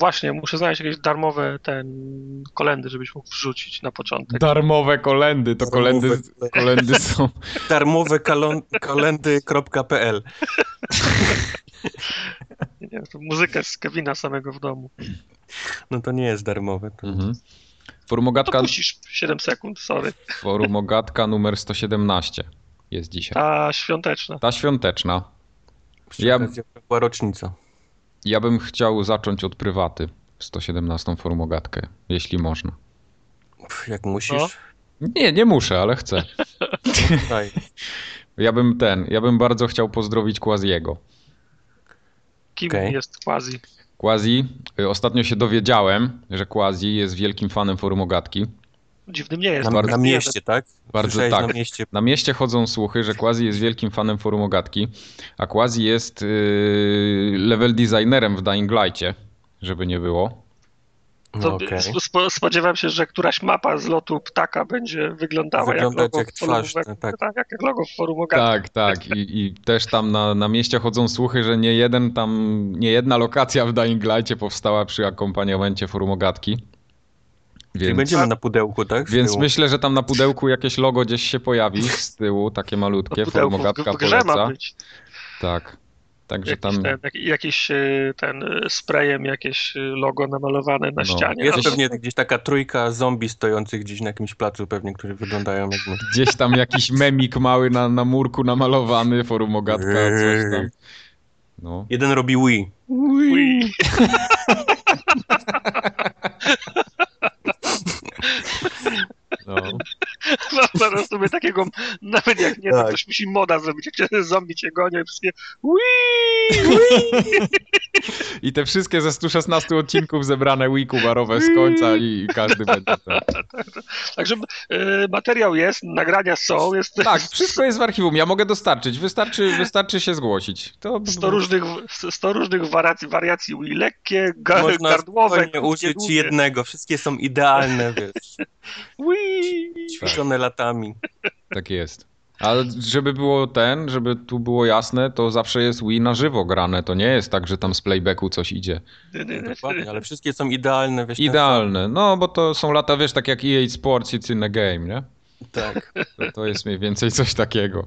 Właśnie, muszę znaleźć jakieś darmowe ten kolendy, żebyś mógł wrzucić na początek. Darmowe kolendy, to Darmowe kolendy, kolendy są... Darmowe kalon- kolendy.pl Nie to muzykę z Kevina samego w domu. No to nie jest darmowe. To... Mhm. To Forumogatka, puścisz 7 sekund, sorry. forumogatka numer 117 jest dzisiaj. Ta świąteczna. Ta świąteczna. Ja- była rocznica. Ja bym chciał zacząć od prywaty. 117 forumogatkę, jeśli można. Pff, Jak musisz. No. Nie, nie muszę, ale chcę. Daj. Ja bym ten, ja bym bardzo chciał pozdrowić Quaziego. Kim Okej. jest Quasi? Quasi, y, ostatnio się dowiedziałem, że Quasi jest wielkim fanem forumogatki. Dziwnym nie jest. Na, na mieście, tak? Bardzo Słyszałeś tak. na mieście. Na mieście chodzą słuchy, że Quasi jest wielkim fanem forumogatki, a Quasi jest yy, level designerem w Dying Light'cie, żeby nie było. No, To okej. spo, spodziewam się, że któraś mapa z lotu ptaka będzie wyglądała Wyglądać jak logo, jak w forum, tak. tak, jak logo w forum. Tak, tak. I, I też tam na, na mieście chodzą słuchy, że nie jeden tam, nie jedna lokacja w Dying Light'cie powstała przy akompaniamencie forumogatki. Czyli Więc, będziemy na pudełku, tak? Więc tyłu. myślę, że tam na pudełku jakieś logo gdzieś się pojawi z tyłu, takie malutkie, To ma poleca. być. Tak. Także Jakiś, tam ten, jak, jakiś e, ten e, sprayem jakieś e, logo namalowane na No. ścianie. Jest pewnie gdzieś taka trójka zombie stojących gdzieś na jakimś placu pewnie, którzy wyglądają jakby... gdzieś tam jakiś memik mały na, na murku namalowany, forumogatka, coś tam. No. Jeden robi Wii. Ui. No. Zaraz sobie takiego, nawet jak nie, to Tak. ktoś musi moda zrobić, jak cię zombie cię gonią i wszystkie Wii! I te wszystkie ze 116 odcinków zebrane Wiku barowe z końca i każdy będzie ten. Także e, materiał jest, nagrania są, jest Tak, wszystko jest w archiwum. Ja mogę dostarczyć. Wystarczy, wystarczy się zgłosić. To 100 różnych, 100 różnych wariacji, wariacji Wii, lekkie, ga, Można gardłowe, krótkie, użyć długie. jednego. Wszystkie są idealne, wiesz. Wii! Ćwiczone latami. tak jest. Ale żeby było ten, żeby tu było jasne, to zawsze jest Wii na żywo grane. To nie jest tak, że tam z playbacku coś idzie. Dokładnie, ale wszystkie są idealne, wiesz. Idealne. No, bo to są lata, wiesz, tak jak EA Sports It's in a Game, nie? Tak. To, to jest mniej więcej coś takiego.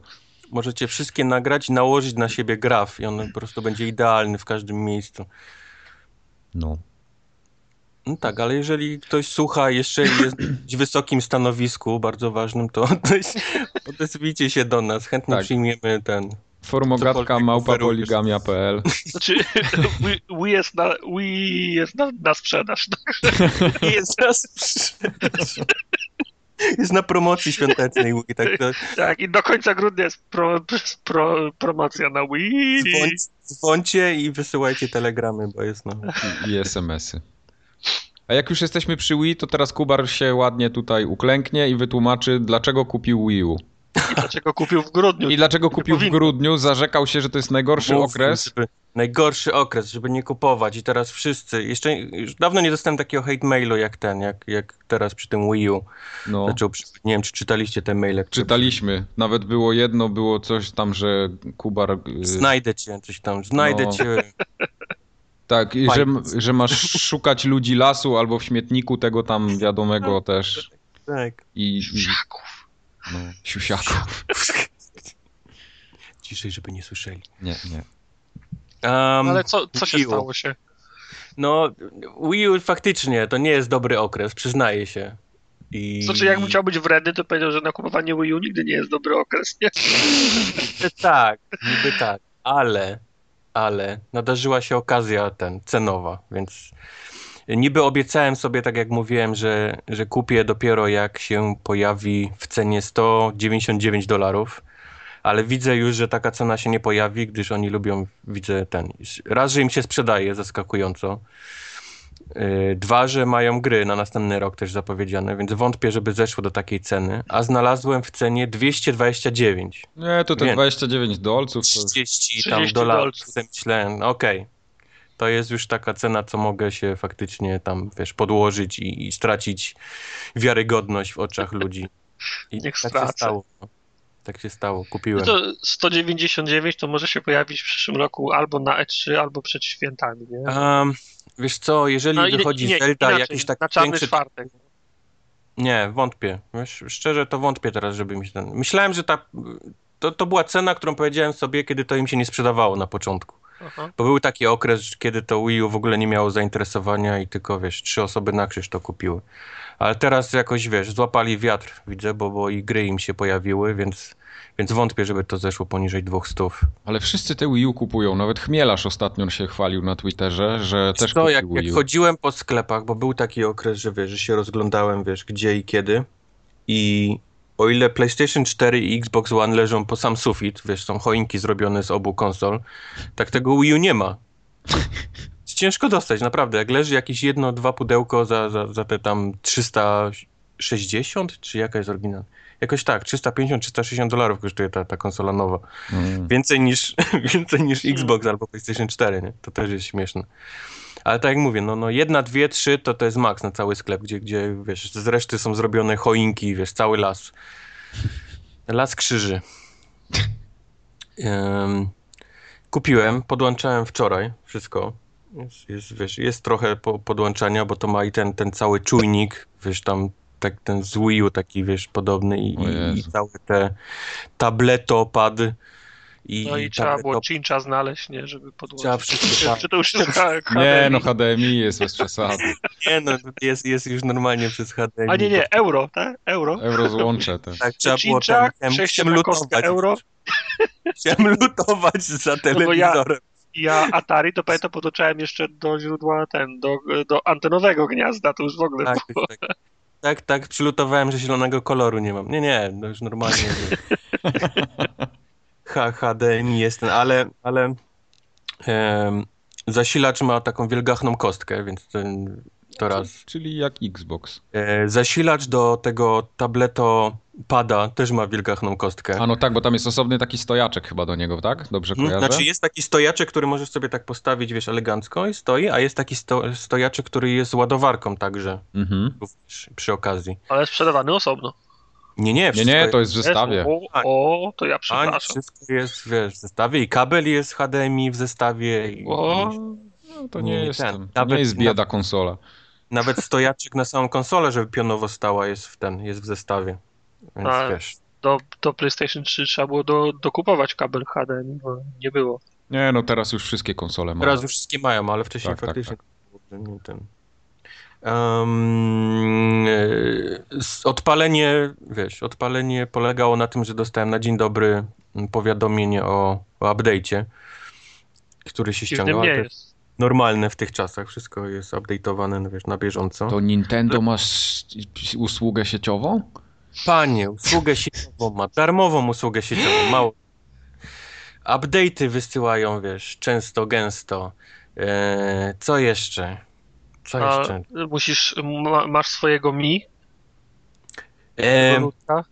Możecie wszystkie nagrać i nałożyć na siebie graf i on po prostu będzie idealny w każdym miejscu. No. No tak, ale jeżeli ktoś słucha jeszcze jest w wysokim stanowisku, bardzo ważnym, to odez- odezwijcie się do nas. Chętnie Tak. przyjmiemy ten. Formogatka Cokolwiek małpa oferujesz. poligamia.pl Znaczy, Wii, jest na, Wii jest na, na sprzedaż. Jest, nas... jest na promocji świątecznej. Wii, Tak, to Tak, i do końca grudnia jest pro, pro, promocja na Wii. dzwoń, dzwońcie i wysyłajcie telegramy, bo jest no. i, i SMS-y. A jak już jesteśmy przy Wii, to teraz Kubar się ładnie tutaj uklęknie i wytłumaczy, dlaczego kupił Wii U. I dlaczego kupił w grudniu? I dlaczego kupił w grudniu, zarzekał się, że to jest najgorszy Mów, okres. Żeby, najgorszy okres, żeby nie kupować i teraz wszyscy, jeszcze już dawno nie dostałem takiego hate mailu jak ten, jak, jak teraz przy tym Wii U. No, Zaczął, przy- nie wiem, czy czytaliście te maile. które- czytaliśmy. Nawet było jedno, było coś tam, że Kubar... y, Znajdę cię, coś tam, znajdę No. cię. Tak, i że, że masz szukać ludzi lasu albo w śmietniku tego tam wiadomego też. Tak. I, i Siaków. no, siusiaków. Ciszej, żeby nie słyszeli. Nie, nie. Um, Ale co, co się stało się? No, Wii U faktycznie to nie jest dobry okres, przyznaję się. I... Znaczy, jakbym chciał być wredny, to powiedział, że na kupowanie Wii U nigdy nie jest dobry okres, nie? Niby tak, niby tak, ale, ale nadarzyła się okazja ten, cenowa, więc niby obiecałem sobie, tak jak mówiłem, że, że kupię dopiero jak się pojawi w cenie 199 dolarów, ale widzę już, że taka cena się nie pojawi, gdyż oni lubią, widzę ten, raz, że im się sprzedaje zaskakująco, Dwa, że mają gry na następny rok też zapowiedziane, więc wątpię, żeby zeszło do takiej ceny. A znalazłem w cenie 229. Nie, to te Wiem. 29 dolców to... 30 tam 30 dolarów. Myślałem, no okej. To jest już taka cena, co mogę się faktycznie tam, wiesz, podłożyć i, i stracić wiarygodność w oczach ludzi. I Niech tak stracę. się stało. No. Tak się stało, No kupiłem. to 199 to może się pojawić w przyszłym roku albo na E3, albo przed świętami, nie? Um, wiesz co, jeżeli No wychodzi nie, Zelda inaczej, jakiś tak na większy... czwartek. Nie, wątpię. Wiesz, szczerze to wątpię teraz, żeby mi się ten... Myślałem, że ta... To, to była cena, którą powiedziałem sobie, kiedy to im się nie sprzedawało na początku. Aha. Bo był taki okres, kiedy to Wii U w ogóle nie miało zainteresowania i tylko, wiesz, trzy osoby na krzyż to kupiły. Ale teraz jakoś, wiesz, złapali wiatr, widzę, bo, bo i gry im się pojawiły, więc, więc wątpię, żeby to zeszło poniżej dwóch stów. Ale wszyscy te Wii U kupują. Nawet Chmielarz ostatnio się chwalił na Twitterze, że też to, jak, jak Wii U. chodziłem po sklepach, bo był taki okres, że wiesz, że się rozglądałem, wiesz, gdzie i kiedy i o ile PlayStation 4 i Xbox One leżą po sam sufit, wiesz, są choinki zrobione z obu konsol, tak tego Wii U nie ma. Ciężko dostać, naprawdę. Jak leży jakieś jedno, dwa pudełko za, za, za te tam 360, czy jaka jest oryginalna? Jakoś tak, 350-360 dolarów kosztuje ta, ta konsola nowa. Mm. Więcej niż, więcej niż Xbox albo PlayStation 4, nie? To też jest śmieszne. Ale tak jak mówię, no, no jedna, dwie, trzy to to jest maks na cały sklep, gdzie, gdzie wiesz, z reszty są zrobione choinki, wiesz, cały las. Las krzyży. Em, kupiłem, podłączałem wczoraj wszystko. Jest, jest, wiesz, jest trochę po, podłączania, bo to ma i ten, ten cały czujnik, wiesz, tam tak, ten z Wii U taki, wiesz, podobny i, i, i całe te tabletopad i, No i trzeba było tabletop- cincha znaleźć, nie, żeby Trzeba podłączyć. wszystko tak. Czy to już jest H- Nie, no HDMI? HDMI jest bez przesady. Nie, no jest, jest już normalnie przez HDMI. A nie, nie, euro, tak? Euro. Euro złącze te. Tak, trzeba było ten, chciałem, lutować. euro. Chciałem lutować za ja- telewizorem. Ja Atari to pamiętam podłączałem jeszcze do źródła ten, do, do antenowego gniazda, to już w ogóle Tak, było. tak, tak. tak, tak, przylutowałem, że zielonego koloru nie mam. Nie, nie, no już normalnie. HDMI jest ten, ale, ale em, zasilacz ma taką wielgachną kostkę, więc ten, to raz. Czyli jak Xbox. E, zasilacz do tego tableto pada też ma wielgachną kostkę. A no tak, bo tam jest osobny taki stojaczek chyba do niego, tak? Dobrze Mhm, kojarzę? Znaczy jest taki stojaczek, który możesz sobie tak postawić, wiesz, elegancko i stoi, a jest taki sto, stojaczek, który jest ładowarką także Mhm. przy okazji. Ale sprzedawany osobno. Nie, nie, Nie, wszystko nie, to jest w Jest, zestawie. O, o, to ja przepraszam. wszystko jest, wiesz, w zestawie i kabel jest HDMI w zestawie i, O, No, to nie, nie jest, ten. Nawet nie jest bieda konsola. nawet stojaczek na samą konsolę, żeby pionowo stała jest w ten, jest w zestawie. Więc A, wiesz, do, do PlayStation 3 trzeba było do, dokupować kabel HDMI, bo nie było. Nie, no teraz już wszystkie konsole mają. teraz już wszystkie mają, ale wcześniej Tak, tak, faktycznie nie ten. Um, odpalenie, wiesz, odpalenie polegało na tym, że dostałem na dzień dobry powiadomienie o, o update'cie, który się ściągał. nie jest. Normalne w tych czasach, wszystko jest update'owane, no wiesz, na bieżąco. To Nintendo ma usługę sieciową? Panie, usługę sieciową ma, darmową usługę sieciową, mało. Update'y wysyłają, wiesz, często, gęsto. E, co jeszcze? Musisz, ma, masz swojego Mi? E,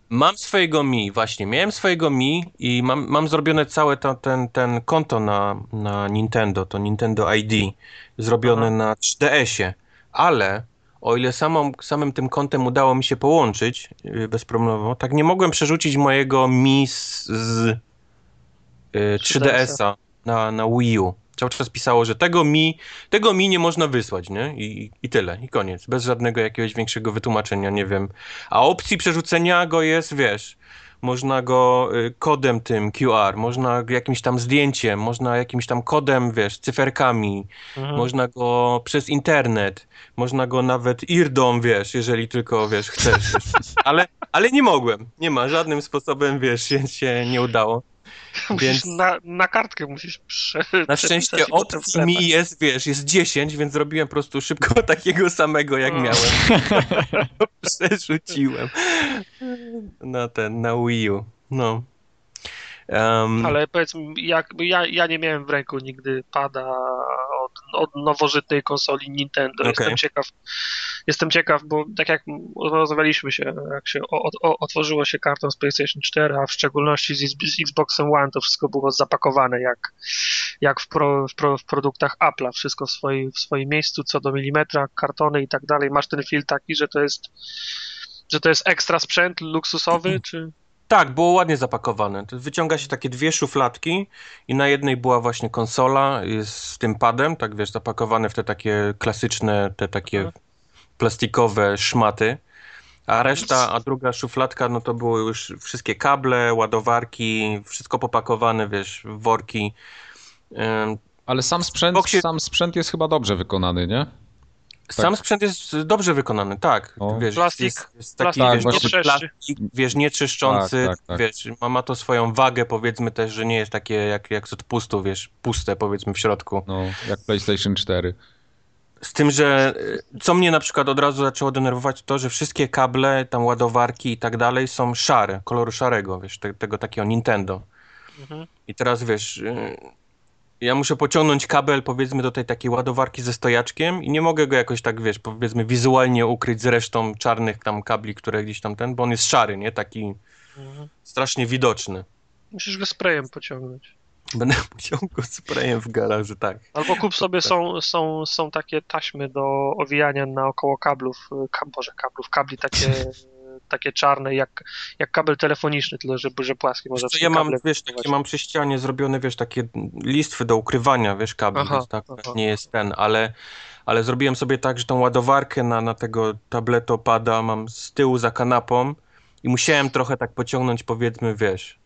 mam swojego Mi, właśnie, miałem swojego Mi i mam, mam zrobione całe to, ten, ten konto na, na Nintendo, to Nintendo ID, zrobione Aha. na 3DS-ie, ale o ile samą, samym tym kontem udało mi się połączyć yy, bezproblemowo, tak nie mogłem przerzucić mojego Mi z, z yy, 3DS-a na, na Wii U. Cały czas pisało, że tego mi, tego mi nie można wysłać, nie? I, I tyle, i koniec. Bez żadnego jakiegoś większego wytłumaczenia, nie wiem. A opcji przerzucenia go jest, wiesz, można go y, kodem tym QR, można jakimś tam zdjęciem, można jakimś tam kodem, wiesz, cyferkami, Mhm. można go przez internet, można go nawet irdą, wiesz, jeżeli tylko, wiesz, chcesz. Ale, ale nie mogłem, nie ma, żadnym sposobem, wiesz, się, się nie udało. Musisz więc- na, na kartkę musisz prze, Na szczęście opcji mi jest, wiesz, jest 10, więc zrobiłem po prostu szybko takiego samego, jak Mm. miałem. Przerzuciłem na ten, na Wii U. No. Em, Ale powiedz mi, jak, ja, ja nie miałem w ręku nigdy pada od, od nowożytnej konsoli Nintendo. Jestem Okej. ciekaw, jestem ciekaw, bo tak jak rozmawialiśmy się, jak się o, o, otworzyło się karton z PlayStation 4, a w szczególności z, z Xboxem One, to wszystko było zapakowane jak, jak w, pro, w, pro, w produktach Apple'a, wszystko w swoim, w swoim miejscu, co do milimetra, kartony i tak dalej. Masz ten feel taki, że to jest że to jest ekstra sprzęt luksusowy, czy... Tak, było ładnie zapakowane. Wyciąga się takie dwie szufladki i na jednej była właśnie konsola z tym padem, tak wiesz, zapakowane w te takie klasyczne, te takie Mhm. Plastikowe szmaty. A reszta, a druga szufladka, no to były już wszystkie kable, ładowarki, wszystko popakowane, wiesz, w worki. Ale sam sprzęt, Boksie- sam sprzęt jest chyba dobrze wykonany, nie? Sam sprzęt jest dobrze wykonany, tak. O. Wiesz, Plastik- jest, jest taki, plastik wiesz, nie dobry trzeszczy. plastik, wiesz, nieczyszczący, Tak, tak, tak. wiesz, ma, ma to swoją wagę, powiedzmy też, że nie jest takie jak, jak z odpustu, wiesz, puste powiedzmy w środku. No, jak PlayStation 4. Z tym, że y, co mnie na przykład od razu zaczęło denerwować, to, że wszystkie kable, tam ładowarki i tak dalej są szare, koloru szarego, wiesz, te, tego takiego Nintendo. Mhm. I teraz wiesz, y, ja muszę pociągnąć kabel powiedzmy do tej takiej ładowarki ze stojaczkiem i nie mogę go jakoś tak, wiesz, powiedzmy wizualnie ukryć z resztą czarnych tam kabli, które gdzieś tam ten, bo on jest szary, nie? Taki Mhm. strasznie widoczny. Musisz go sprayem pociągnąć. Będę musiał go sprayem w garażu, tak. Albo kup sobie, są, są, są takie taśmy do owijania naokoło kablów, y, ka, boże, kablów, kabli takie, takie czarne, jak, jak kabel telefoniczny, tyle że, że płaski przy ja mam, wiesz, takie mam przy ścianie zrobione, wiesz, takie listwy do ukrywania, wiesz, kabli, Aha, tak aha. nie jest ten, ale, ale zrobiłem sobie tak, że tą ładowarkę na, na tego tabletopada mam z tyłu za kanapą i musiałem trochę tak pociągnąć, powiedzmy, wiesz,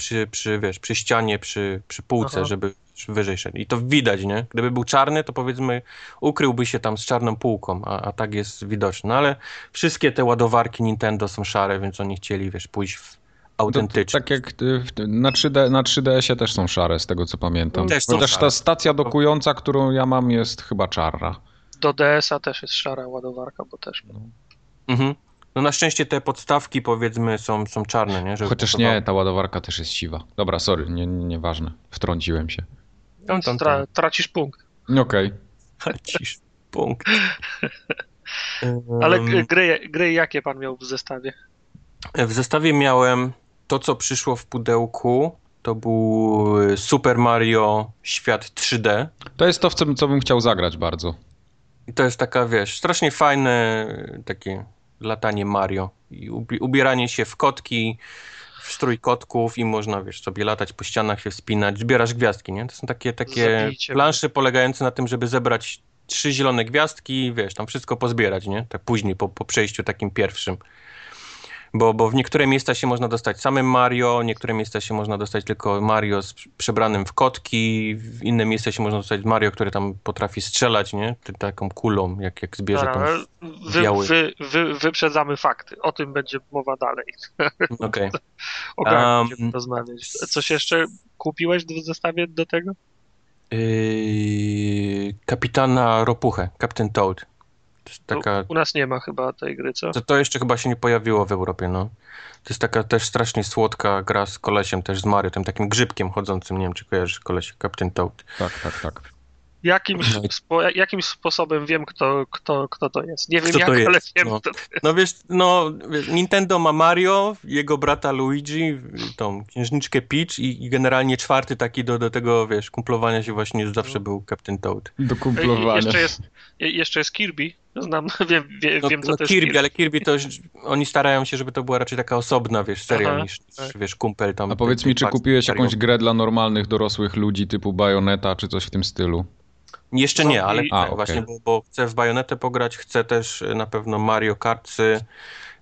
przy, przy, wiesz, przy ścianie, przy, przy półce, Aha. żeby wyżej szedł. I to widać, nie? Gdyby był czarny, to powiedzmy ukryłby się tam z czarną półką, a, a tak jest widoczny. No ale wszystkie te ładowarki Nintendo są szare, więc oni chcieli, wiesz, pójść w To, autentyczne. tak jak y, w- na, 3D, na 3DS-ie też są szare, z tego co pamiętam. Też są Chociaż szare. ta stacja dokująca, którą ja mam, jest chyba czarna. Do DS-a też jest szara ładowarka, bo też. Mhm. No na szczęście te podstawki powiedzmy są, są czarne, nie? Żeby Chociaż pasowało. nie, ta ładowarka też jest siwa. Dobra, sorry, nie, nie, nieważne. Wtrąciłem się. Tam, tam, Tra, tam. tracisz punkt. Okej. Cisz, punkt. Ale gry, gry jakie pan miał w zestawie? w zestawie miałem to, co przyszło w pudełku. To był Super Mario Świat 3D. To jest to, w co, co bym chciał zagrać bardzo. I to jest taka, wiesz, strasznie fajne takie latanie Mario. I ubi- ubieranie się w kotki, w strój kotków i można, wiesz, sobie latać po ścianach, się wspinać. Zbierasz gwiazdki, nie? To są takie, takie Zabijcie plansze polegające na tym, żeby zebrać trzy zielone gwiazdki, wiesz, tam wszystko pozbierać, nie? Tak później, po, po przejściu takim pierwszym. Bo, bo w niektóre miejsca się można dostać samym Mario, niektóre miejsca się można dostać tylko Mario z, przebranym w kotki, w inne miejsca się można dostać Mario, który tam potrafi strzelać, nie? Taką kulą, jak, jak zbierze Dobra, tam. ale wy, biały. wy, wy, wyprzedzamy fakty. O tym będzie mowa dalej. Okej. O grach Um, rozmawiać. Coś jeszcze kupiłeś w zestawie do tego? Yy, kapitana Ropuchę, Captain Toad. To jest taka, U nas nie ma chyba tej gry, co? to, to jeszcze chyba się nie pojawiło w Europie, no. To jest taka też strasznie słodka gra z kolesiem, też z Mario, tym takim grzybkiem chodzącym, nie wiem czy kojarzysz koleś, Captain Toad. Tak, tak, tak. Jakimś, No spo, jakimś sposobem wiem, kto, kto, kto to jest. Nie wiem Kto jak, to jest, ale wiem, no. kto No wiesz, no wiesz, Nintendo ma Mario, jego brata Luigi, tą księżniczkę Peach i, i generalnie czwarty taki do, do tego, wiesz, kumplowania się właśnie zawsze był Captain Toad. Do I- kumplowania. Jeszcze jest, jeszcze jest Kirby. Znam, wiem, wie, No, wiem co no to jest Kirby, Kirby. ale Kirby to już, oni starają się, żeby to była raczej taka osobna, wiesz, seria Aha, niż, tak. wiesz, kumpel tam. A powiedz mi, czy kupiłeś serią. jakąś grę dla normalnych, dorosłych ludzi typu Bayonetta czy coś w tym stylu? Jeszcze nie, ale A, okej. właśnie, bo, bo chcę w Bayonetę pograć, chcę też y, na pewno Mario Kartsy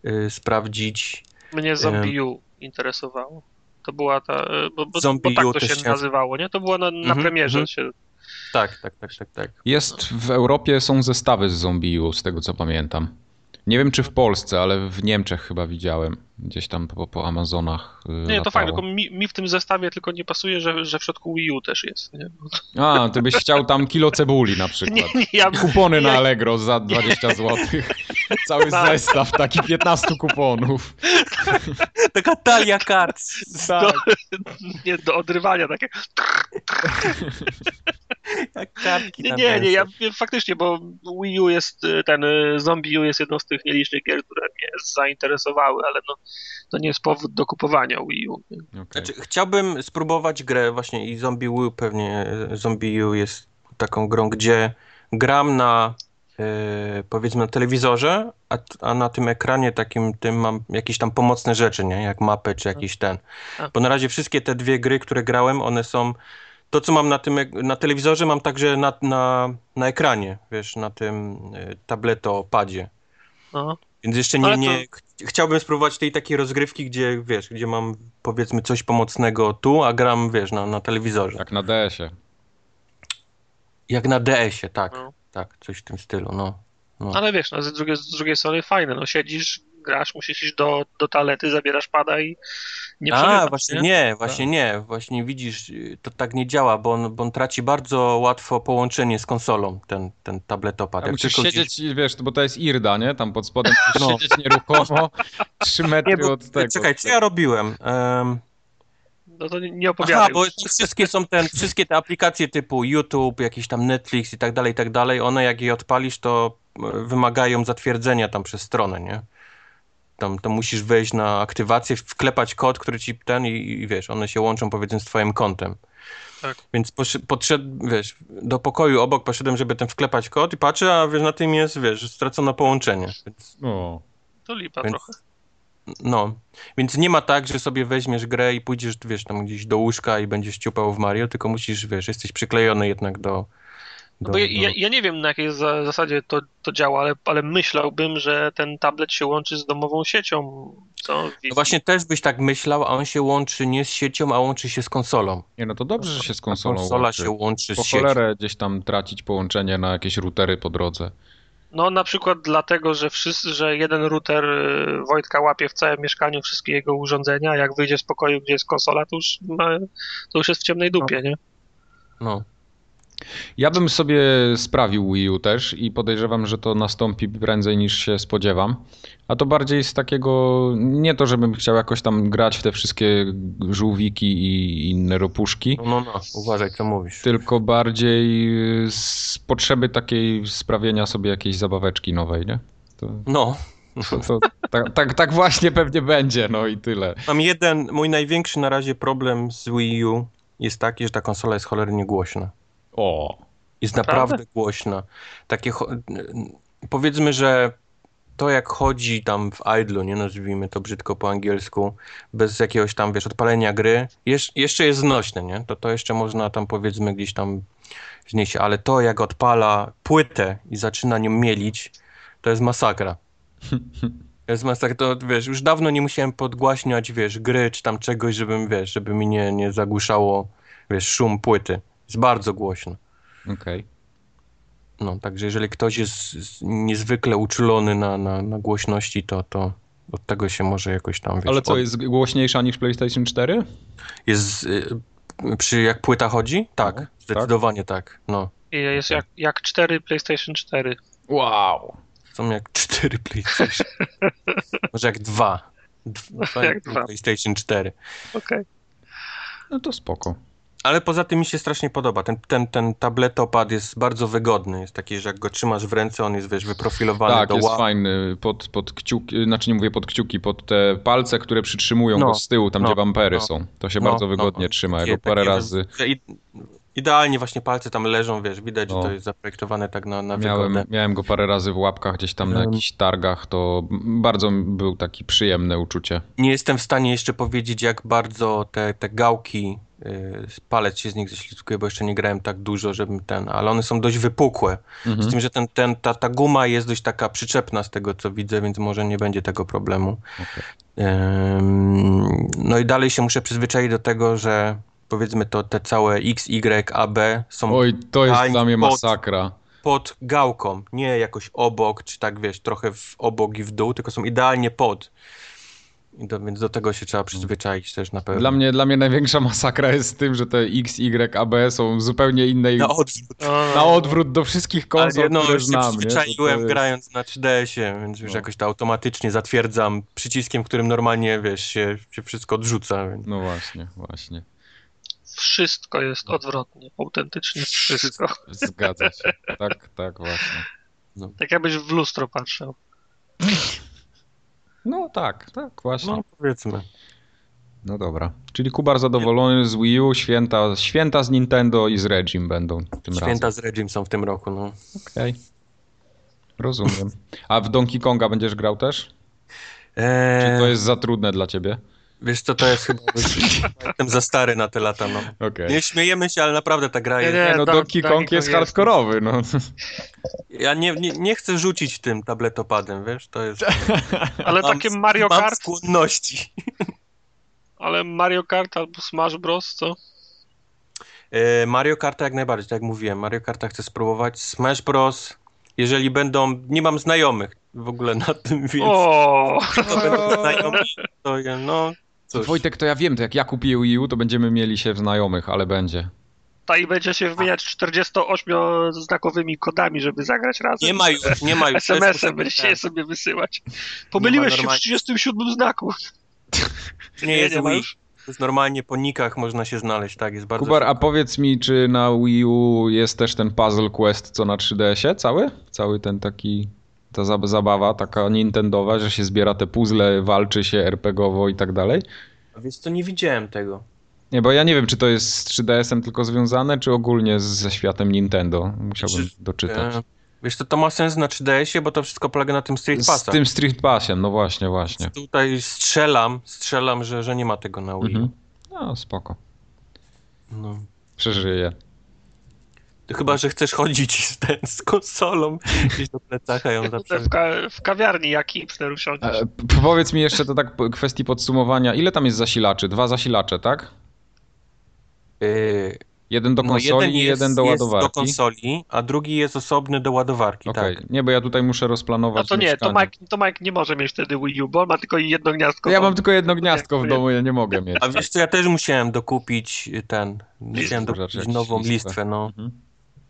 y, sprawdzić. Mnie Zombie U interesowało. To była ta, e, bo, bo, Zombie bo tak to też się nazywało, nie? To było na, na Mhm, premierze. mhm. Się, Tak, tak, tak, tak, tak. Jest w Europie są zestawy z Zombie U, z tego co pamiętam. Nie wiem czy w Polsce, ale w Niemczech chyba widziałem. Gdzieś tam po, po Amazonach. y, nie, to latało. fajnie, tylko mi, mi w tym zestawie tylko nie pasuje, że, że w środku Wii U też jest. Nie, A, ty byś chciał tam kilo cebuli na przykład. nie, nie ja, Kupony na Allegro za 20 zł. Cały Tak. zestaw, taki 15 kuponów. Taka talia kart. Tak. nie do odrywania takie. Jak kartki Nie, nie, nie, ja faktycznie, bo Wii U jest, y, ten y, Zombie U jest jedną z tych nielicznych gier, które mnie zainteresowały, ale no, to nie jest powód do kupowania Wii U. Okej. Znaczy, chciałbym spróbować grę właśnie i Zombie U pewnie, e, Zombie U jest taką grą, gdzie gram na yy, powiedzmy na telewizorze, a, a na tym ekranie takim tym mam jakieś tam pomocne rzeczy, nie? Jak mapę czy jakiś ten. A. Bo na razie wszystkie te dwie gry, które grałem, one są to, co mam na tym, ek- na telewizorze, mam także na, na, na ekranie, wiesz, na tym tabletopadzie. No. Więc jeszcze nie, to- nie ch- chciałbym spróbować tej takiej rozgrywki, gdzie, wiesz, gdzie mam, powiedzmy, coś pomocnego tu, a gram, wiesz, na, na telewizorze. Jak na DS-ie. Jak na DS-ie, tak, No. tak, coś w tym stylu, no. no. Ale wiesz, no, z, drugiej, z drugiej strony fajne, no siedzisz, grasz, musisz iść do, do toalety, zabierasz pada i nie A, właśnie nie? nie, właśnie nie, właśnie widzisz, y, to tak nie działa, bo on, bo on traci bardzo łatwo połączenie z konsolą, ten, ten tabletopad. A Jak musisz siedzieć, wiesz, bo to jest IRDA, nie? Tam pod spodem musisz No. siedzieć nieruchomo 3 metry Nie, bo, od tego. czekaj, co ja robiłem? Em, No to nie- nie opowiadaj. Aha, bo wszystkie są ten, wszystkie te aplikacje typu YouTube, jakiś tam Netflix i tak dalej, i tak dalej, one jak je odpalisz, to e, wymagają zatwierdzenia tam przez stronę, nie? Tam to musisz wejść na aktywację, wklepać kod, który ci ten i, i wiesz, one się łączą powiedzmy z twoim kontem. Tak. Więc podszedł, wiesz, do pokoju obok poszedłem, żeby ten wklepać kod i patrzę, a wiesz, na tym jest, wiesz, stracono połączenie. Więc, O. To lipa Więc- trochę. no, więc nie ma tak, że sobie weźmiesz grę i pójdziesz, wiesz, tam gdzieś do łóżka i będziesz ciupał w Mario, tylko musisz, wiesz, jesteś przyklejony jednak do... No do, bo ja, do... ja, ja nie wiem na jakiej za- zasadzie to, to działa, ale, ale myślałbym, że ten tablet się łączy z domową siecią. Co? No właśnie też byś tak myślał, a on się łączy nie z siecią, a łączy się z konsolą. Nie, no to dobrze, że się z A konsolą konsola łączy. się łączy Po z siecią. cholerę gdzieś tam tracić połączenie na jakieś routery po drodze. No na przykład dlatego, że wszyscy, że jeden router y, Wojtka łapie w całym mieszkaniu wszystkie jego urządzenia, a jak wyjdzie z pokoju, gdzie jest konsola, to już, ma, to już jest w ciemnej dupie, nie? No. Ja bym sobie sprawił Wii U też i podejrzewam, że to nastąpi prędzej niż się spodziewam. A to bardziej z takiego, nie to żebym chciał jakoś tam grać w te wszystkie żółwiki i inne ropuszki, No, no, no, uważaj co mówisz. tylko bardziej z potrzeby takiej sprawienia sobie jakiejś zabaweczki nowej, nie? To, No. to, to, tak, tak, tak właśnie pewnie będzie, no i tyle. Mam jeden, mój największy na razie problem z Wii U jest taki, że ta konsola jest cholernie głośna. O, Jest Naprawdę? naprawdę głośna. Takie, powiedzmy, że to jak chodzi tam w idlu, nie nazwijmy to brzydko po angielsku, bez jakiegoś tam, wiesz, odpalenia gry, jesz, jeszcze jest znośne, nie? To, to jeszcze można tam powiedzmy gdzieś tam znieść, ale to jak odpala płytę i zaczyna nią mielić, to jest masakra. To jest masakra, to wiesz, już dawno nie musiałem podgłaśniać, wiesz, gry czy tam czegoś, żebym, wiesz, żeby mi nie, nie zagłuszało, wiesz, szum płyty. Jest bardzo głośno. okej. No, także jeżeli ktoś jest niezwykle uczulony na, na, na głośności, to, to od tego się może jakoś tam, wiesz, Ale co, od- jest głośniejsza niż PlayStation 4? jest y, przy jak płyta chodzi? Tak, No, zdecydowanie tak. No, I jest jak, jak 4 PlayStation 4. Wow. są jak cztery PlayStation. może jak dwa. Dwa Jak dwa. PlayStation 4. Okej. No to spoko. Ale poza tym mi się strasznie podoba. Ten, ten, ten tabletopad jest bardzo wygodny. Jest taki, że jak go trzymasz w ręce, on jest, wiesz, wyprofilowany Tak, do jest fajny. Pod, pod kciuki, znaczy nie mówię pod kciuki, pod te palce, które przytrzymują No, go z tyłu, tam no, gdzie bampery no. są. To się No, bardzo no, wygodnie no. trzyma. Ja go parę razy że Idealnie właśnie palce tam leżą, wiesz, widać, No. że to jest zaprojektowane tak na, na miałem, wygodę. miałem go parę razy w łapkach gdzieś tam na jakichś targach, to bardzo był taki przyjemne uczucie. Nie jestem w stanie jeszcze powiedzieć, jak bardzo te, te gałki, yy, palec się z nich ześlizguje, bo jeszcze nie grałem tak dużo, żebym ten, ale one są dość wypukłe. Z Mhm. tym, że ten, ten, ta, ta guma jest dość taka przyczepna z tego, co widzę, więc może nie będzie tego problemu. Okej. Ym, no i dalej się muszę przyzwyczaić do tego, że powiedzmy to te całe X, Y, A, B są Oj, to jest dla mnie pod- masakra. pod gałką, nie jakoś obok, czy tak wiesz, trochę w obok i w dół, tylko są idealnie pod. I do, więc do tego się trzeba przyzwyczaić też na pewno. Dla mnie, dla mnie największa masakra jest z tym, że te X, Y, A, B są zupełnie innej, na odwrót. Na odwrót do wszystkich Ale konsol, no, które już się znam. To przyzwyczaiłem jest- grając na 3DS-ie, więc już No. jakoś to automatycznie zatwierdzam przyciskiem, którym normalnie, wiesz, się, się wszystko odrzuca. Więc... No właśnie, właśnie. Wszystko jest odwrotnie. Autentycznie wszystko. Zgadza się. Tak, tak właśnie. Tak jakbyś w lustro patrzył. No tak, tak właśnie. No, powiedzmy. No dobra. Czyli Kubar zadowolony z Wii U, święta, święta z Nintendo i z Regim będą tym Święta razem. z Regim są w tym roku, no. Okej. Rozumiem. A w Donkey Konga będziesz grał też? Eee, Czy to jest za trudne dla ciebie? Wiesz co, to jest chyba... Jestem za stary na te lata, no. Okej. Nie śmiejemy się, ale naprawdę ta gra jest... nie. Nie, no Don- Donkey Kong jest Kong jest. hardkorowy, no. Ja nie, nie, nie chcę rzucić tym tabletopadem, wiesz, to jest... Ale Mam- takie Mario mam Kart, skłonności. ale Mario Kart albo Smash Bros, co? E, Mario Karta jak najbardziej, tak jak mówiłem. Mario Karta chcę spróbować. Smash Bros. Jeżeli będą... Nie mam znajomych w ogóle na tym, więc... O, To będą znajomi, to ja, no... Cóż. Wojtek, to ja wiem, to jak ja kupię Wii U, to będziemy mieli się w znajomych, ale będzie. ta i będzie się wymieniać 48-znakowymi kodami, żeby zagrać razem. Nie ma już, nie ma już. SMS-em będziecie je sobie wysyłać. Pomyliłeś się w normalnie. 37 znaku. Nie jest nie Wii. już. To jest normalnie po nikach można się znaleźć, tak, jest bardzo... Kubar, a powiedz mi, czy na Wii U jest też ten Puzzle Quest, co na 3DS-ie cały? Cały ten taki, ta zab- zabawa taka nintendowa, że się zbiera te puzzle, walczy się RPGowo i tak dalej? Więc to nie widziałem tego. Nie, bo ja nie wiem, czy to jest z 3DS-em tylko związane, czy ogólnie z- ze światem Nintendo. Musiałbym Czy- doczytać. E, Wiesz, to, to ma sens na 3DS-ie, bo to wszystko polega na tym Street Z Passach. tym Street Passiem, no właśnie, właśnie. Tutaj strzelam, strzelam, że, że nie ma tego na Wii. Mhm. No, spoko. No. Przeżyję. Chyba, że chcesz chodzić z, ten, z konsolą gdzieś do plecaka ją zawsze... W, ka w kawiarni jak hipster usiądziesz. E, powiedz mi jeszcze to tak po- kwestii podsumowania. Ile tam jest zasilaczy? Dwa zasilacze, tak? Yy, Jeden do no, konsoli i jeden do jest ładowarki. do konsoli, a drugi jest osobny do ładowarki, Okej, tak. nie, bo ja tutaj muszę No rozplanować to nie, to. Mike, to Mike nie może mieć wtedy Wii U, bo on ma tylko jedno gniazdko. Ja tam. mam tylko jedno gniazdko w domu, ja nie mogę mieć. A wiesz co, ja też musiałem dokupić ten, musiałem dokupić jakiś nową listwę. listwę, no. Mhm.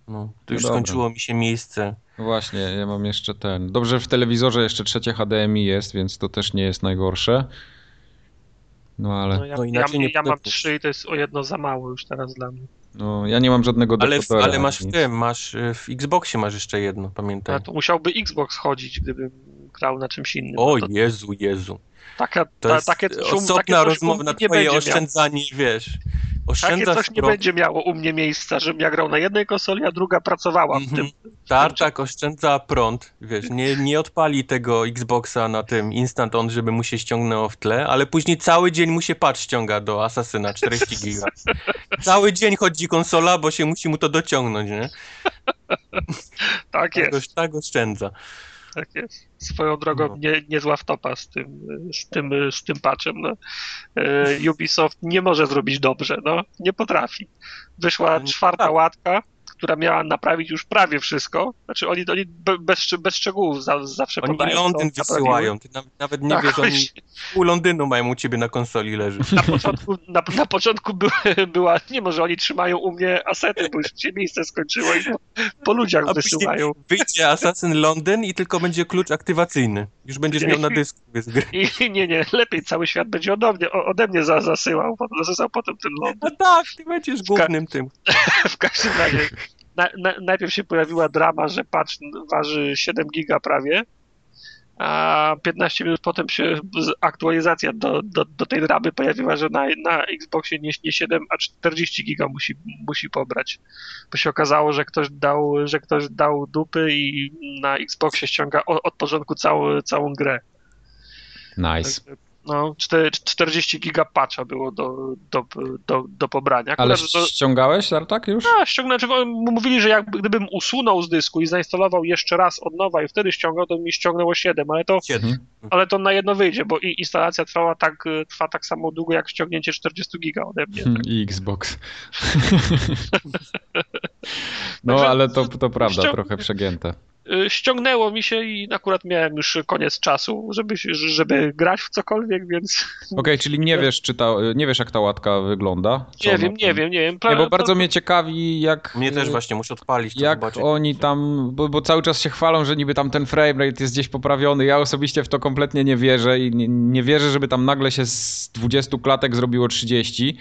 No. To No już dobra. skończyło mi się miejsce. No Właśnie, ja mam jeszcze ten. Dobrze, w telewizorze jeszcze trzecie HDMI jest, więc to też nie jest najgorsze. No ale No, ja, No ja, ja mam trzy i to jest o jedno za mało już teraz dla mnie. no, ja nie mam żadnego Ale, w, dekodera. ale masz w tym, masz y, w Xboxie masz jeszcze jedno, pamiętaj. A to musiałby Xbox chodzić, gdybym grał na czymś innym. O to, Jezu, Jezu. Taka, To ta, jest takie osobna takie rozmowa na twoje oszczędzanie, wiesz. Takie Oszczędzasz coś nie będzie miało u mnie miejsca, żebym ja grał na jednej konsoli, a druga pracowała w Mhm. tym. Tartak oszczędza prąd, wiesz, nie, nie odpali tego Xboxa na tym instant on, żeby mu się ściągnęło w tle, ale później cały dzień mu się patch ściąga do Asasyna 40 giga. Cały dzień chodzi konsola, bo się musi mu to dociągnąć, nie? Tak Tak, jest, tak oszczędza. Tak jest. Swoją drogą No. nie, niezła wtopa z tym, z tym, z tym patchem. No. E, Ubisoft nie może zrobić dobrze, no. Nie potrafi. Wyszła No, czwarta tak. łatka, która miała naprawić już prawie wszystko. Znaczy oni, oni be- bez, bez szczegółów za, zawsze Oni podają. co Londyn wysyłają, ty nawet, nie Tak, wiesz, oni pół Londynu mają u ciebie na konsoli leży. Na początku, na, na początku by, była, nie może oni trzymają u mnie asety, bo już się miejsce skończyło i po, po ludziach A wysyłają. wyjdzie Assassin Londyn i tylko będzie klucz aktywacyjny. Już będziesz miał na dysku z gry. I nie, nie, lepiej cały świat będzie ode mnie, ode mnie za, zasyłał, potem zasyłał potem ten Londyn. No tak, ty będziesz głównym tym. W każdym razie na, na, najpierw się pojawiła drama, że patch waży 7 giga prawie, a 15 minut potem się aktualizacja do, do, do tej dramy pojawiła, że na, na Xboxie nie, nie 7, a 40 giga musi, musi pobrać. Bo się okazało, że ktoś dał, że ktoś dał dupy i na Xboxie ściąga od, od początku całą, całą grę. Nice. No, czte- 40 giga patcha było do, do, do, do pobrania. Ale do- ściągałeś, Tartak, już? a, ściągnąć, bo mówili, że jak gdybym usunął z dysku i zainstalował jeszcze raz od nowa i wtedy ściągał, to mi ściągnęło 7, ale to, Siedem. Mhm. ale to na jedno wyjdzie, bo i instalacja trwała tak, y, trwa tak samo długo jak ściągnięcie 40 giga ode mnie. Hmm, I Xbox. No, ale to, to prawda, trochę przegięte. Y, Ściągnęło mi się i akurat miałem już koniec czasu, żeby, żeby grać w cokolwiek, więc Okej, czyli nie wiesz, czy ta, nie wiesz, jak ta łatka wygląda? Nie wiem, nie wiem, nie wiem. Nie, Pra- bo bardzo to- mnie ciekawi, jak... Mnie też właśnie muszę odpalić to Jak zobaczyć. oni tam, bo, bo cały czas się chwalą, że niby tam ten framerate jest gdzieś poprawiony. Ja osobiście w to kompletnie nie wierzę i nie, nie wierzę, żeby tam nagle się z 20 klatek zrobiło 30,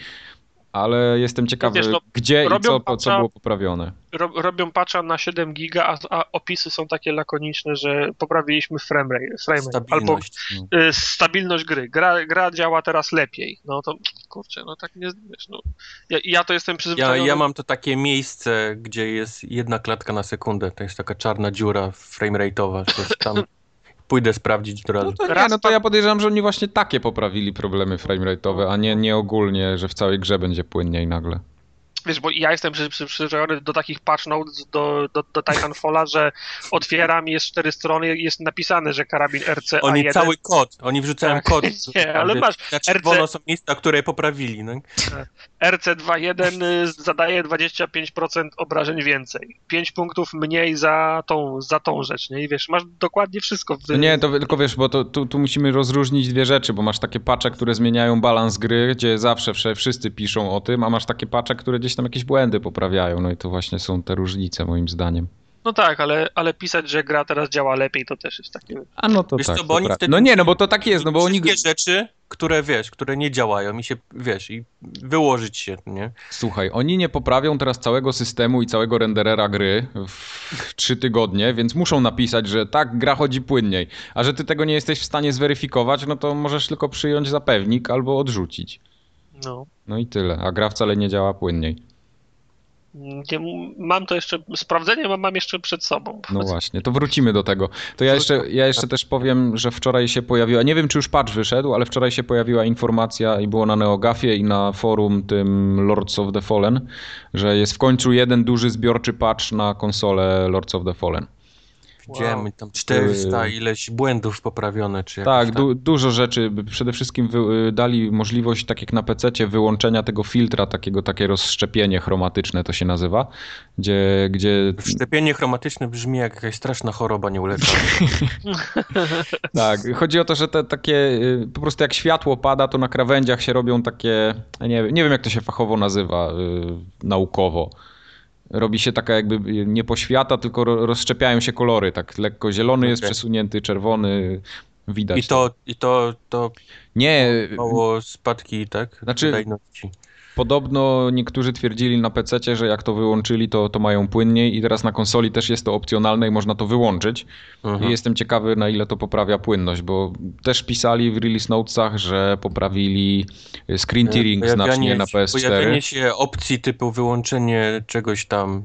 ale jestem ciekawy, Wiesz, no, gdzie i robią co, co patcha- było poprawione. ro, robią patcha na 7 giga, a, a opisy są takie lakoniczne, że poprawiliśmy framerate, frame rate albo Stabilność. No. y, stabilność gry. Gra, gra działa teraz lepiej. No to kurczę, no tak nie, wiesz, no. Ja, ja to jestem Ja, przyzwyczajony. ja mam to takie miejsce, gdzie jest jedna klatka na sekundę. To jest taka czarna dziura framerate'owa. To jest tam pójdę sprawdzić od razu. No to nie, Raz no to ja podejrzewam, że oni właśnie takie poprawili problemy framerate'owe, a nie, nie ogólnie, że w całej grze będzie płynniej nagle. Wiesz, bo ja jestem przy, przy, przyzwyczajony do takich patch notes do, do, do Titanfalla, że otwieram, jest cztery strony, jest napisane, że karabin RCA1. Oni cały kod, oni wrzucają Tak. kod. Nie, ale masz, RC są miejsca, które poprawili. No. RC21 y, zadaje 25% obrażeń więcej. 5 punktów mniej za tą, za tą rzecz, nie? I wiesz, masz dokładnie wszystko. W... No nie, to tylko wiesz, bo to, tu, tu musimy rozróżnić dwie rzeczy, bo masz takie pacze, które zmieniają balans gry, gdzie zawsze wsze- wszyscy piszą o tym, a masz takie pacze, które gdzieś tam jakieś błędy poprawiają, no i to właśnie są te różnice moim zdaniem. No tak, ale, ale pisać, że gra teraz działa lepiej, to też jest takie... A no to Wiesz tak. co, bo oni wtedy No nie, no bo to tak jest, no bo oni... Wszystkie rzeczy, które wiesz, które nie działają i się, wiesz, i wyłożyć się, nie? Słuchaj, oni nie poprawią teraz całego systemu i całego renderera gry w trzy tygodnie, więc muszą napisać, że tak, gra chodzi płynniej. A że ty tego nie jesteś w stanie zweryfikować, no to możesz tylko przyjąć za pewnik albo odrzucić. No. No i tyle, a gra wcale nie działa płynniej. Nie, mam to jeszcze, sprawdzenie mam, mam jeszcze przed sobą. No właśnie, to wrócimy do tego. To ja jeszcze, ja jeszcze też powiem, że wczoraj się pojawiła, nie wiem czy już patch wyszedł, ale wczoraj się pojawiła informacja i było na Neogafie i na forum tym Lords of the Fallen, że jest w końcu jeden duży zbiorczy patch na konsolę Lords of the Fallen. Widziałem Wow. tam 400 Yy. ileś błędów poprawione, czy Tak, du- dużo rzeczy. Przede wszystkim wy- dali możliwość, tak jak na PC, wyłączenia tego filtra, takiego takie rozszczepienie chromatyczne to się nazywa, gdzie, gdzie Szczepienie chromatyczne brzmi jak jakaś straszna choroba nieuleczalna. Tak, chodzi o to, że te takie, y, po prostu jak światło pada, to na krawędziach się robią takie, nie, wiem- nie wiem jak to się fachowo nazywa, y, naukowo. Robi się taka jakby nie poświata, tylko ro- rozszczepiają się kolory, tak lekko zielony jest Okej. przesunięty, czerwony, widać. I to, i to, to Nie, mało spadki, tak? Znaczy- Wydajności. Podobno niektórzy twierdzili na PC, że jak to wyłączyli, to, to mają płynniej i teraz na konsoli też jest to opcjonalne i można to wyłączyć. Mhm. I jestem ciekawy, na ile to poprawia płynność, bo też pisali w release notesach, że poprawili screen tearing Pojawianie- znacznie na Pojawienie PS4. się opcji typu wyłączenie czegoś tam,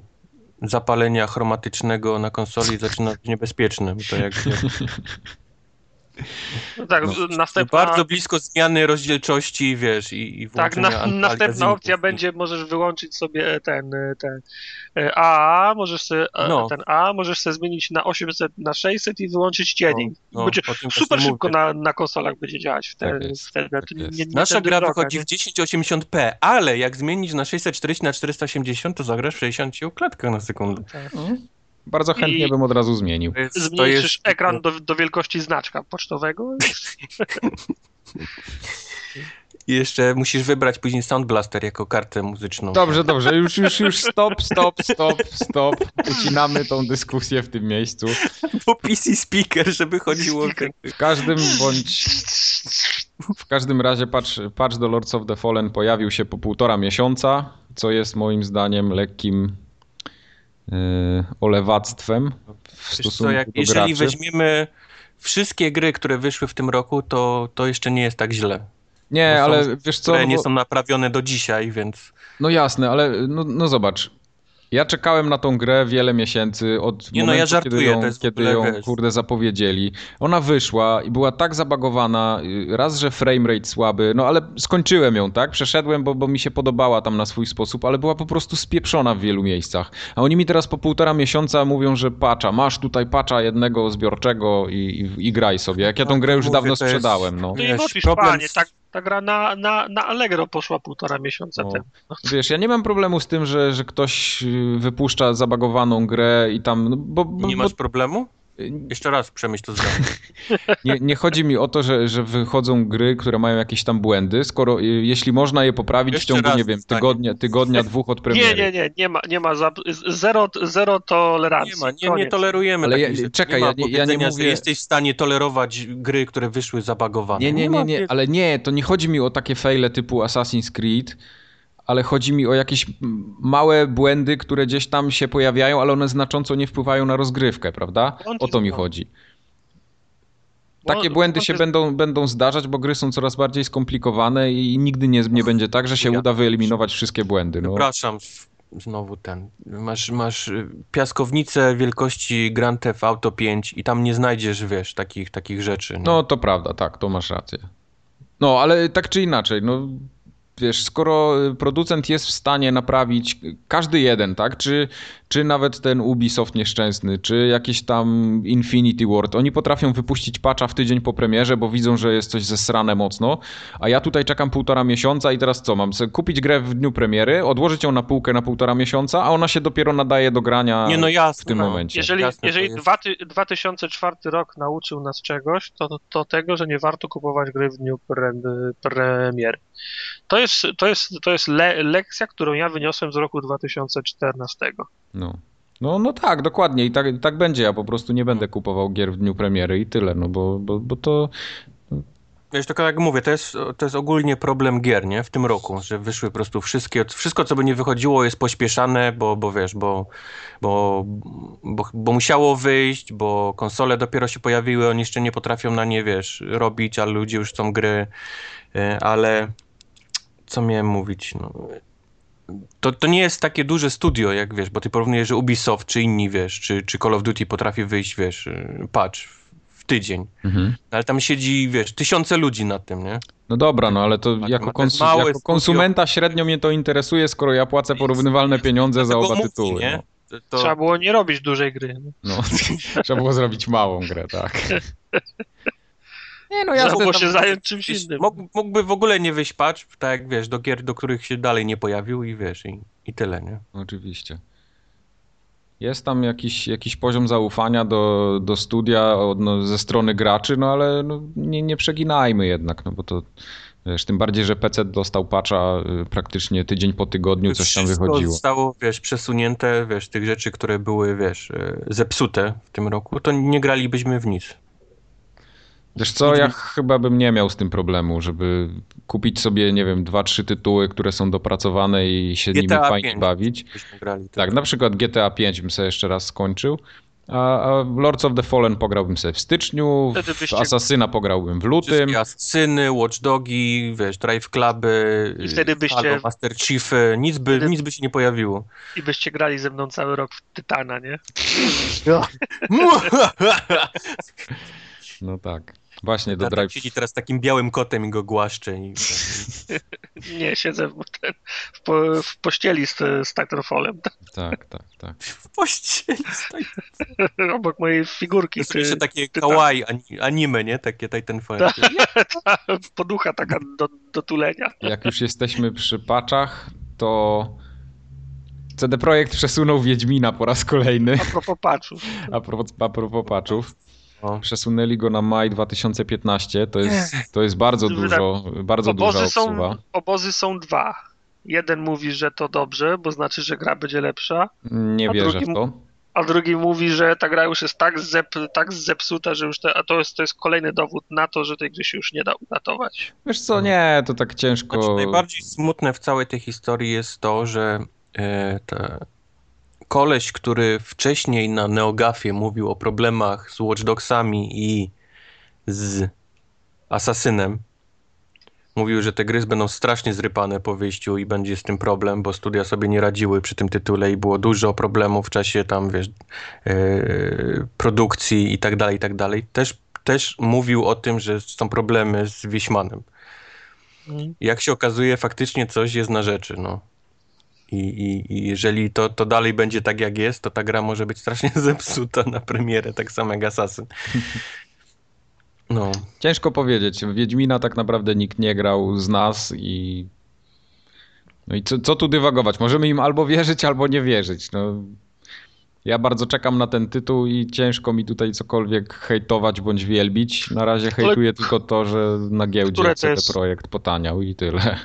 zapalenia chromatycznego na konsoli zaczyna być niebezpieczne. To jak, No tak, No. następna, bardzo blisko zmiany rozdzielczości, wiesz, i, i tak, włączenia na, następna opcja będzie, możesz wyłączyć sobie ten, ten e, A, możesz sobie, e, No. ten A, możesz sobie zmienić na 800, na 600 i wyłączyć cienie. No, no, super szybko mówię. na, na konsolach będzie działać wtedy. Tak jest, wtedy. tak nie- nie- Nasza gra droga, wychodzi nie? w 1080p, ale jak zmienić na 640 na 480, to zagrasz w 60 klatkach na sekundę. Bardzo chętnie I- bym od razu zmienił. Zmniejszysz jest, ekran do, do wielkości znaczka pocztowego. I jeszcze musisz wybrać później Sound Blaster jako kartę muzyczną. Dobrze, dobrze, już, już, już stop, stop, stop, stop. Ucinamy tą dyskusję w tym miejscu. Po PC speaker, żeby chodziło. W każdym bądź w każdym razie patch, patch do Lords of the Fallen pojawił się po półtora miesiąca, co jest moim zdaniem lekkim olewactwem w Wiesz stosunku co, jak, do jeżeli graczy. weźmiemy wszystkie gry, które wyszły w tym roku, to, to jeszcze nie jest tak źle. Nie, są- ale wiesz co, Które no, nie bo- są naprawione do dzisiaj, więc no jasne, ale no, no zobacz. Ja czekałem na tą grę wiele miesięcy od Nie, no, momentu, ja żartuję, kiedy ją, kiedy ją kurde zapowiedzieli. Ona wyszła i była tak zabagowana, y, raz, że framerate słaby, no ale skończyłem ją, tak? Przeszedłem, bo, bo mi się podobała tam na swój sposób, ale była po prostu spieprzona w wielu miejscach. A oni mi teraz po półtora miesiąca mówią, że patcha, masz tutaj patcha jednego zbiorczego i, i, i graj sobie. Jak ja tą No, grę już dawno sprzedałem, no. No i odpisz, problem panie, tak, ta gra na, na, na Allegro poszła półtora miesiąca No. temu. Wiesz, ja nie mam problemu z tym, że, że ktoś wypuszcza zabagowaną grę i tam, no, bo, bo, nie bo masz problemu? Jeszcze raz przemyśl to zdanie. nie, nie chodzi mi o to, że, że wychodzą gry, które mają jakieś tam błędy, skoro y, jeśli można je poprawić w Jeszcze ciągu, raz nie wiem, tygodnia, tygodnia dwóch od premiery. Nie, nie, nie, nie ma, nie ma za, zero, zero tolerancji. Nie ma, nie, nie tolerujemy Ale ja- czekaj, nie ja nie- ja nie mówię- że jesteś w stanie tolerować gry, które wyszły zabagowane. Nie, nie, nie, nie, ale nie, to nie chodzi mi o takie fejle typu Assassin's Creed, ale chodzi mi o jakieś małe błędy, które gdzieś tam się pojawiają, ale one znacząco nie wpływają na rozgrywkę, prawda? O to mi chodzi. Takie błędy się będą, będą zdarzać, bo gry są coraz bardziej skomplikowane i nigdy nie, nie będzie tak, że się uda wyeliminować wszystkie błędy. No. Przepraszam, znowu ten. Masz, masz y, piaskownicę wielkości Grand Theft Auto 5 i tam nie znajdziesz, wiesz, takich, takich rzeczy. nie? No to prawda, tak, to masz rację. No, ale tak czy inaczej, no wiesz, skoro y, producent jest w stanie naprawić każdy jeden, tak, czy, czy nawet ten Ubisoft nieszczęsny, czy jakieś tam Infinity Ward, oni potrafią wypuścić patcha w tydzień po premierze, bo widzą, że jest coś zesrane mocno, a ja tutaj czekam półtora miesiąca i teraz co, mam sobie kupić grę w dniu premiery, odłożyć ją na półkę na półtora miesiąca, a ona się dopiero nadaje do grania nie, no jasne. w tym no. momencie. Jeżeli, Jasne, to jeżeli jest- dwa ty, 2004 rok nauczył nas czegoś, to, to tego, że nie warto kupować gry w dniu pre, premiery. To jest, to jest, to jest le, lekcja, którą ja wyniosłem z roku 2014. No. No, no tak, dokładnie. I tak, tak będzie. Ja po prostu nie będę kupował gier w dniu premiery i tyle, no bo, bo, bo to. Wiesz, tylko jak mówię, to jest, to jest ogólnie problem gier, nie? W tym roku, że wyszły po prostu wszystkie, wszystko co by nie wychodziło jest pośpieszane, bo, bo wiesz, bo, bo, bo, bo musiało wyjść, bo konsole dopiero się pojawiły, oni jeszcze nie potrafią na nie, wiesz, robić, a ludzie już chcą gry, ale co miałem mówić, no... To, to nie jest takie duże studio, jak wiesz, bo ty porównujesz, że Ubisoft czy inni, wiesz, czy, czy Call of Duty potrafi wyjść, wiesz, e, patch w, w tydzień. Mhm. Ale tam siedzi, wiesz, tysiące ludzi nad tym, nie? No dobra, no ale to Tak, jako, no konsu- jako studio. konsumenta średnio mnie to interesuje, skoro ja płacę porównywalne pieniądze za oba mówi, tytuły. nie? No. To, Trzeba było nie robić dużej gry. no. No. Trzeba było zrobić małą grę, tak. Nie, no ja tam- się zająć czymś wiesz, innym. mógł, mógłby w ogóle nie wyjść patch, tak jak wiesz, do gier, do których się dalej nie pojawił i wiesz, i, i tyle, nie? Oczywiście. Jest tam jakiś, jakiś poziom zaufania do, do studia od- no, ze strony graczy, no ale no, nie, nie przeginajmy jednak, no bo to wiesz, tym bardziej, że PC dostał patcha y, praktycznie tydzień po tygodniu, coś tam wychodziło. zostało, wiesz, przesunięte, wiesz, tych rzeczy, które były, wiesz, e, zepsute w tym roku, to nie gralibyśmy w nic. Wiesz co, ja chyba bym nie miał z tym problemu, żeby kupić sobie, nie wiem, dwa, trzy tytuły, które są dopracowane i się nimi GTA fajnie 5 bawić. Grali. Tak, na przykład GTA 5 bym sobie jeszcze raz skończył, a, Lords of the Fallen pograłbym sobie w styczniu, w Asasyna pograłbym w lutym. Wszystkie Asyny, Watch Dogi, wiesz, Drive Cluby, I wtedy byście- Halo, Master Chiefy, nic by, Wtedy- nic by się nie pojawiło. I byście grali ze mną cały rok w Tytana, nie? No tak. Właśnie do Drive. siedzi teraz takim białym kotem i go głaszcze. I, Nie, siedzę w, ten, w, po, w pościeli z, z Titanfallem, Tak, tak, tak. w pościeli stoi. obok mojej figurki. To są jeszcze ty- takie ty- kawaii ani- anime, nie? Takie Titanfall. ta poducha taka do, do tulenia. Jak już jesteśmy przy patchach, to CD Projekt przesunął Wiedźmina po raz kolejny. A propos patchów. A propos, a propos patchów. No. Przesunęli go na maj 2015. To jest, to jest bardzo dużo, bardzo duża Obozy obsuwa. są, obozy są dwa. Jeden mówi, że to dobrze, bo znaczy, że gra będzie lepsza, Nie wierzę w to. a drugi mówi, że ta gra już jest tak, zep, tak zepsuta, że już te, a to jest, to jest kolejny dowód na to, że tej gry się już nie da uratować. Wiesz co, nie, to tak ciężko. Znaczy, najbardziej smutne w całej tej historii jest to, że e, te... koleś, który wcześniej na Neogafie mówił o problemach z Watch Dogsami i z Asasynem, mówił, że te gry będą strasznie zrypane po wyjściu i będzie z tym problem, bo studia sobie nie radziły przy tym tytule i było dużo problemów w czasie tam, wiesz, e, produkcji i tak dalej, i tak dalej. Też, też mówił o tym, że są problemy z Wieśmanem. Jak się okazuje, faktycznie coś jest na rzeczy, no. I, i, i jeżeli to, to dalej będzie tak, jak jest, to ta gra może być strasznie zepsuta na premierę, tak samo jak Assassin. No. Ciężko powiedzieć. W Wiedźmina tak naprawdę nikt nie grał z nas i. No i co, co tu dywagować? Możemy im albo wierzyć, albo nie wierzyć. No. Ja bardzo czekam na ten tytuł i ciężko mi tutaj cokolwiek hejtować bądź wielbić. Na razie hejtuję tylko to, że na giełdzie CD jest- Projekt potaniał i tyle.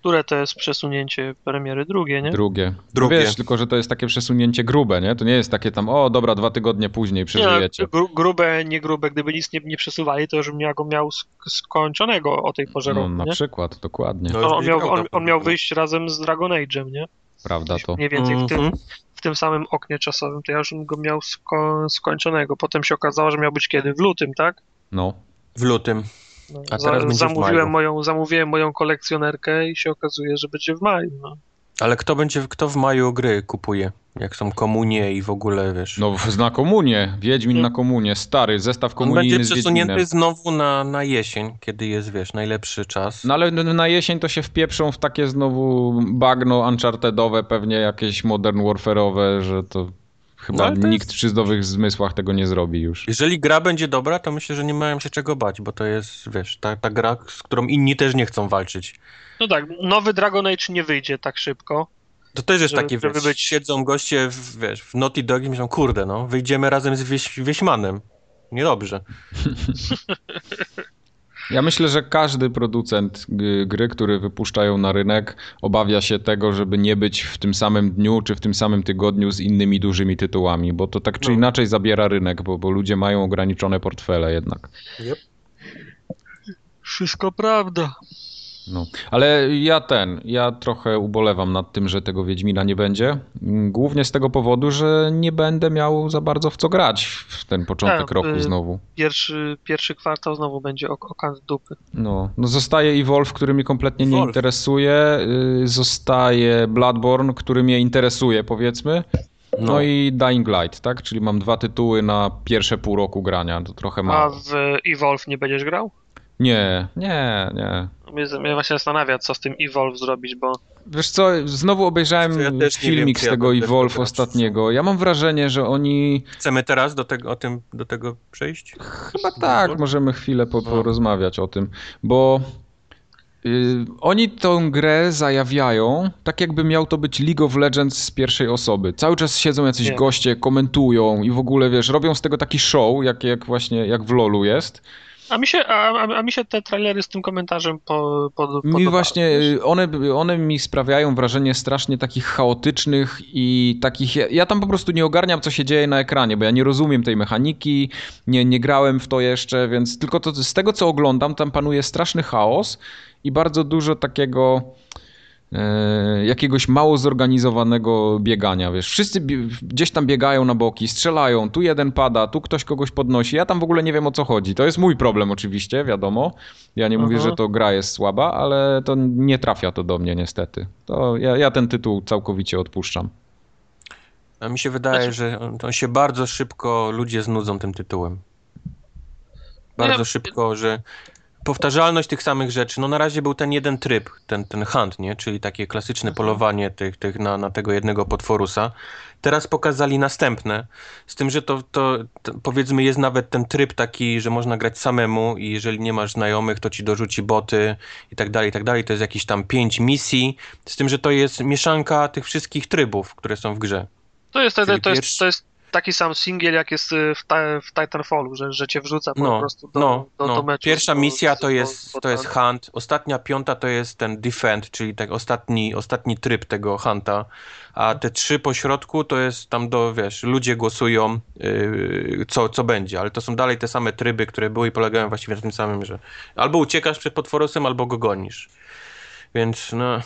Które to jest przesunięcie premiery? Drugie, nie? Drugie. Drugie. Wiesz, tylko że to jest takie przesunięcie grube, nie? To nie jest takie tam, o dobra, dwa tygodnie później Nie, przeżyjecie. gru, grube, nie grube, gdyby nic nie, nie przesuwali, to już bym ja go miał sk- skończonego o tej porze No, roku, na nie? przykład, dokładnie. No. To on, miał, on, on miał wyjść razem z Dragon Age'em, nie? Prawda to. Mniej więcej w tym, Mhm. w tym samym oknie czasowym, to ja już bym go miał sko- skończonego. Potem się okazało, że miał być kiedy? W lutym, tak? No. W lutym. No, A teraz będzie w zamówiłem, maju. moją, zamówiłem moją kolekcjonerkę i się okazuje, że będzie w maju. No. Ale kto będzie, kto w maju gry kupuje? Jak są komunie i w ogóle, wiesz. No w- na komunie, Wiedźmin na komunie, stary, zestaw On komunijny będzie z Wiedźminem. przesunięty znowu na, na jesień, kiedy jest, wiesz, najlepszy czas. No ale na jesień to się wpieprzą w takie znowu bagno unchartedowe, pewnie jakieś modern warfare'owe, że to chyba to nikt jest- przy zdrowych zmysłach tego nie zrobi już. Jeżeli gra będzie dobra, to myślę, że nie mają się czego bać, bo to jest, wiesz, ta, ta gra, z którą inni też nie chcą walczyć. no tak, nowy Dragon Age nie wyjdzie tak szybko. To też jest Żeby- takie, żeby wiesz, być- siedzą goście, w, wiesz, w Naughty Dog i myślą, kurde, no, wyjdziemy razem z wieś, Wieśmanem. Niedobrze. Ja myślę, że każdy producent gry, który wypuszczają na rynek, obawia się tego, żeby nie być w tym samym dniu czy w tym samym tygodniu z innymi dużymi tytułami, bo to tak czy No. inaczej zabiera rynek, bo, bo ludzie mają ograniczone portfele jednak. Wszystko prawda. No. Ale ja ten, ja trochę ubolewam nad tym, że tego Wiedźmina nie będzie. Głównie z tego powodu, że nie będę miał za bardzo w co grać w ten początek Tak, roku y- znowu. Pierwszy, pierwszy kwartał znowu będzie ok oka z dupy. No, no zostaje Evolve, który mnie kompletnie nie interesuje. y, Zostaje Bloodborne, który mnie interesuje, powiedzmy. No, No. i Dying Light, tak? Czyli mam dwa tytuły na pierwsze pół roku grania. To trochę A mało. w Evolve nie będziesz grał? Nie, nie, nie. Mnie, mnie właśnie zastanawia, co z tym Evolve zrobić, bo Wiesz co, znowu obejrzałem Ja filmik wiem, z ja tego to Evolve ostatniego. Ja mam wrażenie, że oni Chcemy teraz do tego, o tym, do tego przejść? Chyba tak, możemy chwilę po, No. porozmawiać o tym, bo y, oni tą grę zajawiają tak jakby miał to być League of Legends z pierwszej osoby. Cały czas siedzą jacyś Nie. goście, komentują i w ogóle wiesz, robią z tego taki show, jak, jak właśnie jak w LoLu jest. A mi się, a, a, mi się te trailery z tym komentarzem po, po, Mi podobały, właśnie, wiesz? y, one, one mi sprawiają wrażenie strasznie takich chaotycznych i takich, ja, tam po prostu nie ogarniam, co się dzieje na ekranie, bo ja nie rozumiem tej mechaniki, nie, nie grałem w to jeszcze, więc tylko to, z tego, co oglądam, tam panuje straszny chaos i bardzo dużo takiego jakiegoś mało zorganizowanego biegania, wiesz, wszyscy gdzieś tam biegają na boki, strzelają, tu jeden pada, tu ktoś kogoś podnosi, ja tam w ogóle nie wiem o co chodzi, to jest mój problem oczywiście, wiadomo, ja nie mówię, Aha. że to gra jest słaba, ale to nie trafia to do mnie niestety, to ja, ja ten tytuł całkowicie odpuszczam. A mi się wydaje, Znaczy- że on, on się bardzo szybko ludzie znudzą tym tytułem. Bardzo Ja- szybko, że powtarzalność tych samych rzeczy. No na razie był ten jeden tryb, ten, ten hunt, nie? Czyli takie klasyczne polowanie tych, tych na, na tego jednego potworusa. Teraz pokazali następne, z tym, że to, to, to powiedzmy jest nawet ten tryb taki, że można grać samemu i jeżeli nie masz znajomych, to ci dorzuci boty i tak dalej, i tak dalej. To jest jakieś tam pięć misji, z tym, że to jest mieszanka tych wszystkich trybów, które są w grze. To jest, to, to, jest, to jest taki sam singiel, jak jest y, w, w Titanfallu, że, że cię wrzuca po No, prostu do, no, do, no. do meczu. Pierwsza z- misja to jest, z- to jest z- hunt, ostatnia piąta to jest ten defend, czyli tak ostatni, ostatni tryb tego hunta, a te trzy po środku to jest tam do, wiesz, ludzie głosują yy, co, co będzie, ale to są dalej te same tryby, które były i polegają właściwie na tym samym, że albo uciekasz przed potworusem, albo go gonisz. Więc no...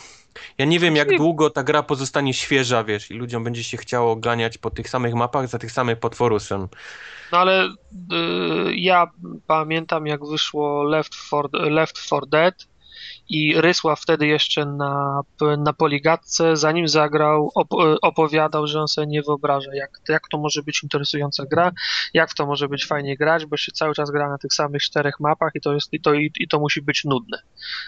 Ja nie wiem, jak Czyli- długo ta gra pozostanie świeża, wiesz, i ludziom będzie się chciało ganiać po tych samych mapach za tych samych potworusem. No ale y, ja pamiętam, jak wyszło Left 4, Left 4 Dead i Rysław wtedy jeszcze na, na Poligatce, zanim zagrał, op, opowiadał, że on sobie nie wyobraża, jak, jak to może być interesująca gra, jak to może być fajnie grać, bo się cały czas gra na tych samych czterech mapach i to, jest, i to, i, i to musi być nudne.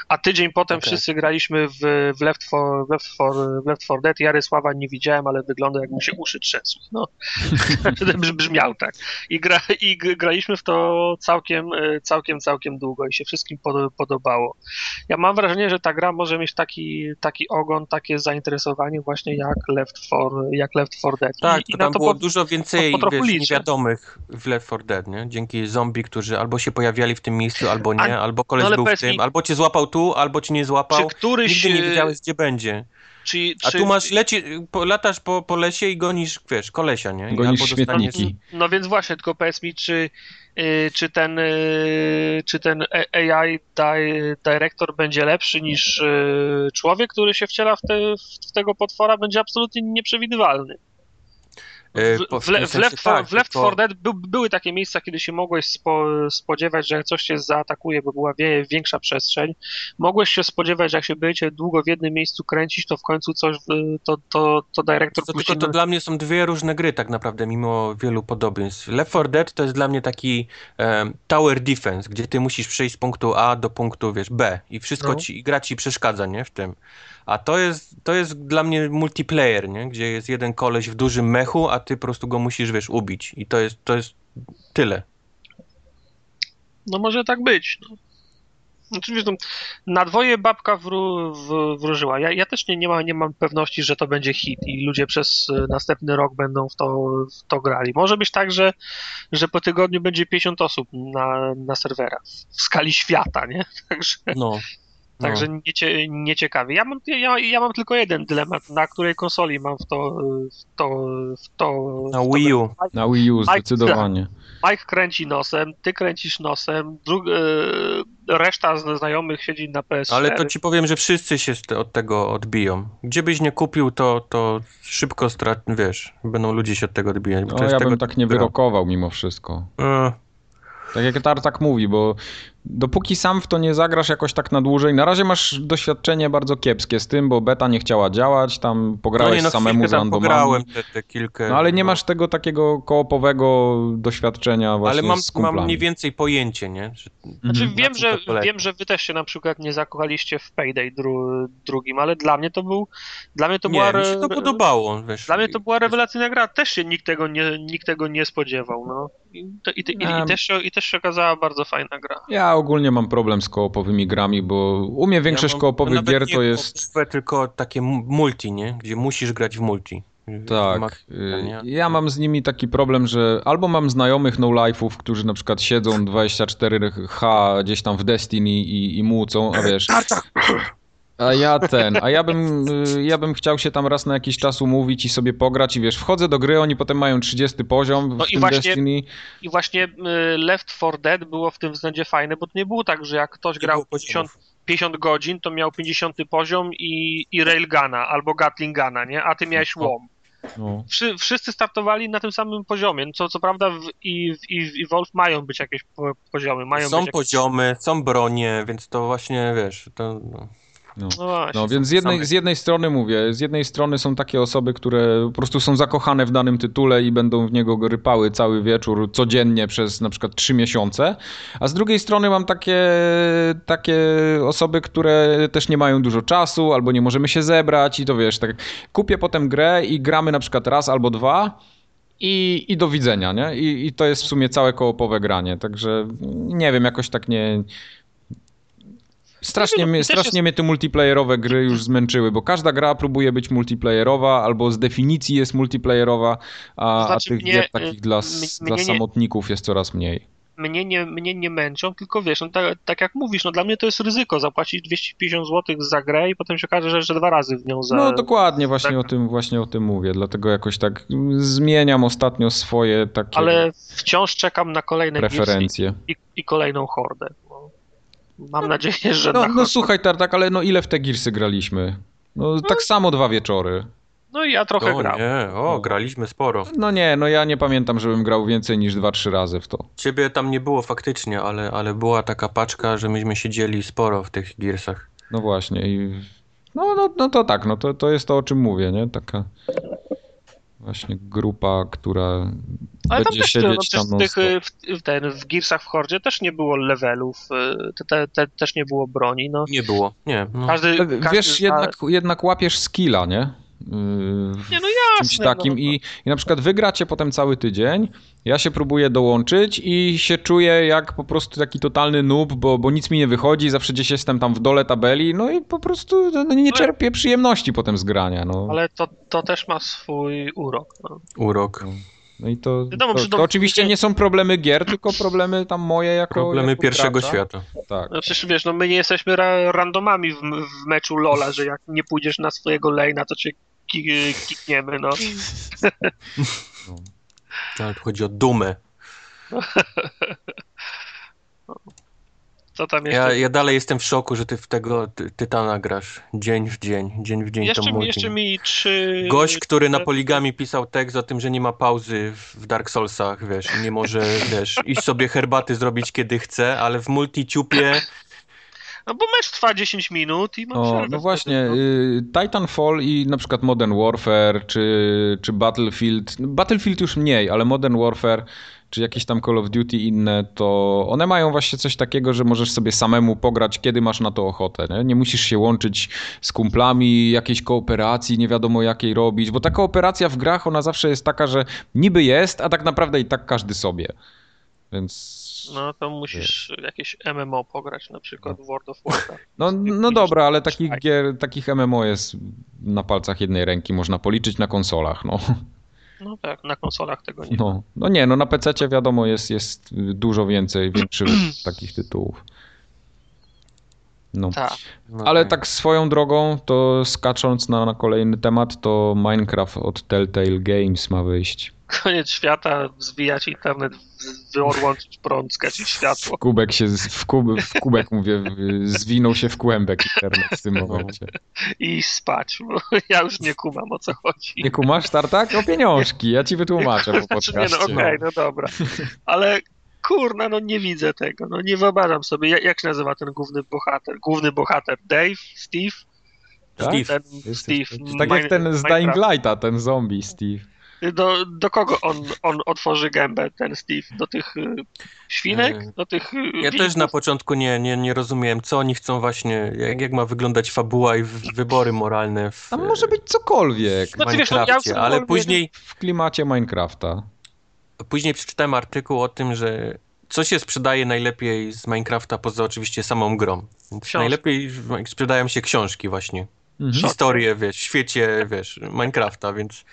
A tydzień potem Okej. wszyscy graliśmy w, w, Left 4, w, Left 4, w Left 4 Dead. Ja Rysława nie widziałem, ale wygląda jak mu się uszy trzęsły. No. Brz- Brzmiał tak. I, gra, i graliśmy w to całkiem, e, całkiem, całkiem długo i się wszystkim pod, podobało. Ja mam wrażenie, że ta gra może mieć taki, taki ogon, takie zainteresowanie właśnie jak Left 4, jak Left 4 Dead. Tak, I, to i tam to było po- dużo więcej po trochu wiesz, niewiadomych w Left 4 Dead, nie? Dzięki zombie, którzy albo się pojawiali w tym miejscu, albo A- nie, albo koleś no był w tym, mi- albo cię złapał tu, albo cię nie czy złapał. któryś... Nigdy nie e, wiedziałeś, gdzie będzie. Czy, A czy, tu masz, leci, po, latasz po, po lesie i gonisz, wiesz, kolesia, nie? I Gonisz albo dostaniesz- śmietniki. No więc właśnie, tylko powiedz mi, czy, y, czy ten, y, czy ten AI di- Director będzie lepszy niż y, człowiek, który się wciela w, te, w tego potwora, będzie absolutnie nieprzewidywalny. E, W, w, le, w Left, 4, tak, w Left tylko- 4 Dead by, były takie miejsca, kiedy się mogłeś spo, spodziewać, że coś cię zaatakuje, bo była wie, większa przestrzeń. Mogłeś się spodziewać, że jak się będziecie długo w jednym miejscu kręcić, to w końcu coś, to, to, to dyrektor To, puści... tylko to dla mnie są dwie różne gry tak naprawdę, mimo wielu podobieństw. Left 4 Dead to jest dla mnie taki em, tower defense, gdzie ty musisz przejść z punktu A do punktu, wiesz, B i wszystko No. ci, i gra ci przeszkadza, nie, w tym. A to jest, to jest dla mnie multiplayer, nie, gdzie jest jeden koleś w dużym mechu, a ty po prostu go musisz, wiesz, ubić i to jest, to jest tyle. No może tak być. No. Znaczy, wiesz, no, na dwoje babka wró, w, wróżyła. Ja, ja też nie, nie, mam, nie mam pewności, że to będzie hit i ludzie przez e, następny rok będą w to, w to grali. Może być tak, że, że po tygodniu będzie 50 osób na, na serwerach w skali świata, nie? Także, No. Także niecie, nieciekawie. Ja mam, ja, ja mam tylko jeden dylemat, na której konsoli mam w to, w to, w to, Na w to Wii U. Na Wii U Mike- zdecydowanie. Mike kręci nosem, ty kręcisz nosem, dru- e, reszta z znajomych siedzi na PS4. Ale to ci powiem, że wszyscy się od tego odbiją. Gdzie byś nie kupił, to, to szybko strat, wiesz, będą ludzie się od tego odbijać. No, ja tego bym tak nie wyrokował mimo wszystko. E, Tak jak Tartak mówi, bo dopóki sam w to nie zagrasz jakoś tak na dłużej, na razie masz doświadczenie bardzo kiepskie z tym, bo beta nie chciała działać, tam No pograłeś nie, no samemu z randomami. pograłem te, te kilka. No ale nie no. masz tego takiego koopowego doświadczenia właśnie Ale mam, z mam mniej więcej pojęcie, nie? Że, Znaczy Mhm. wiem, że, wiem, że wy też się na przykład nie zakochaliście w Payday dru, drugim, ale dla mnie to był, dla mnie to była, nie, mi się to podobało, wiesz. dla mnie to była rewelacyjna gra, też się nikt tego nie, nikt tego nie spodziewał, no. I, to, i, i, i, też się, I też się okazała bardzo fajna gra. Ja ogólnie mam problem z koopowymi grami, bo u mnie większość Ja mam- koopowych nawet gier nie to jest... koopowe, Tylko takie mu- multi, nie? Gdzie musisz grać w multi. Tak. Y? Ja mam z nimi taki problem, że albo mam znajomych no-life'ów, którzy na przykład siedzą 24H gdzieś tam w Destiny i, i mucą, a wiesz... A ja ten, a ja bym, y, ja bym chciał się tam raz na jakiś czas umówić i sobie pograć i wiesz, wchodzę do gry, oni potem mają 30 poziom w No i tym właśnie- Destiny. I właśnie y, Left 4 Dead było w tym względzie fajne, bo to nie było tak, że jak ktoś Nie grał było 50, poziomów. 50 godzin, to miał 50 poziom i, i Railguna albo Gatlingana, nie? A ty miałeś No. łom. No. Wszy, wszyscy startowali na tym samym poziomie. Co, co prawda w, i, w, i w Evolve mają być jakieś po, poziomy. Mają Są być jakieś... poziomy, są bronie, więc to właśnie, wiesz, to... No. No. No właśnie. No więc z jednej, z jednej strony mówię, z jednej strony są takie osoby, które po prostu są zakochane w danym tytule i będą w niego rypały cały wieczór, codziennie przez na przykład trzy miesiące, a z drugiej strony mam takie, takie osoby, które też nie mają dużo czasu albo nie możemy się zebrać i to wiesz, tak kupię potem grę i gramy na przykład raz albo dwa i, i do widzenia, nie? I, I to jest w sumie całe kołopowe granie, także nie wiem, jakoś tak nie... Strasznie, no, mnie, strasznie jest- mnie te multiplayerowe gry już zmęczyły, bo każda gra próbuje być multiplayerowa, albo z definicji jest multiplayerowa, a, To znaczy a tych mnie, gier takich dla, mnie nie- samotników jest coraz mniej. Mnie nie, mnie nie męczą, tylko wiesz, no tak, tak jak mówisz, no dla mnie to jest ryzyko zapłacić 250 zł za grę i potem się okaże, że, że dwa razy w nią za... No dokładnie, właśnie, tak. o tym, właśnie o tym mówię, dlatego jakoś tak zmieniam ostatnio swoje takie Ale wciąż czekam na kolejne preferencje. i, i kolejną hordę. No. Mam nadzieję, że No, na no słuchaj Tartak, ale no ile w te Gearsy graliśmy? No tak samo dwa wieczory. No i ja trochę O gram. nie, o, graliśmy sporo. No nie, no ja nie pamiętam, żebym grał więcej niż dwa, trzy razy w to. Ciebie tam nie było faktycznie, ale, ale była taka paczka, że myśmy siedzieli sporo w tych Gearsach. No właśnie i no, no, no to tak, no to, to jest to o czym mówię, nie? Taka właśnie grupa, która Ale tam będzie też no, siedzieć przecież tam w, tych, w, w, ten, w Gearsach w Hordzie też nie było levelów, y, te, te, te, też nie było broni. No. Nie było, nie. No. Każdy, każdy Wiesz, zna- jednak, jednak łapiesz skilla, nie? Yy, Nie, no czymś jasne. takim no, i, i na przykład wygracie potem cały tydzień, ja się próbuję dołączyć i się czuję jak po prostu taki totalny noob, bo, bo nic mi nie wychodzi, zawsze gdzieś jestem tam w dole tabeli, no i po prostu no, nie czerpię przyjemności potem z grania, no. Ale to, to też ma swój urok. No. Urok. No i to, Wiadomo, to, to- to oczywiście nie są problemy gier, tylko problemy tam moje jako Problemy jako pierwszego gracza. świata. Tak. No przecież wiesz, no my nie jesteśmy ra randomami w, w meczu Lola, że jak nie pójdziesz na swojego lane'a, to cię kikniemy, no. Ale tu chodzi o dumę. Co tam jeszcze? Ja, ja dalej jestem w szoku, że ty w tego ty, Tytana grasz dzień w dzień, dzień w dzień jeszcze, to mi, jeszcze mi trzy... Gość, który na poligami pisał tekst o tym, że nie ma pauzy w Dark Soulsach, wiesz, i nie może, wiesz, iść sobie herbaty zrobić kiedy chce, ale w multiciupie No bo mecz trwa 10 minut i ma O, no właśnie, no. y, Titanfall i na przykład Modern Warfare, czy, czy Battlefield, no, Battlefield już mniej, ale Modern Warfare, czy jakieś tam Call of Duty inne, to one mają właśnie coś takiego, że możesz sobie samemu pograć, kiedy masz na to ochotę. Nie, nie musisz się łączyć z kumplami, jakiejś kooperacji, nie wiadomo jakiej robić, bo ta kooperacja w grach, ona zawsze jest taka, że niby jest, a tak naprawdę i tak każdy sobie. Więc... No to musisz jakieś MMO pograć, na przykład World of Warcraft. No, no dobra, ale takich gier, takich MMO jest na palcach jednej ręki, można policzyć na konsolach, no. No tak, na konsolach tego nie. No, no nie, no na PC wiadomo jest, jest dużo więcej, większych takich tytułów. No. Tak. no Ale tak swoją drogą, to skacząc na, na kolejny temat, to Minecraft od Telltale Games ma wyjść. Koniec świata, zwijać internet, w- wyłączyć prąd, skać światło Kubek się, z- w, kub, w kubek mówię, w- zwinął się w kłębek internet w tym momencie. i spać, bo ja już nie kumam o co chodzi. Nie kumasz, Tartak? O pieniążki, ja ci wytłumaczę po Znaczy, nie, no podcaście. okej, no dobra. Ale kurna, no nie widzę tego, no nie wyobrażam sobie, jak, jak się nazywa ten główny bohater? Główny bohater, Dave? Steve? Tak? Steve. Ten Jest- Steve. jest- Tak jak ten z. Dying Lighta, ten zombie Steve. Do, do kogo on, on otworzy gębę, ten Steve? Do tych y, świnek? Do tych y, Ja wilków? też na początku nie, nie, nie rozumiałem, co oni chcą właśnie, jak, jak ma wyglądać fabuła i wybory moralne w, Tam może być cokolwiek w Znaczy, wiesz, no, ja ale później, w klimacie Minecrafta. Później przeczytałem artykuł o tym, że co się sprzedaje najlepiej z Minecrafta poza oczywiście samą grą. Najlepiej sprzedają się książki właśnie. Mhm. Historie, wiesz, w świecie, wiesz, Minecrafta, więc,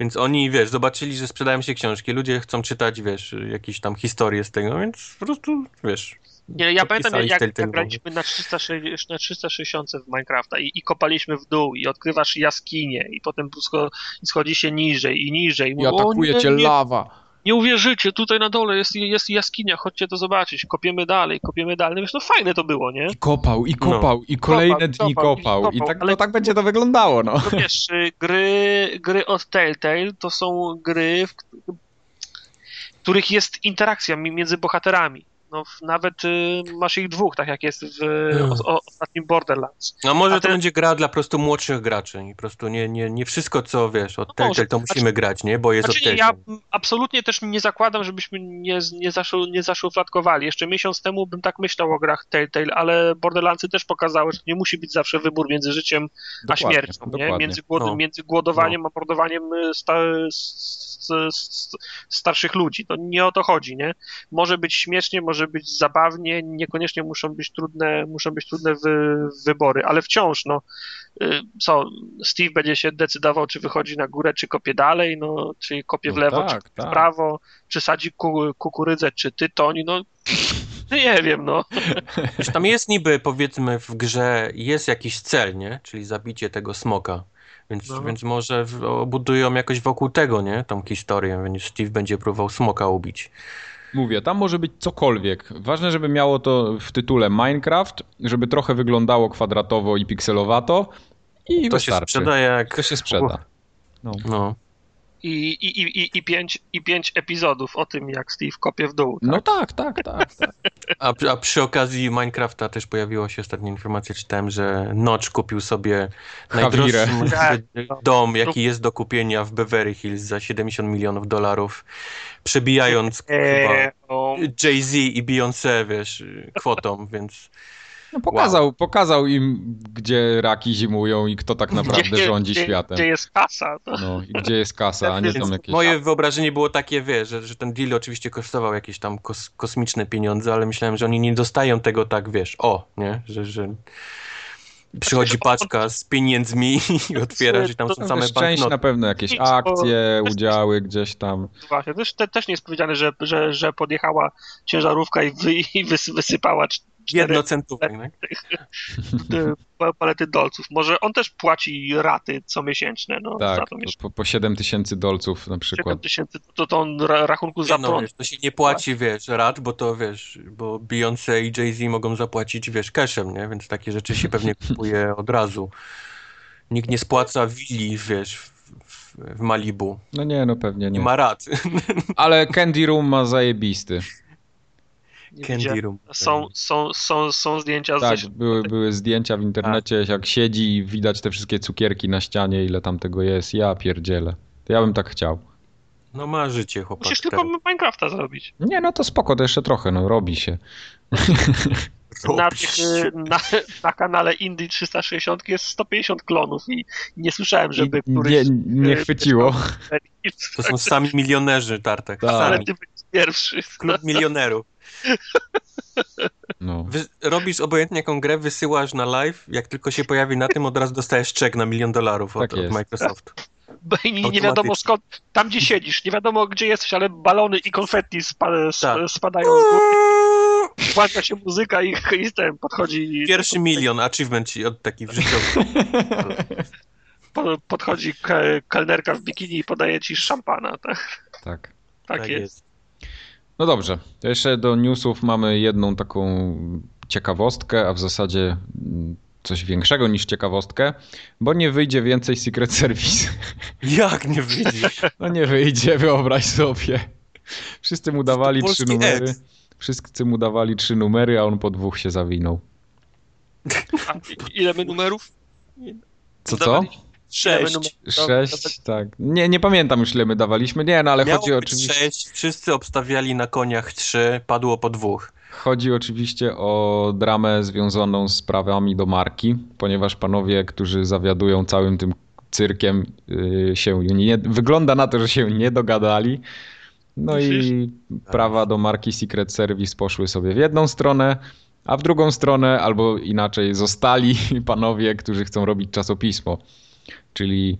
więc oni, wiesz, zobaczyli, że sprzedają się książki, ludzie chcą czytać, wiesz, jakieś tam historie z tego, więc po prostu, wiesz, Nie, ja pamiętam, jak, jak graliśmy na 360, na 360 w Minecrafta i, i kopaliśmy w dół i odkrywasz jaskinię i potem scho- schodzi się niżej i niżej. I o atakuje nie, cię nie, lawa. Nie uwierzycie, tutaj na dole jest, jest jaskinia, chodźcie to zobaczyć. Kopiemy dalej, kopiemy dalej. Wiesz, no fajne to było, nie? I kopał, i kopał, i kolejne dni kopał, i kopał. I kopał, tak, ale- no, tak będzie to wyglądało, no. No wiesz, y, gry, gry od Telltale to są gry, w których jest interakcja mi- między bohaterami. No, nawet y, masz ich dwóch, tak jak jest w Mm. o, o, ostatnim Borderlands. No może A to te- będzie gra dla po prostu młodszych graczy i po prostu nie, nie, nie wszystko co wiesz od No Telltale może. to musimy grać, nie? Bo jest Znaczy, od ja absolutnie też nie zakładam, żebyśmy nie, nie, zaszu, nie zaszufladkowali. Jeszcze miesiąc temu bym tak myślał o grach Telltale, ale Borderlandsy też pokazały, że nie musi być zawsze wybór między życiem a Dokładnie, śmiercią, nie? Między, głod, No. między głodowaniem a mordowaniem y, sta, s, s, starszych ludzi. To nie o to chodzi, nie? Może być śmiesznie, może być zabawnie, niekoniecznie muszą być trudne, muszą być trudne wy, wybory, ale wciąż, no, y, co, Steve będzie się decydował, czy wychodzi na górę, czy kopie dalej, no, czy kopie w No lewo, tak, czy w tak. prawo, czy sadzi ku, kukurydzę, czy tytoń, no, nie wiem, no. Wiesz, tam jest niby powiedzmy w grze jest jakiś cel, nie? Czyli zabicie tego smoka. Więc, No. więc może w, obudują jakoś wokół tego, nie? Tą historię, więc Steve będzie próbował smoka ubić. Mówię, tam może być cokolwiek. Ważne, żeby miało to w tytule Minecraft, żeby trochę wyglądało kwadratowo i pikselowato i To się wystarczy. sprzeda jak... To się sprzeda. No. No. I, i, i, i, i, pięć, I pięć epizodów o tym, jak Steve kopie w dół. Tak? no tak, tak, tak. tak. A, przy- a przy okazji Minecrafta też pojawiła się ostatnia informacja, czytałem, że Notch kupił sobie najdroższy Tak. dom, jaki jest do kupienia w Beverly Hills za 70 milionów dolarów, przebijając Eee, chyba o, Jay-Z i Beyoncé, wiesz, kwotą, więc No pokazał, pokazał im, gdzie raki zimują i kto tak naprawdę gdzie, rządzi gdzie, światem. Gdzie jest kasa? To... No i gdzie jest kasa, a nie tam jakieś... moje wyobrażenie było takie, wiesz, że, że ten deal oczywiście kosztował jakieś tam kos, kosmiczne pieniądze, ale myślałem, że oni nie dostają tego tak, wiesz, o, nie, że, że przychodzi paczka z pieniędzmi i otwierasz i tam są same część na banknoty. pewno jakieś akcje, udziały gdzieś tam. Właśnie. Też, te, też nie jest powiedziane, że, że, że podjechała ciężarówka i, wy, i wys, wysypała Jednocentowych, nie? palety dolców. Może on też płaci raty co miesięczne. No, tak, za to po, po 7 tysięcy dolców na przykład. 7 tysięcy, to, to on rachunku za no, wiesz, To się nie płaci, tak. wiesz, rat, bo to wiesz, bo Beyoncé i Jay-Z mogą zapłacić, wiesz, cashem, nie? Więc takie rzeczy się pewnie kupuje od razu. Nikt nie spłaca willi, wiesz, w, w Malibu. No nie, no pewnie nie. Nie ma rat. Ale Candy Room ma zajebisty. Candy Room. Są, są, są, są zdjęcia tak, z... były, były zdjęcia w internecie, tak. jak siedzi i widać te wszystkie cukierki na ścianie, ile tam tego jest. Ja pierdzielę. To ja bym tak chciał. No ma życie, chłopak. Musisz tylko Minecrafta zrobić. Nie, no to spoko, to jeszcze trochę, no robi się. Na, tych, na, na, kanale Indie 360 jest 150 klonów i nie słyszałem, żeby I któryś... Nie, nie chwyciło. To są sami milionerzy, Tartek. Tak. Ale ty będziesz pierwszy. Klub milionerów. No. Wy, robisz obojętnie jaką grę, wysyłasz na live, jak tylko się pojawi na tym, od razu dostajesz czek na milion dolarów od, tak od Microsoftu. Bo nie, nie wiadomo skąd, tam gdzie siedzisz, nie wiadomo gdzie jesteś, ale balony i konfetti spa, tak. spadają z góry. Włącza się muzyka i, i ten podchodzi... Pierwszy milion, achievement ci od takich życiowych. podchodzi kelnerka w bikini i podaje ci szampana. Tak, tak. tak, tak jest. jest. No dobrze, to jeszcze do newsów mamy jedną taką ciekawostkę, a w zasadzie coś większego niż ciekawostkę, bo nie wyjdzie więcej Secret Service. Jak nie wyjdzie? No nie wyjdzie, wyobraź sobie. Wszyscy mu dawali trzy numery. Wszyscy mu dawali trzy numery, a on po dwóch się zawinął. A ile my numerów? Co, co? Sześć. Sześć, tak. Nie, nie pamiętam już ile my dawaliśmy. Nie, no ale Miało chodzi oczywiście... sześć, wszyscy obstawiali na koniach trzy, padło po dwóch. Chodzi oczywiście o dramę związaną z prawami do marki, ponieważ panowie, którzy zawiadują całym tym cyrkiem y, się nie, wygląda na to, że się nie dogadali. No i prawa do marki Secret Service poszły sobie w jedną stronę, a w drugą stronę, albo inaczej, zostali panowie, którzy chcą robić czasopismo czyli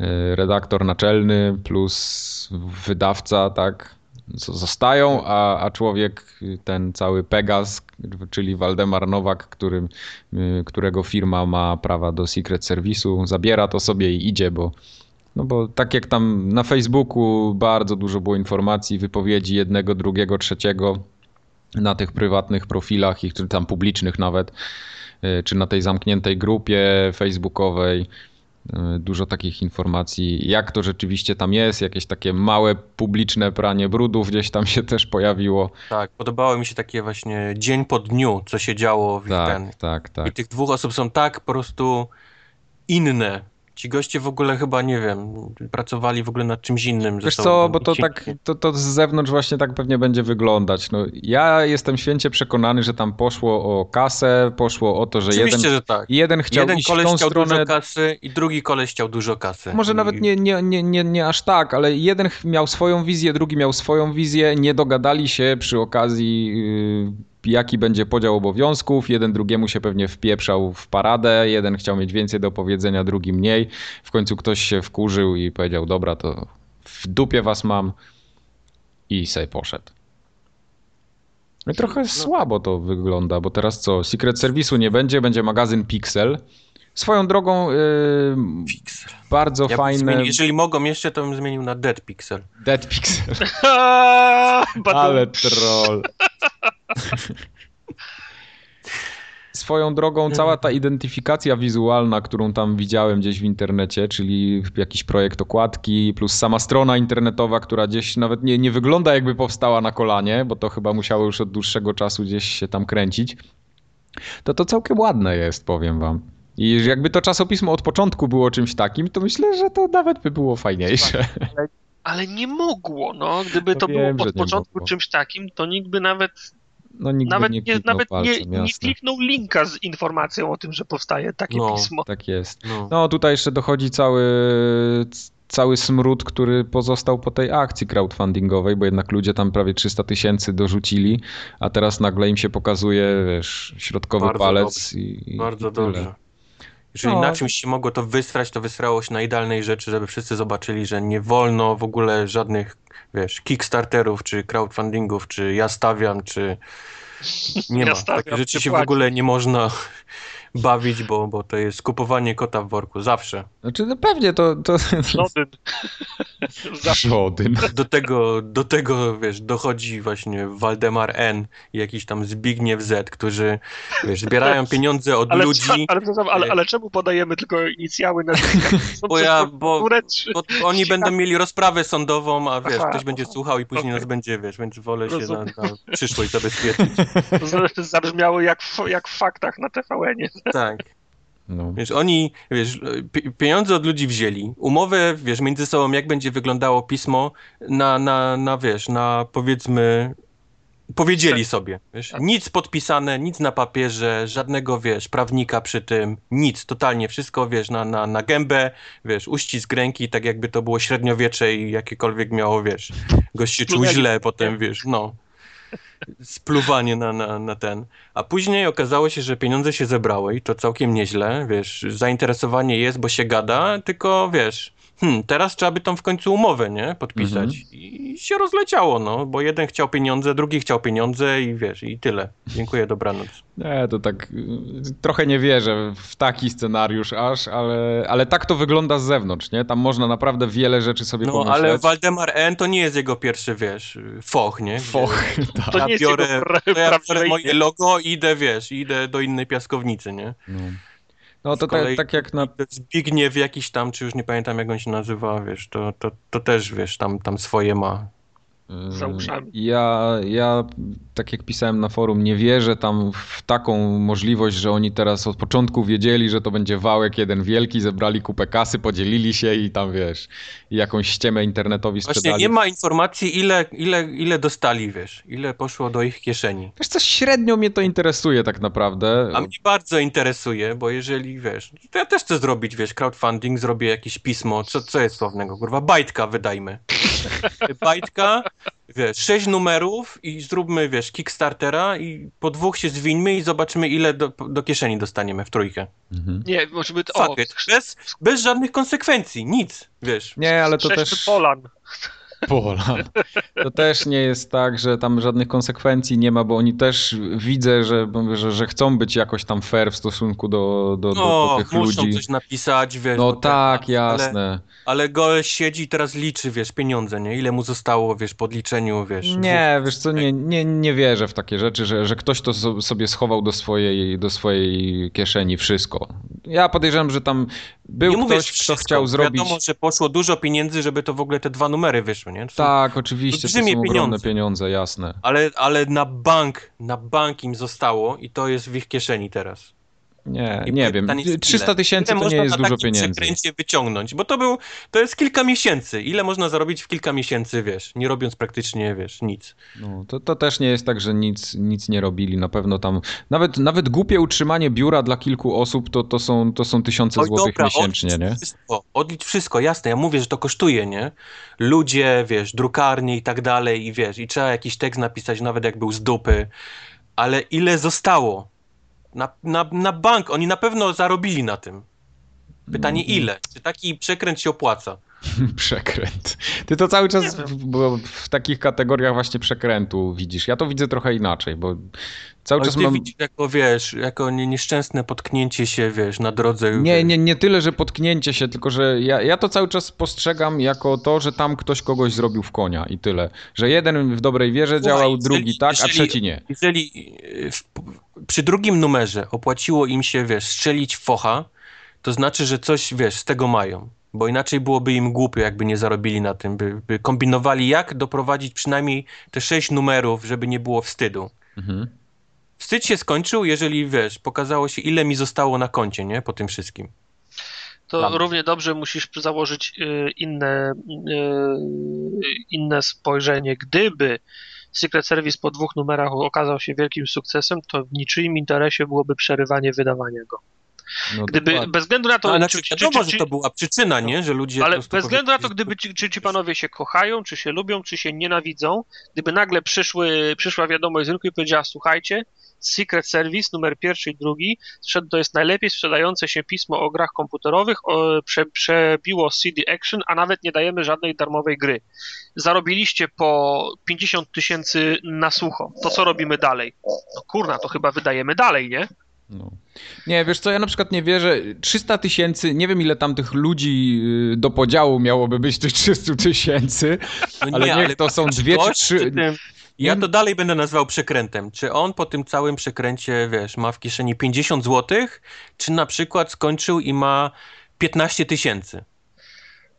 e, redaktor naczelny plus wydawca, tak, zostają, a, a człowiek, ten cały Pegas, czyli Waldemar Nowak, którym, e, którego firma ma prawa do Secret Service'u, zabiera to sobie i idzie, bo no bo tak jak tam na Facebooku bardzo dużo było informacji, wypowiedzi jednego, drugiego, trzeciego na tych prywatnych profilach, ich czy tam publicznych nawet, e, czy na tej zamkniętej grupie facebookowej, dużo takich informacji, jak to rzeczywiście tam jest, jakieś takie małe publiczne pranie brudów gdzieś tam się też pojawiło. Tak, podobało mi się takie właśnie dzień po dniu, co się działo w tak, ten. Tak, tak. I tych dwóch osób są tak po prostu inne Ci goście w ogóle chyba, nie wiem, pracowali w ogóle nad czymś innym. Wiesz co, bo to tak, to, to z zewnątrz właśnie tak pewnie będzie wyglądać. No, ja jestem święcie przekonany, że tam poszło o kasę, poszło o to, że Oczywiście, jeden, że tak. jeden chciał jeden iść koleś w tą chciał stronę... dużo kasy i drugi koleś chciał dużo kasy. Może I... nawet nie, nie, nie, nie, nie aż tak, ale jeden miał swoją wizję, drugi miał swoją wizję, nie dogadali się przy okazji... Yy jaki będzie podział obowiązków. Jeden drugiemu się pewnie wpieprzał w paradę, jeden chciał mieć więcej do powiedzenia, drugi mniej. W końcu ktoś się wkurzył i powiedział: Dobra, to w dupie was mam i sobie poszedł. No i trochę no. słabo to wygląda, bo teraz co? Secret Service'u nie będzie, będzie magazyn Pixel. Swoją drogą yy, bardzo ja fajne. Zmienił, jeżeli mogą jeszcze, to bym zmienił na Dead Pixel. Dead Pixel. Ale troll. Swoją drogą, cała ta identyfikacja wizualna, którą tam widziałem gdzieś w internecie, czyli jakiś projekt okładki, plus sama strona internetowa, która gdzieś nawet nie, nie wygląda jakby powstała na kolanie, bo to chyba musiało już od dłuższego czasu gdzieś się tam kręcić, to to całkiem ładne jest, powiem wam. I jakby to czasopismo od początku było czymś takim, to myślę, że to nawet by było fajniejsze. Ale, nie mogło, no. Gdyby no to wiem, było od początku czymś takim, to nikt by nawet no, nikt nawet nie, nie nawet palcem, nie, nie, kliknął linka z informacją o tym, że powstaje takie no, pismo. Tak jest. No. no tutaj jeszcze dochodzi cały, cały smród, który pozostał po tej akcji crowdfundingowej, bo jednak ludzie tam prawie 300 tysięcy dorzucili, a teraz nagle im się pokazuje, wiesz, środkowy Bardzo palec i, i Bardzo i dobrze. Jeżeli no. na czymś się mogło to wysrać, to wysrało się na idealnej rzeczy, żeby wszyscy zobaczyli, że nie wolno w ogóle żadnych, wiesz, kickstarterów, czy crowdfundingów, czy ja stawiam, czy Nie Ja ma. stawiam, Takie rzeczy się w płacisz. ogóle nie można bawić, bo, bo to jest kupowanie kota w worku. Zawsze. Znaczy, no pewnie to... to... Zawsze. Żodyn. Do tego, do tego, wiesz, dochodzi właśnie Waldemar N. i jakiś tam Zbigniew Z, którzy, wiesz, zbierają pieniądze od Ale, ludzi, ale, ale, ale czemu podajemy tylko inicjały na Bo ja- bo- Czy... bo oni będą mieli rozprawę sądową, a wiesz, Aha, ktoś będzie aha. słuchał i później Okej. nas będzie, wiesz, więc wolę się na, na przyszłość zabezpieczyć. Zabrzmiało jak w, jak w faktach na TVN-ie. Tak. No. Wiesz, oni, wiesz, pi- pieniądze od ludzi wzięli, umowę, wiesz, między sobą, jak będzie wyglądało pismo na, na, na wiesz, na powiedzmy, powiedzieli sobie, wiesz, Tak. nic podpisane, nic na papierze, żadnego, wiesz, prawnika przy tym, nic, totalnie, wszystko, wiesz, na, na, na gębę, wiesz, uścisk ręki, tak jakby to było średniowiecze i jakiekolwiek miało, wiesz, gość się czuł źle potem, wiesz, no. Spluwanie na, na, na ten. A później okazało się, że pieniądze się zebrały i to całkiem nieźle, wiesz, zainteresowanie jest, bo się gada, tylko wiesz, hmm, teraz trzeba by tą w końcu umowę, nie, podpisać. Mhm. I się rozleciało, no, bo jeden chciał pieniądze, drugi chciał pieniądze i wiesz, i tyle. Dziękuję, dobranoc. Nie, to tak trochę nie wierzę w taki scenariusz aż, ale, ale tak to wygląda z zewnątrz, nie? Tam można naprawdę wiele rzeczy sobie No, pomyśleć. ale Waldemar N. to nie jest jego pierwszy, wiesz, foch, nie? Foch, tak. To ja nie jest biorę, jego pra- to ja biorę moje logo i idę, wiesz, idę do innej piaskownicy, nie? No, no to Z kolei- tak, tak jak na... Zbigniew jakiś tam, czy już nie pamiętam jak on się nazywa, wiesz, to, to, to też, wiesz, tam, tam swoje ma. Za uszami. Ja, ja, tak jak pisałem na forum, nie wierzę tam w taką możliwość, że oni teraz od początku wiedzieli, że to będzie wałek jeden wielki, zebrali kupę kasy, podzielili się i tam wiesz, jakąś ściemę internetowi Właśnie sprzedali. nie ma informacji, ile, ile, ile dostali, wiesz, ile poszło do ich kieszeni. Wiesz co, średnio mnie to interesuje tak naprawdę. A mnie bardzo interesuje, bo jeżeli, wiesz, to ja też chcę zrobić, wiesz, crowdfunding, zrobię jakieś pismo, co, co jest słownego, kurwa, bajtka wydajmy. Bajtka, wiesz, sześć numerów i zróbmy, wiesz, Kickstartera i po dwóch się zwinmy i zobaczymy, ile do, do kieszeni dostaniemy w trójkę. Mhm. Nie, może by... O. Bez, bez żadnych konsekwencji, nic, wiesz. Nie, ale to Sześć też... Polan. Polan. To też nie jest tak, że tam żadnych konsekwencji nie ma, bo oni też widzę, że, że, że chcą być jakoś tam fair w stosunku do, do, do, do No, tych muszą ludzi. coś napisać, wiesz. No tak, ale- jasne. Ale gość siedzi i teraz liczy, wiesz, pieniądze, nie? Ile mu zostało, wiesz, po odliczeniu, wiesz. Nie, wiesz co, nie, nie, nie wierzę w takie rzeczy, że, że ktoś to so- sobie schował do swojej, do swojej kieszeni wszystko. Ja podejrzewam, że tam był nie mówię, ktoś, że kto wszystko. chciał zrobić... Wiadomo, że poszło dużo pieniędzy, żeby to w ogóle te dwa numery wyszły, nie? Są- Tak, oczywiście, to są ogromne pieniądze. pieniądze, jasne. Ale, ale na bank, na bank im zostało i to jest w ich kieszeni teraz. Nie, I nie wiem, pytanie jest, 300 ile? tysięcy to nie jest dużo pieniędzy. przekręcie wyciągnąć? Bo to był, to jest kilka miesięcy. Ile można zarobić w kilka miesięcy, wiesz, nie robiąc praktycznie, wiesz, nic. No, to, to też nie jest tak, że nic, nic nie robili. Na pewno tam. Nawet, nawet głupie utrzymanie biura dla kilku osób to, to, są, to są tysiące Oj, złotych dobra, miesięcznie, odlicz nie? Wszystko, odlicz wszystko, jasne, ja mówię, że to kosztuje, nie? Ludzie, wiesz, drukarnie i tak dalej i wiesz, i trzeba jakiś tekst napisać, nawet jak był z dupy, ale ile zostało? Na, na, na bank, oni na pewno zarobili na tym. Pytanie Mm. ile? Czy taki przekręt się opłaca? Przekręt. Ty to cały czas w, w takich kategoriach właśnie przekrętu widzisz. Ja to widzę trochę inaczej, bo cały Ale czas ty mam. widzisz jako, wiesz, jako nie- nieszczęsne potknięcie się, wiesz, na drodze. Nie, nie, nie tyle, że potknięcie się, tylko że ja, ja to cały czas postrzegam jako to, że tam ktoś kogoś zrobił w konia i tyle. Że jeden w dobrej wierze Słuchaj, działał, jeżeli- drugi tak, a jeżeli- trzeci nie. Jeżeli y, w, przy drugim numerze opłaciło im się, wiesz, strzelić w focha, to znaczy, że coś, wiesz, z tego mają. Bo inaczej byłoby im głupio, jakby nie zarobili na tym, by, by kombinowali, jak doprowadzić przynajmniej te sześć numerów, żeby nie było wstydu. Mhm. Wstyd się skończył, jeżeli, wiesz, pokazało się, ile mi zostało na koncie, nie? Po tym wszystkim. To Tam. równie dobrze musisz założyć y, inne, y, inne spojrzenie. Gdyby Secret Service po dwóch numerach okazał się wielkim sukcesem, to w niczyim interesie byłoby przerywanie wydawania go. No Gdyby, dokładnie. bez względu na to, To, znaczy, czy, czy, wiadomo, czy, że to była przyczyna, nie? Że ludzie ale bez względu na to, gdyby ci, czy ci panowie się kochają, czy się lubią, czy się nienawidzą, gdyby nagle przyszły, przyszła wiadomość z rynku i powiedziała, słuchajcie, Secret Service numer pierwszy i drugi. To jest najlepiej sprzedające się pismo o grach komputerowych. O, prze, przebiło CD Action, a nawet nie dajemy żadnej darmowej gry. Zarobiliście po 50 tysięcy na sucho. To co robimy dalej? No kurna, to chyba wydajemy dalej, nie? No. Nie, wiesz co, ja na przykład nie wierzę. 300 tysięcy, nie wiem ile tam tych ludzi y, do podziału miałoby być tych 300 tysięcy, no ale niech ale to są dwie czy trzy... Ja to dalej będę nazywał przekrętem. Czy on po tym całym przekręcie, wiesz, ma w kieszeni 50 zł, czy na przykład skończył i ma 15 tysięcy?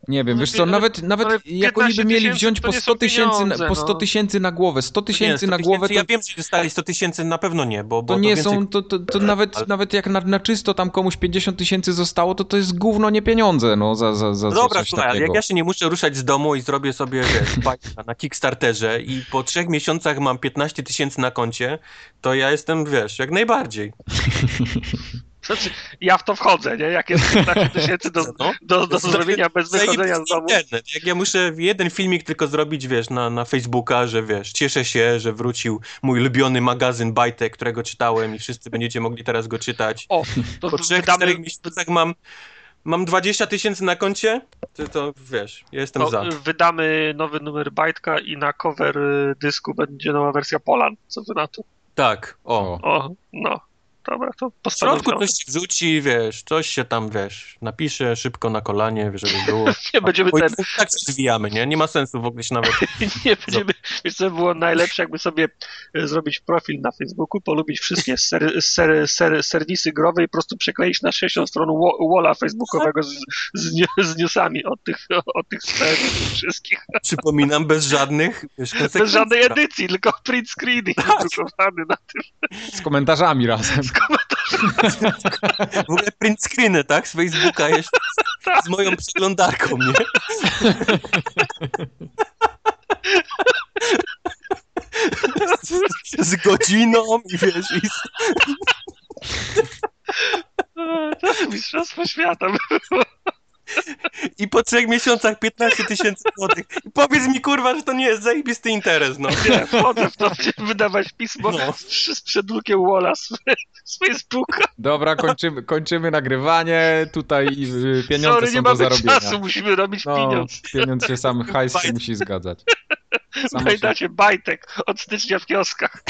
Nie wiem, wiesz co, nawet, nawet jak oni by mieli wziąć po 100 tysięcy po 100 no. tysięcy na głowę, 100 tysięcy na głowę, to... Ja wiem, że dostali 100 tysięcy, na pewno nie, bo... bo to nie to więcej... są, to, to, to nawet, Ale... nawet jak na, na czysto tam komuś 50 tysięcy zostało, to to jest gówno, nie pieniądze, no, za, za, za, no dobra, coś słuchaj, jak ja się nie muszę ruszać z domu i zrobię sobie, wiesz, na Kickstarterze i po trzech miesiącach mam 15 tysięcy na koncie, to ja jestem, wiesz, jak najbardziej. Znaczy, ja w to wchodzę, nie? Jak jest 15 tysięcy do, no. do, do zrobienia bez wychodzenia z domu. Internet. Jak ja muszę jeden filmik tylko zrobić, wiesz, na, na Facebooka, że wiesz, cieszę się, że wrócił mój ulubiony magazyn Bajtek, którego czytałem i wszyscy będziecie mogli teraz go czytać. O, to po trzech, wydamy... czterech miesiącach mam mam 20 tysięcy na koncie, to, to wiesz, ja jestem to za. Wydamy nowy numer Bajtka i na cover y, dysku będzie nowa wersja Polan. Co wy na to? Tak, o. O, no dobra, to W środku coś wrzuci, wiesz, coś się tam, wiesz, napisze szybko na kolanie, żeby było. nie będziemy ten... Tak się zwijamy, nie? Nie ma sensu w ogóle się nawet... nie będziemy... Wiesz co było najlepsze, jakby sobie e, zrobić profil na Facebooku, polubić wszystkie ser, ser, ser, serwisy growe i po prostu przekleić na 60 stron walla facebookowego z, z, z newsami od tych, od tych serwisów wszystkich. Przypominam, bez żadnych... Wiesz, bez żadnej edycji, tylko print screen i tak. na tym. Z komentarzami razem. W ogóle print screeny, tak? Z Facebooka jeszcze z, z moją przeglądarką, nie? Z, z godziną i wiesz, i z... Mistrzostwo świata było. I po trzech miesiącach 15 tysięcy złotych. I powiedz mi, kurwa, że to nie jest zajebisty interes, no. Nie, wchodzę w to, wydawać pismo no. z, przedłukiem Walla z, z Facebooka. Dobra, kończymy, kończymy nagrywanie. Tutaj y, pieniądze Sorry, są nie do zarobienia. czasu, musimy robić no, pieniądz. Pieniądz się sam, hajs się musi zgadzać. Pamiętacie, się... bajtek od stycznia w kioskach.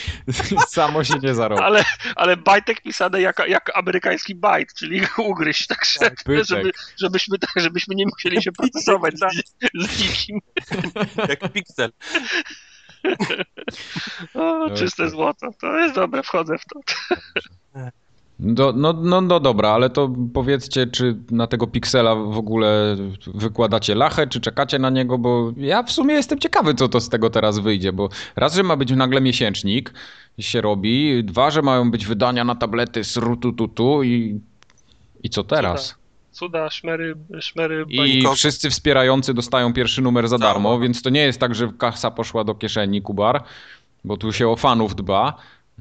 Samo się nie zarobi. Ale, ale bajtek pisane jak, jak amerykański bajt, czyli ugryźć, tak, tak żeby, żebyśmy, tak, żebyśmy nie musieli się procesować z, z nikim. Jak piksel. O, czyste złoto. To jest dobre, wchodzę w to. Do, no, no, no dobra, ale to powiedzcie, czy na tego piksela w ogóle wykładacie lachę, czy czekacie na niego, bo ja w sumie jestem ciekawy, co to z tego teraz wyjdzie, bo raz, że ma być nagle miesięcznik, się robi, dwa, że mają być wydania na tablety z rutututu i, i co teraz? Cuda, cuda szmery, szmery I wszyscy wspierający dostają pierwszy numer za darmo, więc to nie jest tak, że kasa poszła do kieszeni, Kubar, bo tu się o fanów dba,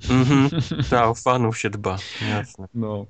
Mhm. Tak, o fanów się dba, jasne. No.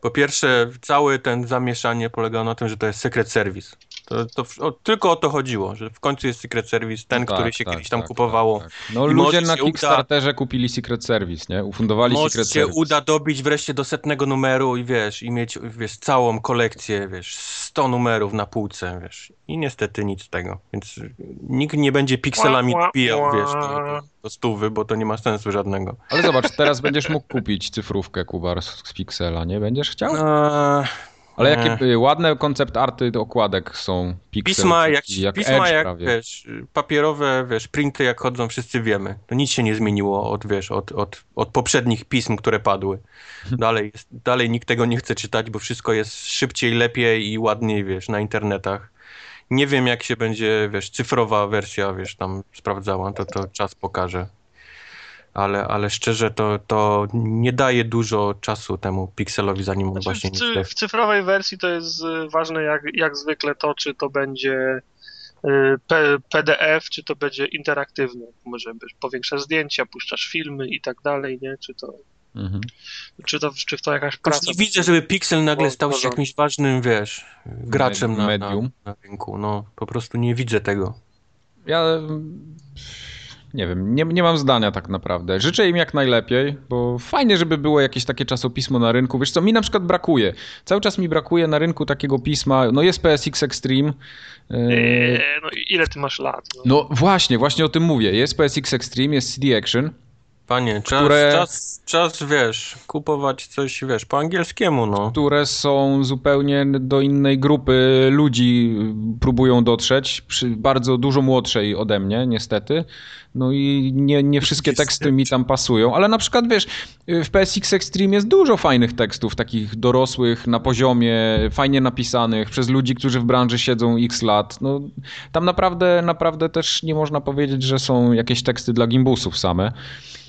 Po pierwsze, cały ten zamieszanie polega na tym, że to jest Secret Service. To, to o, tylko o to chodziło, że w końcu jest Secret Service, ten, no tak, który się tak, kiedyś tam tak, kupowało. Tak, tak. no ludzie na Kickstarterze uda... kupili Secret Service, nie? Ufundowali może Secret się uda dobić wreszcie do setnego numeru i wiesz, i mieć wiesz, całą kolekcję, wiesz, 100 numerów na półce, wiesz. I niestety nic z tego. Więc nikt nie będzie pikselami wbijał, wiesz, do, do, do stówy, bo to nie ma sensu żadnego. Ale zobacz, teraz będziesz mógł kupić cyfrówkę, Kubar, z, z piksela, nie? Będziesz chciał? Eee... Ale jakie e. ładne koncept arty okładek są Pixel, Pisma jak, jak pisma jak wiesz, papierowe, wiesz, printy jak chodzą, wszyscy wiemy. To nic się nie zmieniło od, wiesz, od, od, od poprzednich pism, które padły. Dalej, dalej nikt tego nie chce czytać, bo wszystko jest szybciej, lepiej i ładniej, wiesz, na internetach. Nie wiem, jak się będzie, wiesz, cyfrowa wersja, wiesz, tam sprawdzała, to to czas pokaże ale, ale szczerze to, to nie daje dużo czasu temu pikselowi, zanim on znaczy, właśnie... W, w cyfrowej wersji to jest y, ważne jak, jak zwykle to, czy to będzie y, PDF, czy to będzie interaktywne. Może powiększasz zdjęcia, puszczasz filmy i tak dalej, nie? Czy to... Mhm. Czy, to, czy to jakaś praca? Nie widzę, żeby Pixel nagle stał się jakimś ważnym, wiesz, graczem na, na, na rynku. No, po prostu nie widzę tego. Ja nie wiem, nie, nie mam zdania tak naprawdę. Życzę im jak najlepiej, bo fajnie, żeby było jakieś takie czasopismo na rynku. Wiesz co, mi na przykład brakuje. Cały czas mi brakuje na rynku takiego pisma. No jest PSX Extreme. Eee, no ile ty masz lat? No. no właśnie, właśnie o tym mówię. Jest PSX Extreme, jest CD Action. Panie, czas, które... czas, czas, wiesz, kupować coś, wiesz, po angielskiemu, no. Które są zupełnie do innej grupy ludzi, próbują dotrzeć, bardzo dużo młodszej ode mnie, niestety. No i nie, nie wszystkie teksty mi tam pasują, ale na przykład wiesz, w PSX Extreme jest dużo fajnych tekstów, takich dorosłych, na poziomie, fajnie napisanych, przez ludzi, którzy w branży siedzą x lat. No, tam naprawdę, naprawdę też nie można powiedzieć, że są jakieś teksty dla gimbusów same.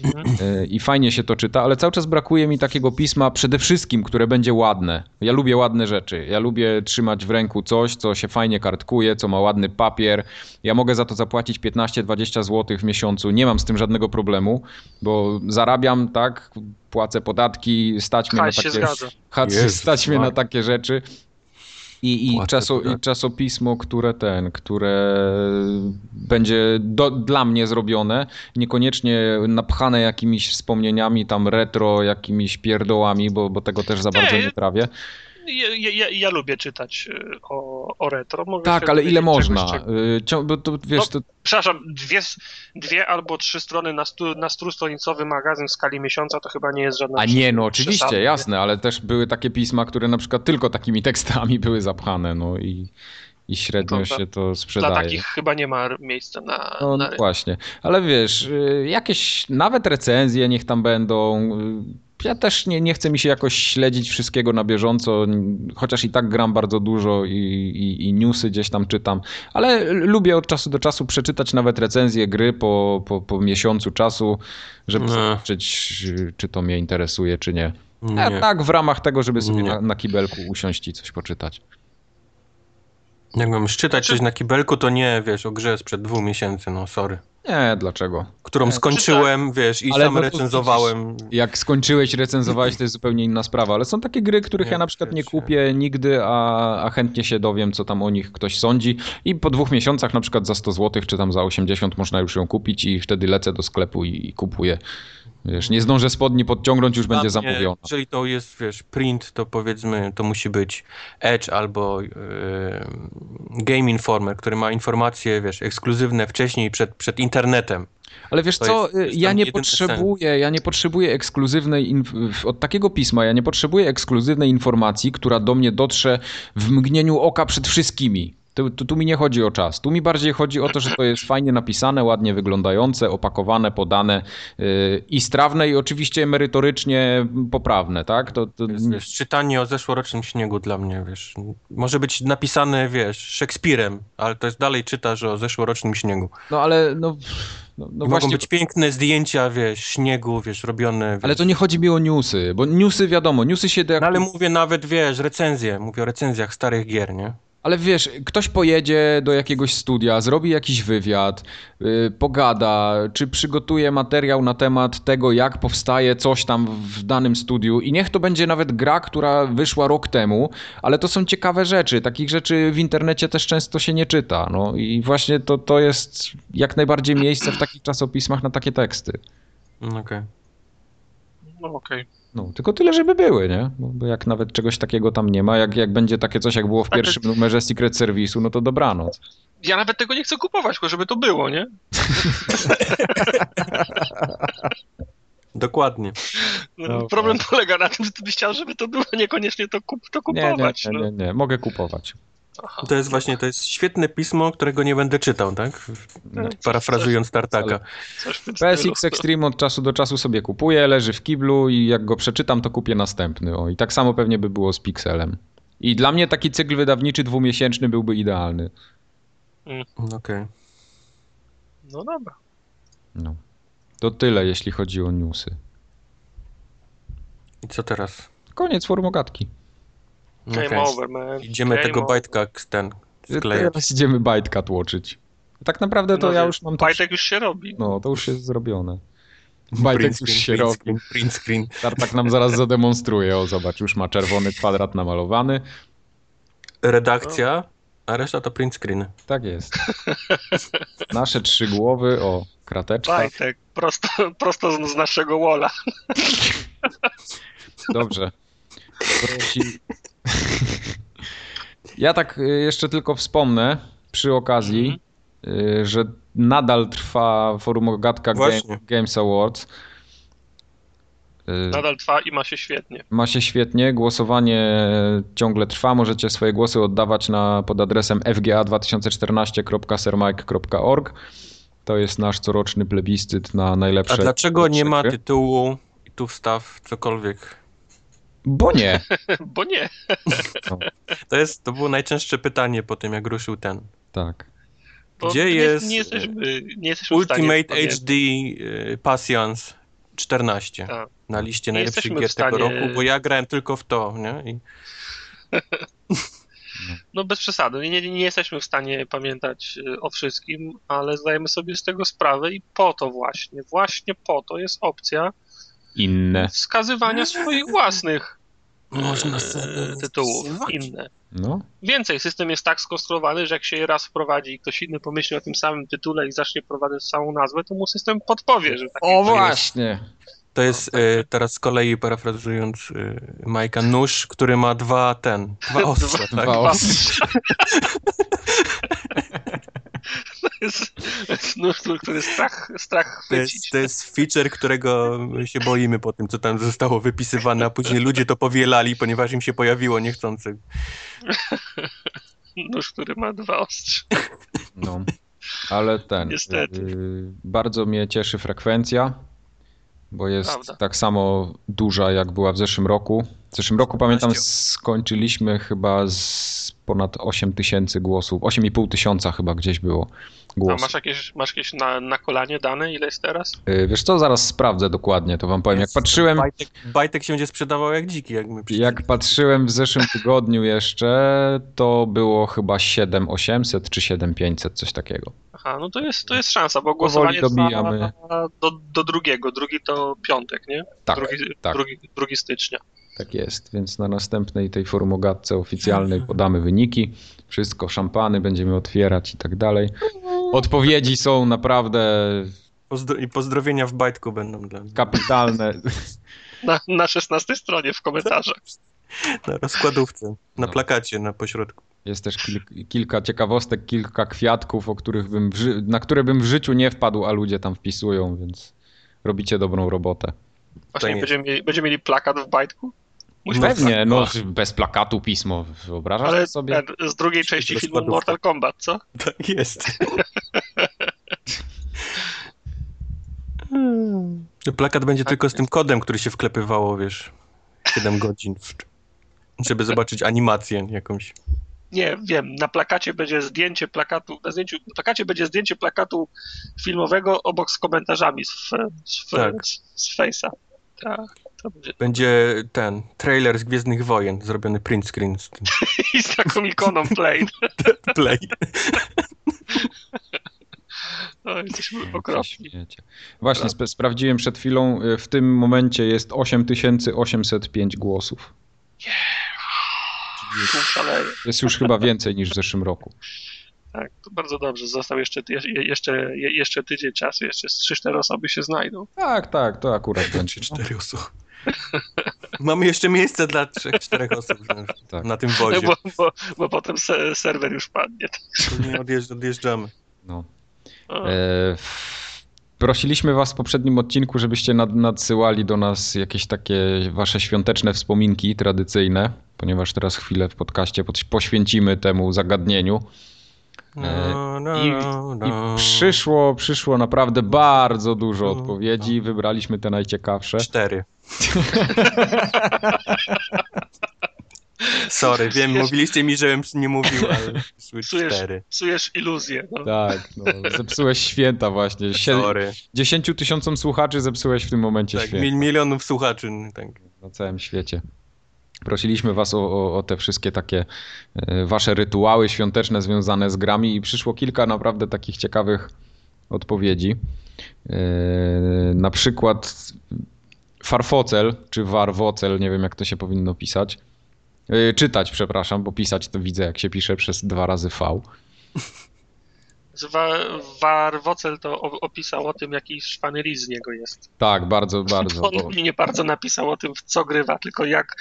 Mhm. I fajnie się to czyta, ale cały czas brakuje mi takiego pisma przede wszystkim, które będzie ładne. Ja lubię ładne rzeczy. Ja lubię trzymać w ręku coś, co się fajnie kartkuje, co ma ładny papier. Ja mogę za to zapłacić 15-20 zł w miesiącu. Nie mam z tym żadnego problemu, bo zarabiam, tak, płacę podatki, stać mnie na takie, stać mnie na takie rzeczy. I, i, czaso, i czasopismo, które ten, które będzie do, dla mnie zrobione, niekoniecznie napchane jakimiś wspomnieniami, tam retro, jakimiś pierdołami, bo, bo tego też za bardzo nie trawię. Ja, ja, ja, lubię czytać y, o, o retro. Tak, ale ile można? Czegoś, bo to, wiesz, no, to... Przepraszam, dwie, dwie albo trzy strony na, stu, na stustronicowy magazyn w skali miesiąca to chyba nie jest żadna A nie, no oczywiście, przesady, jasne, ale też były takie pisma, które na przykład tylko takimi tekstami były zapchane, no i i średnio się to sprzedaje. Dla takich chyba nie ma miejsca na. No, na właśnie, ale wiesz, y, jakieś nawet recenzje niech tam będą. Ja też nie, nie chcę mi się jakoś śledzić wszystkiego na bieżąco, chociaż i tak gram bardzo dużo i, i, i newsy gdzieś tam czytam, ale lubię od czasu do czasu przeczytać nawet recenzję gry po, po, po miesiącu czasu, żeby nie. zobaczyć, czy to mnie interesuje, czy nie. nie. A tak w ramach tego, żeby sobie na, na kibelku usiąść i coś poczytać. Jakbym szczytać znaczy... coś na kibelku, to nie, wiesz, o grze sprzed dwóch miesięcy, no sorry. Nie, dlaczego? Którą nie, skończyłem, czyta... wiesz, i ale sam no recenzowałem. Jak skończyłeś, recenzowałeś, to jest zupełnie inna sprawa, ale są takie gry, których nie, ja na przykład nie kupię nigdy, a, a chętnie się dowiem, co tam o nich ktoś sądzi i po dwóch miesiącach na przykład za 100 zł, czy tam za 80 można już ją kupić i wtedy lecę do sklepu i, i kupuję. Wiesz, nie zdążę spodni podciągnąć, już będzie zamówiona. Jeżeli to jest, wiesz, print, to powiedzmy, to musi być Edge albo yy, Game Informer, który ma informacje, wiesz, ekskluzywne wcześniej przed, przed internetem. Ale wiesz to co, ja nie potrzebuję, ja nie potrzebuję ekskluzywnej, od takiego pisma, ja nie potrzebuję ekskluzywnej informacji, która do mnie dotrze w mgnieniu oka przed wszystkimi. Tu, tu, tu, mi nie chodzi o czas. Tu mi bardziej chodzi o to, że to jest fajnie napisane, ładnie wyglądające, opakowane, podane yy, i strawne i oczywiście merytorycznie poprawne, tak? To, to... Wiesz, czytanie o zeszłorocznym śniegu dla mnie, wiesz, może być napisane, wiesz, Szekspirem, ale to jest dalej czytasz o zeszłorocznym śniegu. No ale no... No, no Mogą właśnie... być piękne zdjęcia, wiesz, śniegu, wiesz, robione. Wiesz. Ale to nie chodzi mi o newsy, bo newsy wiadomo, newsy się... No ale mówię nawet, wiesz, recenzje, mówię o recenzjach starych gier, nie? Ale wiesz, ktoś pojedzie do jakiegoś studia, zrobi jakiś wywiad, yy, pogada, czy przygotuje materiał na temat tego, jak powstaje coś tam w danym studiu i niech to będzie nawet gra, która wyszła rok temu, ale to są ciekawe rzeczy. Takich rzeczy w internecie też często się nie czyta. No i właśnie to, to jest jak najbardziej miejsce w takich czasopismach na takie teksty. Okej. Okay. No okej. Okay. No, tylko tyle, żeby były, nie? Bo jak nawet czegoś takiego tam nie ma, jak, jak będzie takie coś, jak było w pierwszym numerze Secret Service'u, no to dobranoc. Ja nawet tego nie chcę kupować, tylko żeby to było, nie? Dokładnie. No, no, problem polega na tym, że ty byś chciał, żeby to było, niekoniecznie to, kup, to kupować. Nie, nie, nie, nie, nie. mogę kupować. Aha. To jest właśnie, to jest świetne pismo, którego nie będę czytał, tak? No, Parafrazując Tartaka. PSX Extreme od czasu do czasu sobie kupuję, leży w kiblu i jak go przeczytam, to kupię następny. O, I tak samo pewnie by było z Pixelem. I dla mnie taki cykl wydawniczy dwumiesięczny byłby idealny. Mm. Okej. Okay. No dobra. No. To tyle, jeśli chodzi o newsy. I co teraz? Koniec formogatki. Game okay. over, man. Idziemy Game tego bajtka ten sklejać. Teraz idziemy bajtka tłoczyć. Tak naprawdę to no, ja już mam... Bajtek już się robi. No, to już jest zrobione. Bajtek już się print robi. Screen, print screen. Tartak nam zaraz zademonstruje. O, zobacz, już ma czerwony kwadrat namalowany. Redakcja A reszta to print screen. Tak jest. Nasze trzy głowy, o, krateczka. Bajtek, prosto, prosto z, z naszego walla. Dobrze. Prosi... Ja tak y, jeszcze tylko wspomnę przy okazji, y, że nadal trwa forum Ogatka Game. Games Awards. Y, Nadal trwa i ma się świetnie. Ma się świetnie, głosowanie ciągle trwa. Możecie swoje głosy oddawać na, pod adresem fga2014.sermike.org. To jest nasz coroczny plebiscyt na najlepsze. A dlaczego nie ma tytułu i tu wstaw cokolwiek? Bo nie. Bo nie. To jest, to było najczęstsze pytanie po tym, jak ruszył ten. Tak. Bo Gdzie nie, jest, Nie jesteśmy, nie jesteśmy Ultimate. HD y, Passions 14 Tak. na liście Nie najlepszych gier stanie- tego roku, bo ja grałem tylko w to, nie? I No bez przesady, nie, nie, nie jesteśmy w stanie pamiętać y, o wszystkim, ale zdajemy sobie z tego sprawę i po to właśnie, właśnie po to jest opcja Inne. wskazywania swoich własnych Można e, sobie tytułów, inne. No. Więcej, system jest tak skonstruowany, że jak się je raz wprowadzi i ktoś inny pomyśli o tym samym tytule i zacznie prowadzić samą nazwę, to mu system podpowie, że tak O właśnie. to jest y, teraz z kolei, parafrazując y, Majka, nóż, który ma dwa ten, dwa ostrza, tak? Dwa ostrza. To jest, nóż, który, strach, strach To jest, to jest feature, którego się boimy po tym, co tam zostało wypisywane, a później ludzie to powielali, ponieważ im się pojawiło niechcący. Nóż, który ma dwa ostrze. No. Ale ten. Niestety. y, bardzo mnie cieszy frekwencja, bo jest Prawda. tak samo duża, jak była w zeszłym roku. W zeszłym roku pamiętam, 15. skończyliśmy chyba z ponad 8 tysięcy głosów. 8,5 tysiąca chyba gdzieś było A głosów. masz jakieś, masz jakieś na, na kolanie dane? Ile jest teraz? Y, Wiesz co, zaraz sprawdzę dokładnie, to wam powiem. Jak patrzyłem, Bajtek, bajtek się będzie sprzedawał jak dziki, jak my jak patrzyłem w zeszłym tygodniu jeszcze, to było chyba 7800 czy 7500, coś takiego. Aha, no to jest, to jest szansa, bo głosowanie dobijamy. do, do drugiego. Drugi to piątek, nie? Tak, drugi, tak. drugi, drugi stycznia. Tak jest, więc na następnej tej forumogatce oficjalnej podamy wyniki, wszystko, szampany będziemy otwierać i tak dalej. Odpowiedzi są naprawdę Pozdro- I pozdrowienia w bajtku będą dla mnie. kapitalne. Na, na 16 stronie w komentarzach. Na rozkładówce, na No. plakacie na pośrodku. Jest też kil- kilka ciekawostek, kilka kwiatków, o których bym na które bym w życiu nie wpadł, a ludzie tam wpisują, więc robicie dobrą robotę. Właśnie nie. będziemy mieli, będziemy mieli plakat w bajtku? Musimy Pewnie, plakat. no bez plakatu pismo, wyobrażasz Ale sobie? ten, z drugiej części filmu rozkładówka. Mortal Kombat, co? Tak jest. Plakat będzie tylko z tym kodem, który się wklepywało, wiesz, 7 godzin, w- żeby zobaczyć animację jakąś. Nie, wiem, na plakacie będzie zdjęcie plakatu, na zdjęciu, na plakacie będzie zdjęcie plakatu filmowego obok z komentarzami z, z, Tak. z, z Face'a. Tak, będzie. Będzie ten trailer z Gwiezdnych Wojen, zrobiony print screen z tym I z taką ikoną play. play. No, jesteśmy okropni. Właśnie, sp- sprawdziłem przed chwilą, y, w tym momencie jest 8805 głosów. Tu szaleje. Jest już chyba więcej niż w zeszłym roku. Tak, to bardzo dobrze. Został jeszcze, jeszcze, je- jeszcze tydzień czasu, jeszcze z 3-4 osoby się znajdą. Tak, tak, to akurat będzie. Cztery osoby. Mamy jeszcze miejsce dla trzech, czterech osób no, Tak. na tym wozie. Bo, bo, bo potem se, serwer już padnie. Nie odjeżdż, odjeżdżamy. No. E, prosiliśmy was w poprzednim odcinku, żebyście nad, nadsyłali do nas jakieś takie wasze świąteczne wspominki tradycyjne, ponieważ teraz chwilę w podcaście pod- poświęcimy temu zagadnieniu. No, no, I, no. I przyszło, przyszło naprawdę bardzo dużo odpowiedzi. Wybraliśmy te najciekawsze. Cztery. Sorry, wiem, mówiliście mi, żebym nie mówił, ale Psujesz, cztery. psujesz iluzję. No. Tak, no, zepsułeś święta właśnie. Sie- Sorry. 10 tysiącom słuchaczy zepsułeś w tym momencie Tak, święta mil, milionów słuchaczy. Tak. na całym świecie. Prosiliśmy was o, o, o te wszystkie takie e, wasze rytuały świąteczne związane z grami i przyszło kilka naprawdę takich ciekawych odpowiedzi. E, Na przykład Farfocel, czy Warwocel, nie wiem jak to się powinno pisać. Yy, czytać, przepraszam, bo pisać to widzę, jak się pisze przez dwa razy V. Warwocel to opisał o tym, jaki szwany z niego jest. Tak, bardzo, bardzo. On bo... nie bardzo napisał o tym, w co grywa, tylko jak,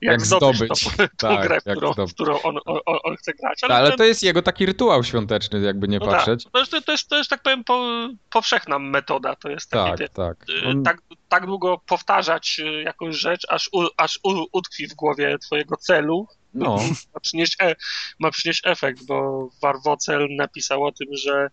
jak, jak zdobyć, to, tak, grę, którą, w którą on, on, on, chce grać. Ale, ale ten... to jest jego taki rytuał świąteczny, jakby nie no tak. patrzeć. Tak. To, jest, to, jest, to jest, tak powiem, po, powszechna metoda. To jest tak, ty, tak. Y, on... tak. Tak długo powtarzać y, jakąś rzecz, aż, u, aż u, utkwi w głowie twojego celu, no. ma, przynieść e, ma przynieść efekt, bo Warwocel napisał o tym, że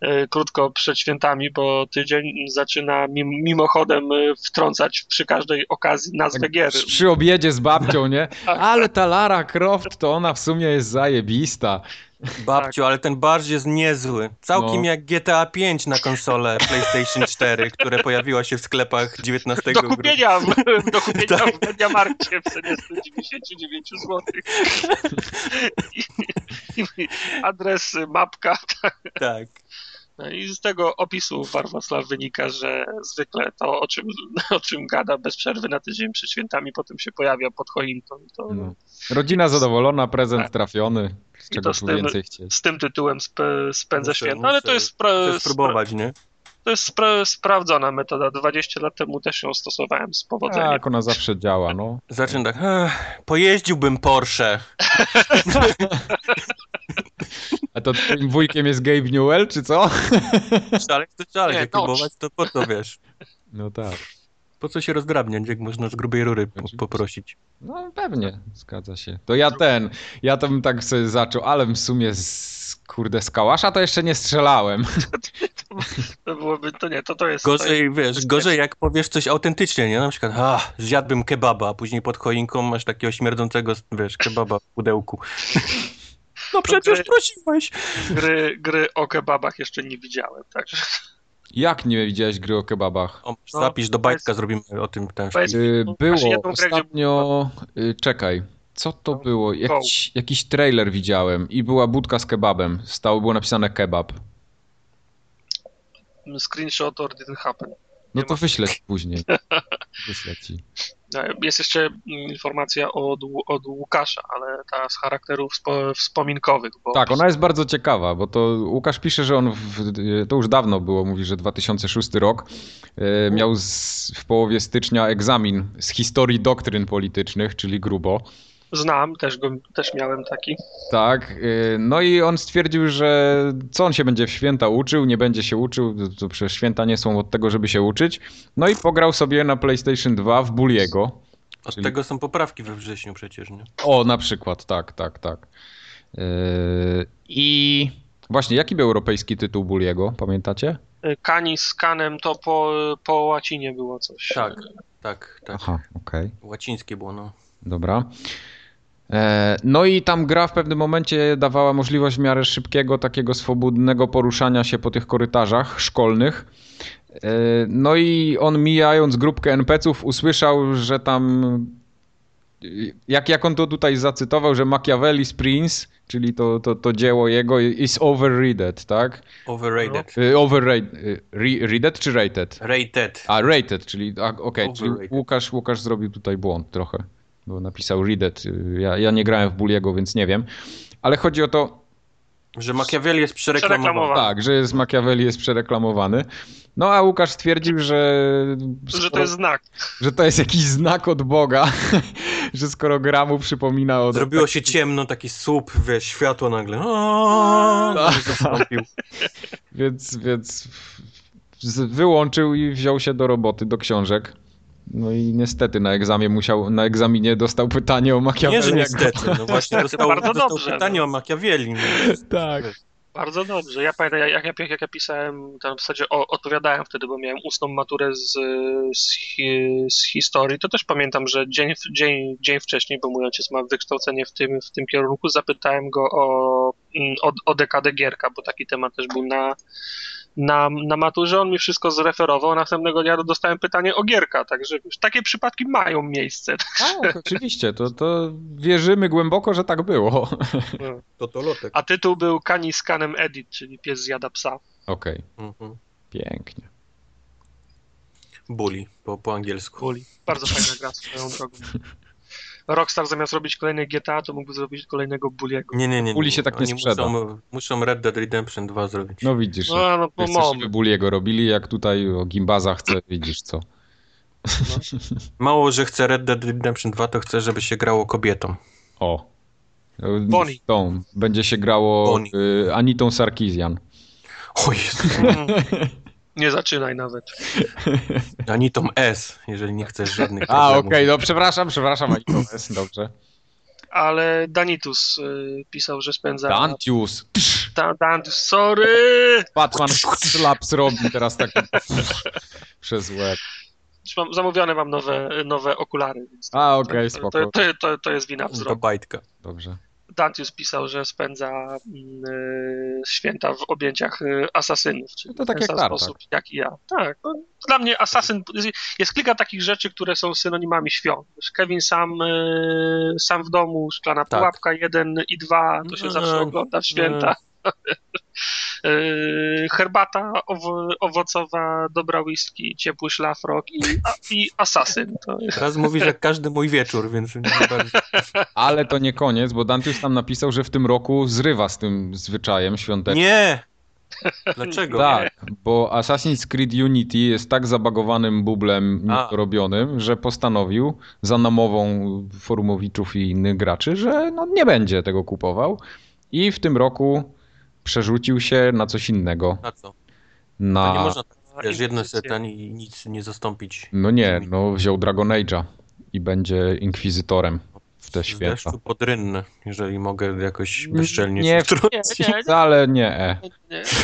e, krótko przed świętami, bo tydzień zaczyna mim, mimochodem e, wtrącać przy każdej okazji nazwę tak, gier. Przy obiedzie z babcią, nie? Tak. Ale ta Lara Croft to ona w sumie jest zajebista. Babciu, ale ten barż jest niezły. Całkiem no. jak GTA 5 na konsolę PlayStation 4, które pojawiło się w sklepach 19 do kupienia, w, do kupienia tak. w Mediamarkcie w cenie 199 zł. I, i adres, mapka. Tak. I z tego opisu Warwosław wynika, że zwykle to, o czym, o czym gada bez przerwy na tydzień przed świętami, potem się pojawia pod choinką. To, no. Rodzina zadowolona, prezent tak. trafiony. Z czego tu więcej chcieć. Z tym tytułem sp spędzę muszę, święta, ale to jest... Spra- spróbować, nie? To jest spra sprawdzona metoda. 20 lat temu też ją stosowałem z powodzeniem. Tak, ona zawsze działa, no. Zaczynam tak, pojeździłbym Porsche. A to twoim wujkiem jest Gabe Newell, czy co? Szalek to szalek, jak próbować, to po co, wiesz? No tak. Po co się rozdrabniać, jak można z grubej rury po poprosić? No pewnie, zgadza się. To ja ten, ja to bym tak sobie zaczął, ale w sumie z, kurde, z kałasza to jeszcze nie strzelałem. To byłoby, to nie, to to jest... Gorzej, to jest, wiesz, gorzej jak powiesz coś autentycznie, nie? Na przykład, a, zjadłbym kebaba, a później pod choinką masz takiego śmierdzącego, wiesz, kebaba w pudełku. No przecież gry, prosiłeś. Gry, gry o kebabach jeszcze nie widziałem, także... Jak nie widziałeś gry o kebabach? O, no, zapisz do bajtka, zrobimy o tym ten y, Było ostatnio... Y, czekaj, co to no, było? Jakiś, jakiś trailer widziałem i była budka z kebabem. Stało, było napisane kebab. Screenshot or didn't happen. No to wyślę później. Wyślę ci. E, jest jeszcze informacja od, od Łukasza, ale ta z charakterów wspominkowych. tak, ona jest bardzo ciekawa, bo to Łukasz pisze, że on, w, to już dawno było, mówi, że 2006 rok, e, miał z, w połowie stycznia egzamin z historii doktryn politycznych, czyli grubo. Znam, też, go, też miałem taki. Tak, y, no i on stwierdził, że co on się będzie w święta uczył, nie będzie się uczył, to przecież święta nie są od tego, żeby się uczyć. No i pograł sobie na PlayStation 2 w Bulliego. Od czyli... tego są poprawki we wrześniu przecież, nie? O, na przykład, tak, tak, tak. Yy, I właśnie, jaki był europejski tytuł Bulliego, pamiętacie? Kani z kanem to po, po łacinie było coś. Tak, tak, tak. Aha, okej. Okay. Łacińskie było, no. Dobra. E, no i tam gra w pewnym momencie dawała możliwość w miarę szybkiego, takiego swobodnego poruszania się po tych korytarzach szkolnych. E, no i on mijając grupkę NPC-ów usłyszał, że tam jak, jak on to tutaj zacytował, że Machiavelli's Prince, czyli to, to, to dzieło jego, is overrated, tak? Overrated. No. Overrated. Rated czy rated? Rated. A, rated, czyli okej, okay, czyli Łukasz, Łukasz zrobił tutaj błąd trochę bo napisał Readet. Ja, ja nie grałem w Bulliego, więc nie wiem. Ale chodzi o to, że Machiavelli jest przereklamowany. Tak, że jest Machiavelli jest przereklamowany. No a Łukasz stwierdził, że... Skoro, że to jest znak. Że to jest jakiś znak od Boga, że skoro gra mu przypomina od... Zrobiło się ciemno, taki słup, wiesz, światło nagle. O, tak. więc, więc wyłączył i wziął się do roboty, do książek. No i niestety na egzaminie musiał, na egzaminie dostał pytanie o Machiavelli. Nie, że niestety, no właśnie dostał, bardzo dostał dobrze, pytanie no. o Machiavelli. No. tak. Bardzo dobrze. Ja pamiętam, jak, jak, jak ja pisałem, tam w zasadzie o, odpowiadałem wtedy, bo miałem ustną maturę z, z, z, historii, to też pamiętam, że dzień, dzień, dzień wcześniej, bo mój ojciec ma wykształcenie w tym, w tym kierunku, zapytałem go o, mm, o, o dekadę Gierka, bo taki temat też był na, na, na maturze, on mi wszystko zreferował, następnego dnia dostałem pytanie o Gierka, także już takie przypadki mają miejsce. Tak, oczywiście, to, to wierzymy głęboko, że tak było. To to lotek. A tytuł był Kani z Kanem Edit, czyli pies zjada psa. Okej, okay. mhm. pięknie. Bully, po, po angielsku. Bully, bardzo fajna gra swoją drogą. Rockstar zamiast robić kolejne GTA, to mógłby zrobić kolejnego Bulliego. Nie, nie, nie. Bully nie. się tak nie sprzeda. Muszą, muszą Red Dead Redemption 2 zrobić. No widzisz, No, no, no, chcesz, żeby Bulliego robili, jak tutaj o Gimbaza chce, widzisz co. Mało, że chce Red Dead Redemption 2, to chce, żeby się grało kobietą. O. Bonnie. Tą. Będzie się grało Bonnie. y, Anitą Sarkisian. O Jezu. Mm. Nie zaczynaj nawet. Ani tą S, jeżeli nie chcesz żadnych A, okej, problemów. no przepraszam, przepraszam, Anitą S, dobrze. Ale Danitus y, pisał, że spędza... Dantius. Da, Danitus, sorry! Batman slaps robi teraz taki przez łeb. Mam, zamówione mam nowe, nowe okulary. Więc A, okej, to, spoko. to, to, to, to jest wina To wzroku. bajtka. Dobrze. Dantius pisał, że spędza mm, y, święta w objęciach y, asasynów. Czyli No to tak w ten jak sam sposób jak i ja. Tak. No, dla mnie asasyn jest, jest kilka takich rzeczy, które są synonimami świąt. Kevin sam, y, sam w domu, szklana Tak. pułapka 1 i 2, to się Nie, zawsze ogląda w święta. Herbata owo, owocowa, dobra whisky, ciepły szlafrok i, a, i asasyn. To Teraz mówisz jak każdy mój wieczór, więc nie bardzo... Ale to nie koniec, bo Dantius tam napisał, że w tym roku zrywa z tym zwyczajem świątecznym. Nie! Dlaczego? Tak, bo Assassin's Creed Unity jest tak zabagowanym bublem A. robionym, że postanowił za namową forumowiczów i innych graczy, że no nie będzie tego kupował i w tym roku przerzucił się na coś innego. Na co? To Na... nie można tak, wiesz, jedno ten i nic nie zastąpić. No nie, no wziął Dragon Age'a i będzie inkwizytorem w te święta. deszczu pod rynny, jeżeli mogę jakoś bezczelnie Nie, wtrącić. Nie, nie, nie. Wcale nie. E.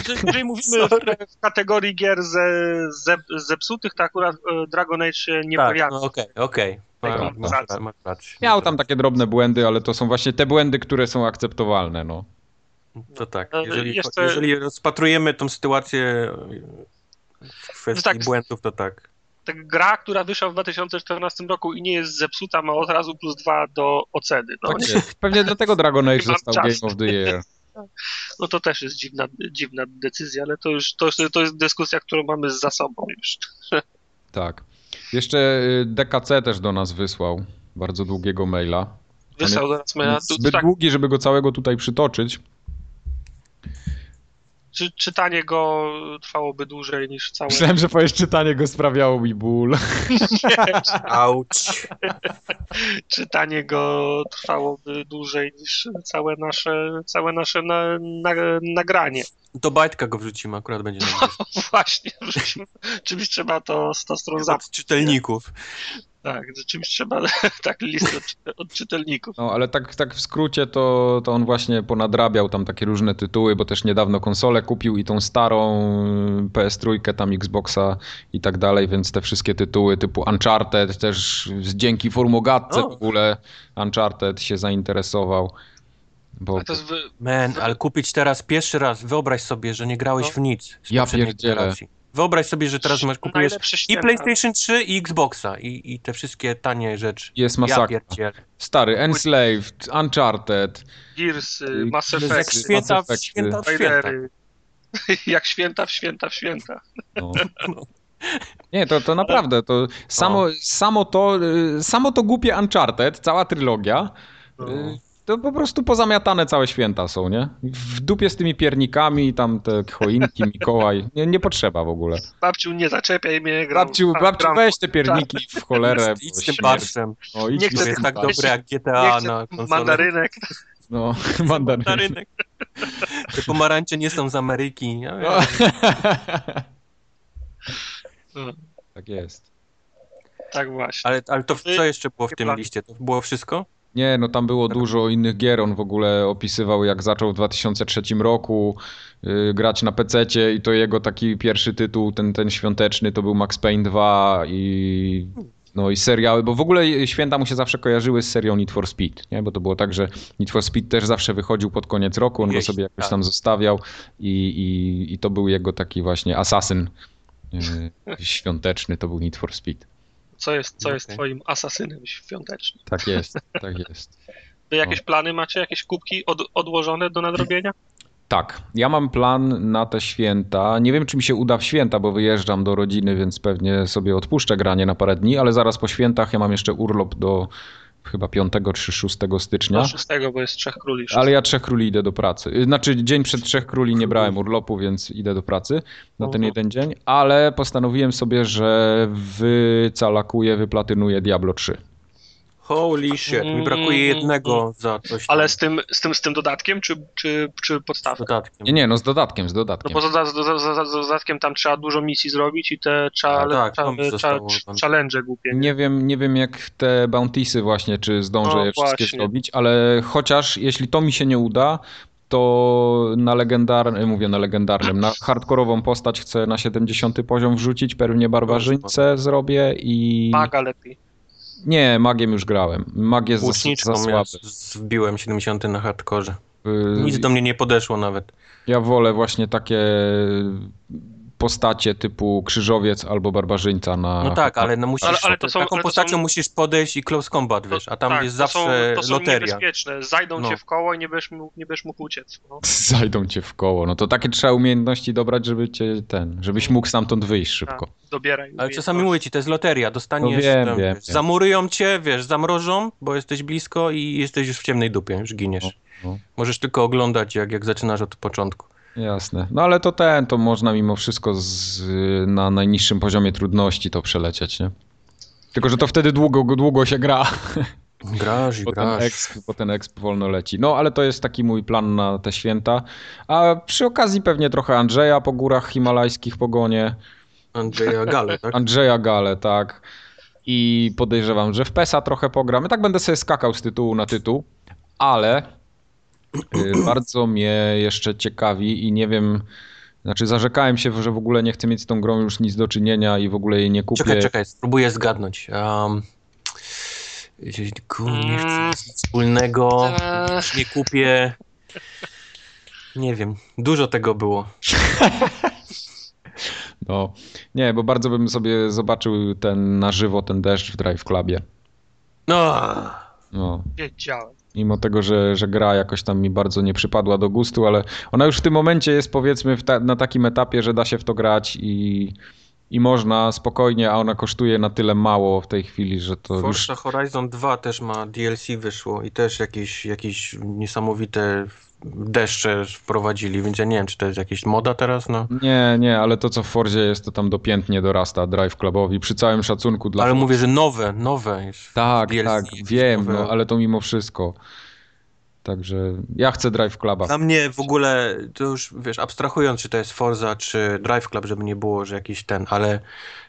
Jeżeli mówimy w, w kategorii gier ze, ze, zepsutych, to akurat e, Dragon Age się nie Tak, pojawia. no okej, okej. Masz- rację. masz rację. Miał tam takie drobne błędy, ale to są właśnie te błędy, które są akceptowalne. No. To tak, E, jeżeli, jeszcze- jeżeli rozpatrujemy tą sytuację w kwestii tak, błędów, to tak. Ta gra, która wyszła w 2014 roku i nie jest zepsuta, ma od razu plus dwa do oceny. No, Tak jest. Pewnie dlatego Dragon Age został czasu. Game of the Year. no to też jest dziwna, dziwna decyzja, ale to już to, to jest dyskusja, którą mamy za sobą już. Tak. Jeszcze y, DKC też do nas wysłał bardzo długiego maila. Wysłał do nas maila. Zbyt tak, długi, żeby go całego tutaj przytoczyć. Czy, czytanie go trwałoby dłużej niż całe. Myślałem, że powiesz czytanie go sprawiało mi ból. Auć. czytanie go trwałoby dłużej niż całe nasze, całe nasze na, na, nagranie. Do bajtka go wrzucimy, akurat będzie na Właśnie, wrzućmy. czymś trzeba to 100 stron zapisać. od czytelników. Tak, czymś trzeba, tak, list od, od czytelników. No, ale tak, tak w skrócie to, to on właśnie ponadrabiał tam takie różne tytuły, bo też niedawno konsolę kupił i tą starą y, PS3, tam Xboxa i tak dalej, więc te wszystkie tytuły typu Uncharted też z- dzięki Formogatce w ogóle Uncharted się zainteresował. Bo A to wy... Man, ale kupić teraz pierwszy raz, wyobraź sobie, że nie grałeś No. w nic z Ja pierdzielę. generacji. Wyobraź sobie, że teraz masz, kupujesz i święta. PlayStation 3 i Xboxa i, i te wszystkie tanie rzeczy. jest Ja masakra. pierdzielę. Stary, Enslaved, Uncharted, Gearsy, Mass Jak Jak Effect, Mass święta w Effecty. święta w święta. Jak święta w święta w święta. No. Nie, to, to naprawdę, to samo, samo, to, y, samo to głupie Uncharted, cała trylogia, No. Y, to po prostu pozamiatane całe święta są, nie? W dupie z tymi piernikami, tam te choinki, Mikołaj, nie, nie potrzeba w ogóle. Babciu, nie zaczepiaj mnie. Gram, Babciu, a, babciu gram- weź te pierniki w cholerę. Idź z tym barszczem. No, idź Nie chcę jest tak dobre jak GTA na konsolę. mandarynek. No, mandaryny. Mandarynek. Te pomarańcze nie są z Ameryki. Ja wiem. No, Tak jest. tak właśnie. Ale, ale to co jeszcze było w tym liście? To było wszystko? Nie, no tam było dużo innych gier. On w ogóle opisywał, jak zaczął w 2003 roku y, grać na PC i to jego taki pierwszy tytuł, ten, ten świąteczny, to był Max Payne 2 i no i seriały, bo w ogóle święta mu się zawsze kojarzyły z serią Need for Speed, nie? Bo to było tak, że Need for Speed też zawsze wychodził pod koniec roku, on go sobie jakoś tak. tam zostawiał i, i, i to był jego taki właśnie asasyn y, świąteczny, to był Need for Speed. Co jest, co jest Okej. twoim asasynem świątecznym? Tak jest, tak jest. Wy jakieś plany macie? Jakieś kubki od, odłożone do nadrobienia? Tak, ja mam plan na te święta. Nie wiem, czy mi się uda w święta, bo wyjeżdżam do rodziny, więc pewnie sobie odpuszczę granie na parę dni, ale zaraz po świętach ja mam jeszcze urlop do chyba 5 czy 6 stycznia. No 6, bo jest Trzech Króli. Ale ja Trzech Króli idę do pracy. Y, Znaczy dzień przed Trzech Króli nie brałem urlopu, więc idę do pracy na ten Mhm. jeden dzień, ale postanowiłem sobie, że wycalakuję, wyplatynuję Diablo 3. Holy shit, mi brakuje jednego za coś tam. Ale z tym, z tym, z tym dodatkiem, czy, czy, czy z podstawką? dodatkiem. Nie, nie, no z dodatkiem, z No dodatkiem. bo za, za, za, za, za dodatkiem tam trzeba dużo misji zrobić i te A, tak, zostało challenge głupie. nie? Nie wiem, nie wiem jak te bountiesy właśnie, czy zdążę No je wszystkie właśnie. zrobić, ale chociaż jeśli to mi się nie uda, to na legendarnym, mówię na legendarnym, na hardkorową postać chcę na 70 poziom wrzucić, pewnie barbarzyńcę zrobię i... Maga lepiej. Nie, magiem już grałem. Mag jest za, za ja słaby. wbiłem 70 na hardkorze. Y, Nic do mnie nie podeszło nawet. Ja wolę właśnie takie postacie typu krzyżowiec albo barbarzyńca na... No tak, ale no musisz, Ale- ale to są- taką ale to postacią są- musisz podejść i close combat, wiesz, a tam tak, jest to są, zawsze to są loteria. niebezpieczne. Zajdą No. cię w koło i nie będziesz mógł, nie będziesz mógł uciec. No. Zajdą cię w koło. No to takie trzeba umiejętności dobrać, żeby cię ten, żebyś mógł stamtąd wyjść szybko. Tak, dobieraj. Ale czasami mówię ci, to jest loteria, dostaniesz, No wiem, tam, wiem, wiesz, wiem. zamurują cię, wiesz, zamrożą, bo jesteś blisko i jesteś już w ciemnej dupie, już giniesz. No, no. Możesz tylko oglądać, jak, jak zaczynasz od początku. Jasne. No ale to ten, to można mimo wszystko z, na najniższym poziomie trudności to przelecieć, nie? Tylko, że to wtedy długo, długo się gra, Grasz i bo ten, exp, bo ten exp wolno leci. No ale to jest taki mój plan na te święta. A przy okazji pewnie trochę Andrzeja po górach himalajskich pogonię. Andrzeja Gale, tak? Andrzeja Gale, tak. I podejrzewam, że w PESA trochę pogram. Tak będę sobie skakał z tytułu na tytuł, ale bardzo mnie jeszcze ciekawi i nie wiem, znaczy zarzekałem się, że w ogóle nie chcę mieć z tą grą już nic do czynienia i w ogóle jej nie kupię. Czekaj, czekaj, spróbuję zgadnąć. Um, kur, nie chcę nic wspólnego, Eee. nie kupię. Nie wiem, dużo tego było. No, nie, bo bardzo bym sobie zobaczył ten na żywo, ten deszcz w Drive Clubie. No, No. Wiedziałem. Mimo tego, że, że gra jakoś tam mi bardzo nie przypadła do gustu, ale ona już w tym momencie jest powiedzmy ta, na takim etapie, że da się w to grać i, i można spokojnie, a ona kosztuje na tyle mało w tej chwili, że to już... Forza Horizon 2 też ma DLC wyszło i też jakieś, jakieś niesamowite deszcze wprowadzili, więc ja nie wiem, czy to jest jakieś moda teraz, no. Nie, nie, ale to co w Forzie jest, to tam dopiętnie dorasta Drive Clubowi, przy całym szacunku dla... Ale mówię, że nowe, nowe jest. Tak, DLC, tak, wiem, no, ale to mimo wszystko. Także ja chcę Drive Cluba. Dla mnie w ogóle, to już wiesz, abstrahując, czy to jest Forza, czy Drive Club, żeby nie było, że jakiś ten, ale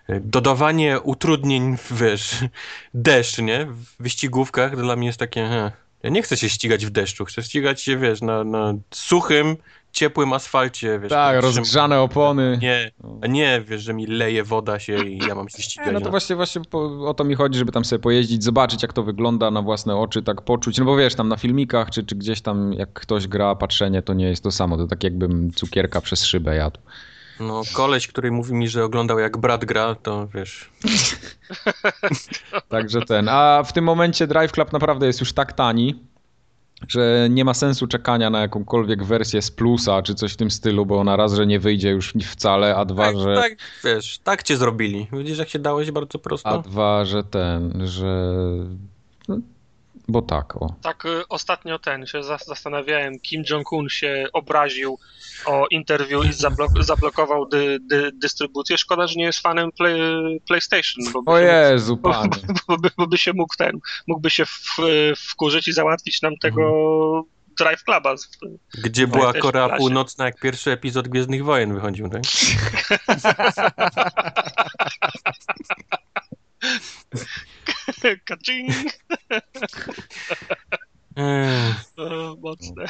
y, dodawanie utrudnień, wiesz, deszcz, nie? W wyścigówkach dla mnie jest takie, he, ja nie chcę się ścigać w deszczu, chcę ścigać się, wiesz, na, na suchym, ciepłym asfalcie, wiesz. Tak, rozgrzane opony. Nie, a nie, wiesz, że mi leje woda się i ja mam się ścigać. Nie, no to na- właśnie, właśnie po, o to mi chodzi, żeby tam sobie pojeździć, zobaczyć jak to wygląda na własne oczy, tak poczuć, no bo wiesz, tam na filmikach, czy, czy gdzieś tam jak ktoś gra, patrzenie, to nie jest to samo, to tak jakbym cukierka przez szybę jadł. No, koleś, który mówi mi, że oglądał jak brat gra, to wiesz, Także ten, a w tym momencie Drive Club naprawdę jest już tak tani, że nie ma sensu czekania na jakąkolwiek wersję z plusa, czy coś w tym stylu, bo ona raz, że nie wyjdzie już wcale, a dwa, tak, że... tak, wiesz, tak cię zrobili. Widzisz, jak się dałeś bardzo prosto? A dwa, że ten, że... No, bo tak, o. Tak y, ostatnio ten się zas- zastanawiałem, Kim Jong-un się obraził o interview i zablok- zablokował dy- dy- dystrybucję. Szkoda, że nie jest fanem play- PlayStation, bo by, O się Jezu, mógł, panie. bo, by, bo by się mógł ten, mógłby się w, wkurzyć i załatwić nam tego Drive Cluba. Gdzie była Korea. Północna, jak pierwszy epizod Gwiezdnych Wojen wychodził, tak? Kaczyng! Eee, O, mocne.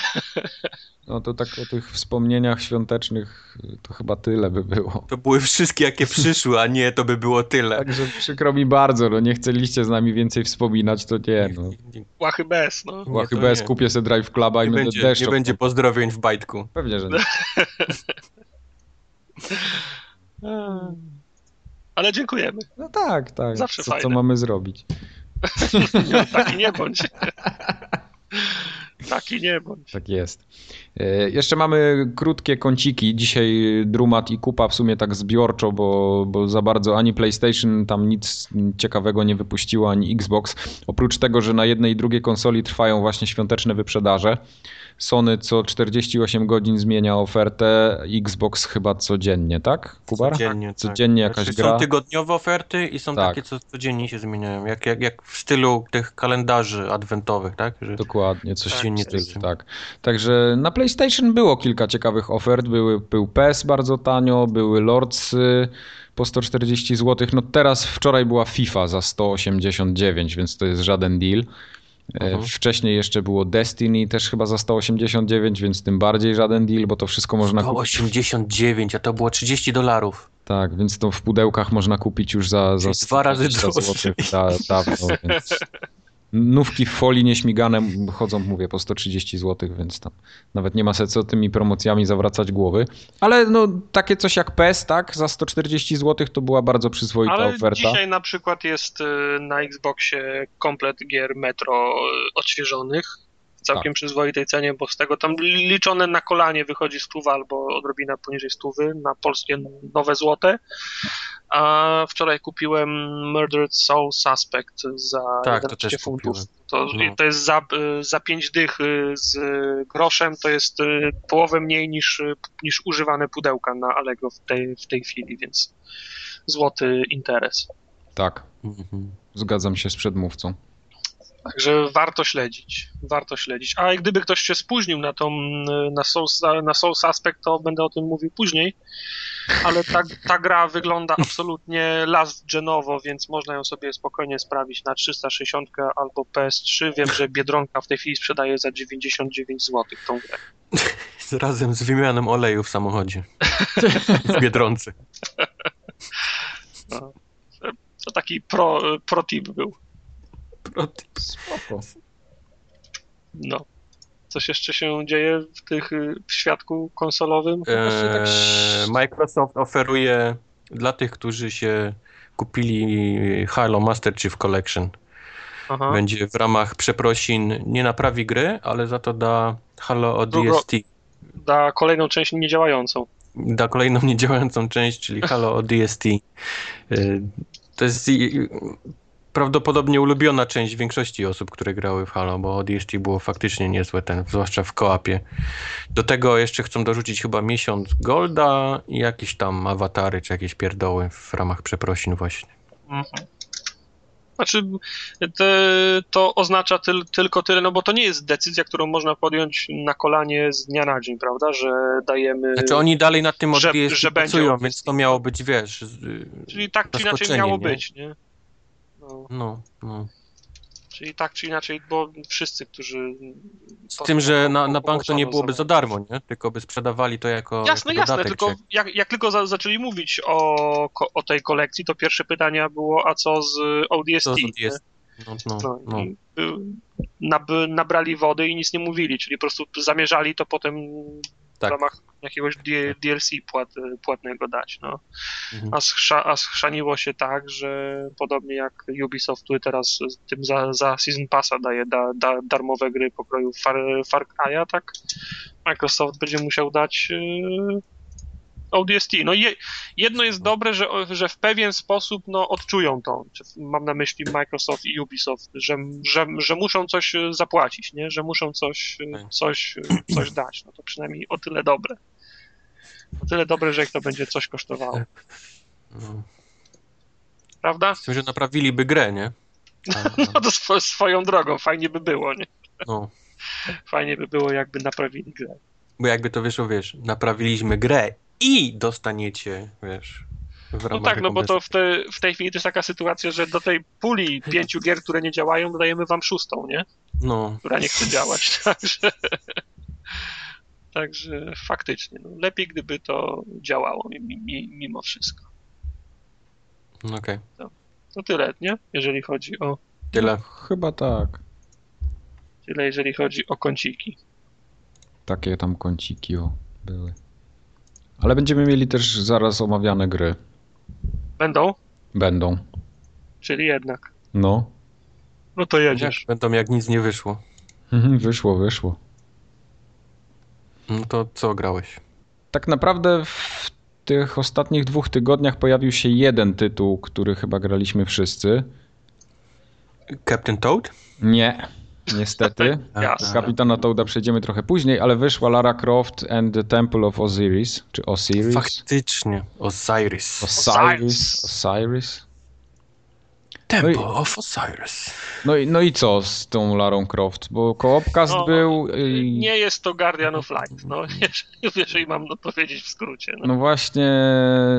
No to tak o tych wspomnieniach świątecznych to chyba tyle by było. To były wszystkie, jakie przyszły, a nie, to by było tyle. Także przykro mi bardzo, no nie chceliście z nami więcej wspominać, to nie, no. Łachy bez, no. To chyba nie. skupię sobie Drive Cluba i Nie będę będzie, deszcz. nie będzie pozdrowień w bajtku. Pewnie, że nie. Ale dziękujemy. No tak, tak. Zawsze co, co fajne. mamy zrobić? Taki nie bądź. Taki nie bądź. Tak jest. E, jeszcze mamy krótkie kąciki. Dzisiaj Drumat i Kupa w sumie tak zbiorczo, bo, bo za bardzo ani PlayStation tam nic ciekawego nie wypuściło, ani Xbox. Oprócz tego, że na jednej i drugiej konsoli trwają właśnie świąteczne wyprzedaże. Sony co 48 godzin zmienia ofertę, Xbox chyba codziennie, tak? Kubar? Codziennie, tak. Codziennie jakaś Znaczy, gra. Są tygodniowe oferty i są Tak. takie, co codziennie się zmieniają. Jak, jak, jak w stylu tych kalendarzy adwentowych, tak? Że Dokładnie, coś Tak, dziennie z tylko, tym. tak. Także na PlayStation było kilka ciekawych ofert. Były, był PES bardzo tanio, były Lordsy po 140 zł. No teraz wczoraj była FIFA za 189, więc to jest żaden deal. E, Mhm. Wcześniej jeszcze było Destiny też chyba za 189, więc tym bardziej żaden deal, bo to wszystko można kupić. 189, a to było 30 dolarów. Tak, więc to w pudełkach można kupić już za, za dwa razy 120 drożej. dawno, więc nówki w folii nieśmigane chodzą, mówię, po 130 zł, więc tam nawet nie ma sensu tymi promocjami zawracać głowy. Ale no takie coś jak PES, tak, za 140 zł to była bardzo przyzwoita Ale oferta. dzisiaj na przykład jest y, na Xboxie komplet gier Metro y, odświeżonych w całkiem Tak. przyzwoitej cenie, bo z tego tam liczone na kolanie wychodzi stówa albo odrobina poniżej stówy na polskie nowe złote. A wczoraj kupiłem Murdered Soul Suspect za Tak, to 11 też funtów. kupiłem. To, No. to jest za, za 5 dych y, z groszem, to jest y, połowę mniej niż, y, niż używane pudełka na Allegro w tej, w tej chwili, więc złoty interes. Tak, Mhm. zgadzam się z przedmówcą. Także warto śledzić, warto śledzić. A jak gdyby ktoś się spóźnił na tą, na Soul, na Soul Suspect, to będę o tym mówił później, ale ta, ta gra wygląda absolutnie last genowo, więc można ją sobie spokojnie sprawić na 360 albo PS3. Wiem, że Biedronka w tej chwili sprzedaje za 99 zł tą grę. Razem z wymianą oleju w samochodzie. w Biedronce. To taki pro, pro tip był. Spoko. No. Coś jeszcze się dzieje w tych y, w świadku konsolowym? Tak Eee, Microsoft oferuje dla tych, którzy się kupili Halo Master Chief Collection. Aha. Będzie w ramach przeprosin nie naprawi gry, ale za to da Halo Drugo- ODST. Da kolejną część niedziałającą. Da kolejną niedziałającą część, czyli Halo ODST. Eee, To jest prawdopodobnie ulubiona część większości osób, które grały w Halo, bo ODST było faktycznie niezłe, ten, zwłaszcza w koapie. Do tego jeszcze chcą dorzucić chyba miesiąc Golda i jakieś tam awatary, czy jakieś pierdoły w ramach przeprosin właśnie. Mhm. Znaczy, to oznacza tyl, tylko tyle, no bo to nie jest decyzja, którą można podjąć na kolanie z dnia na dzień, prawda? Że dajemy. Znaczy oni dalej nad tym że- pracują, więc to miało być, wiesz... Czyli tak czy inaczej miało nie? być, nie? No, No, no. czyli tak czy inaczej, bo wszyscy, którzy. Z tym, że na, na bank to nie byłoby za darmo, nie? Tylko by sprzedawali to jako, Jasne, jako jasne, tylko czy- jak, jak tylko za, zaczęli mówić o, o tej kolekcji, to pierwsze pytanie było, a co z ODST? Co z? ODST? No, no, No, no. y, nab, nabrali wody i nic nie mówili, czyli po prostu zamierzali to potem w Tak. ramach jakiegoś DLC płat, płatnego dać. No. Mhm. A, schrza, a schrzaniło się tak, że podobnie jak Ubisoft, który teraz tym za, za Season Passa daje da, da, darmowe gry pokroju Far, Far Cry'a, tak Microsoft będzie musiał dać y, ODST. No je, jedno jest dobre, że, że w pewien sposób no, odczują to. Mam na myśli Microsoft i Ubisoft, że, że, że muszą coś y, zapłacić, nie? że muszą coś, y, Tak. coś, y, coś dać. No to przynajmniej o tyle dobre. O tyle dobre, że ich to będzie coś kosztowało. no. Prawda? Z tym, że naprawiliby grę, nie? A, No to swo, swoją drogą, fajnie by było, nie? no. Fajnie by było, jakby naprawili grę. Bo jakby to wyszło, wiesz, naprawiliśmy grę i dostaniecie, wiesz, No tak, no bo to w, te, w tej chwili to jest taka sytuacja, że do tej puli pięciu gier, które nie działają, dodajemy wam szóstą, nie? No, Która nie chce działać. Także, także faktycznie, no, lepiej gdyby to działało mi- mi- mimo wszystko. no okej. To tyle, nie? Jeżeli chodzi o Tyle. Chyba tak. tyle, jeżeli chodzi o kąciki. Takie tam kąciki o, były. Ale będziemy mieli też zaraz omawiane gry. Będą? Będą. Czyli jednak. No. No to jedziesz. Będą jak nic nie wyszło. Mhm, Wyszło, wyszło. No to co grałeś? Tak naprawdę w tych ostatnich dwóch tygodniach pojawił się jeden tytuł, który chyba graliśmy wszyscy. Captain Toad? Nie, niestety. Jasne. Kapitana Toada przejdziemy trochę później, ale wyszła Lara Croft and the Temple of Osiris, czy Osiris? Faktycznie. Osiris. Osiris. Osiris. Temple No i- of Osiris. No i, no i co z tą Larą Croft? Bo koopcast No, był. i- Nie jest to Guardian of Light, no, jeżeli, jeżeli mam to powiedzieć w skrócie. No. No właśnie,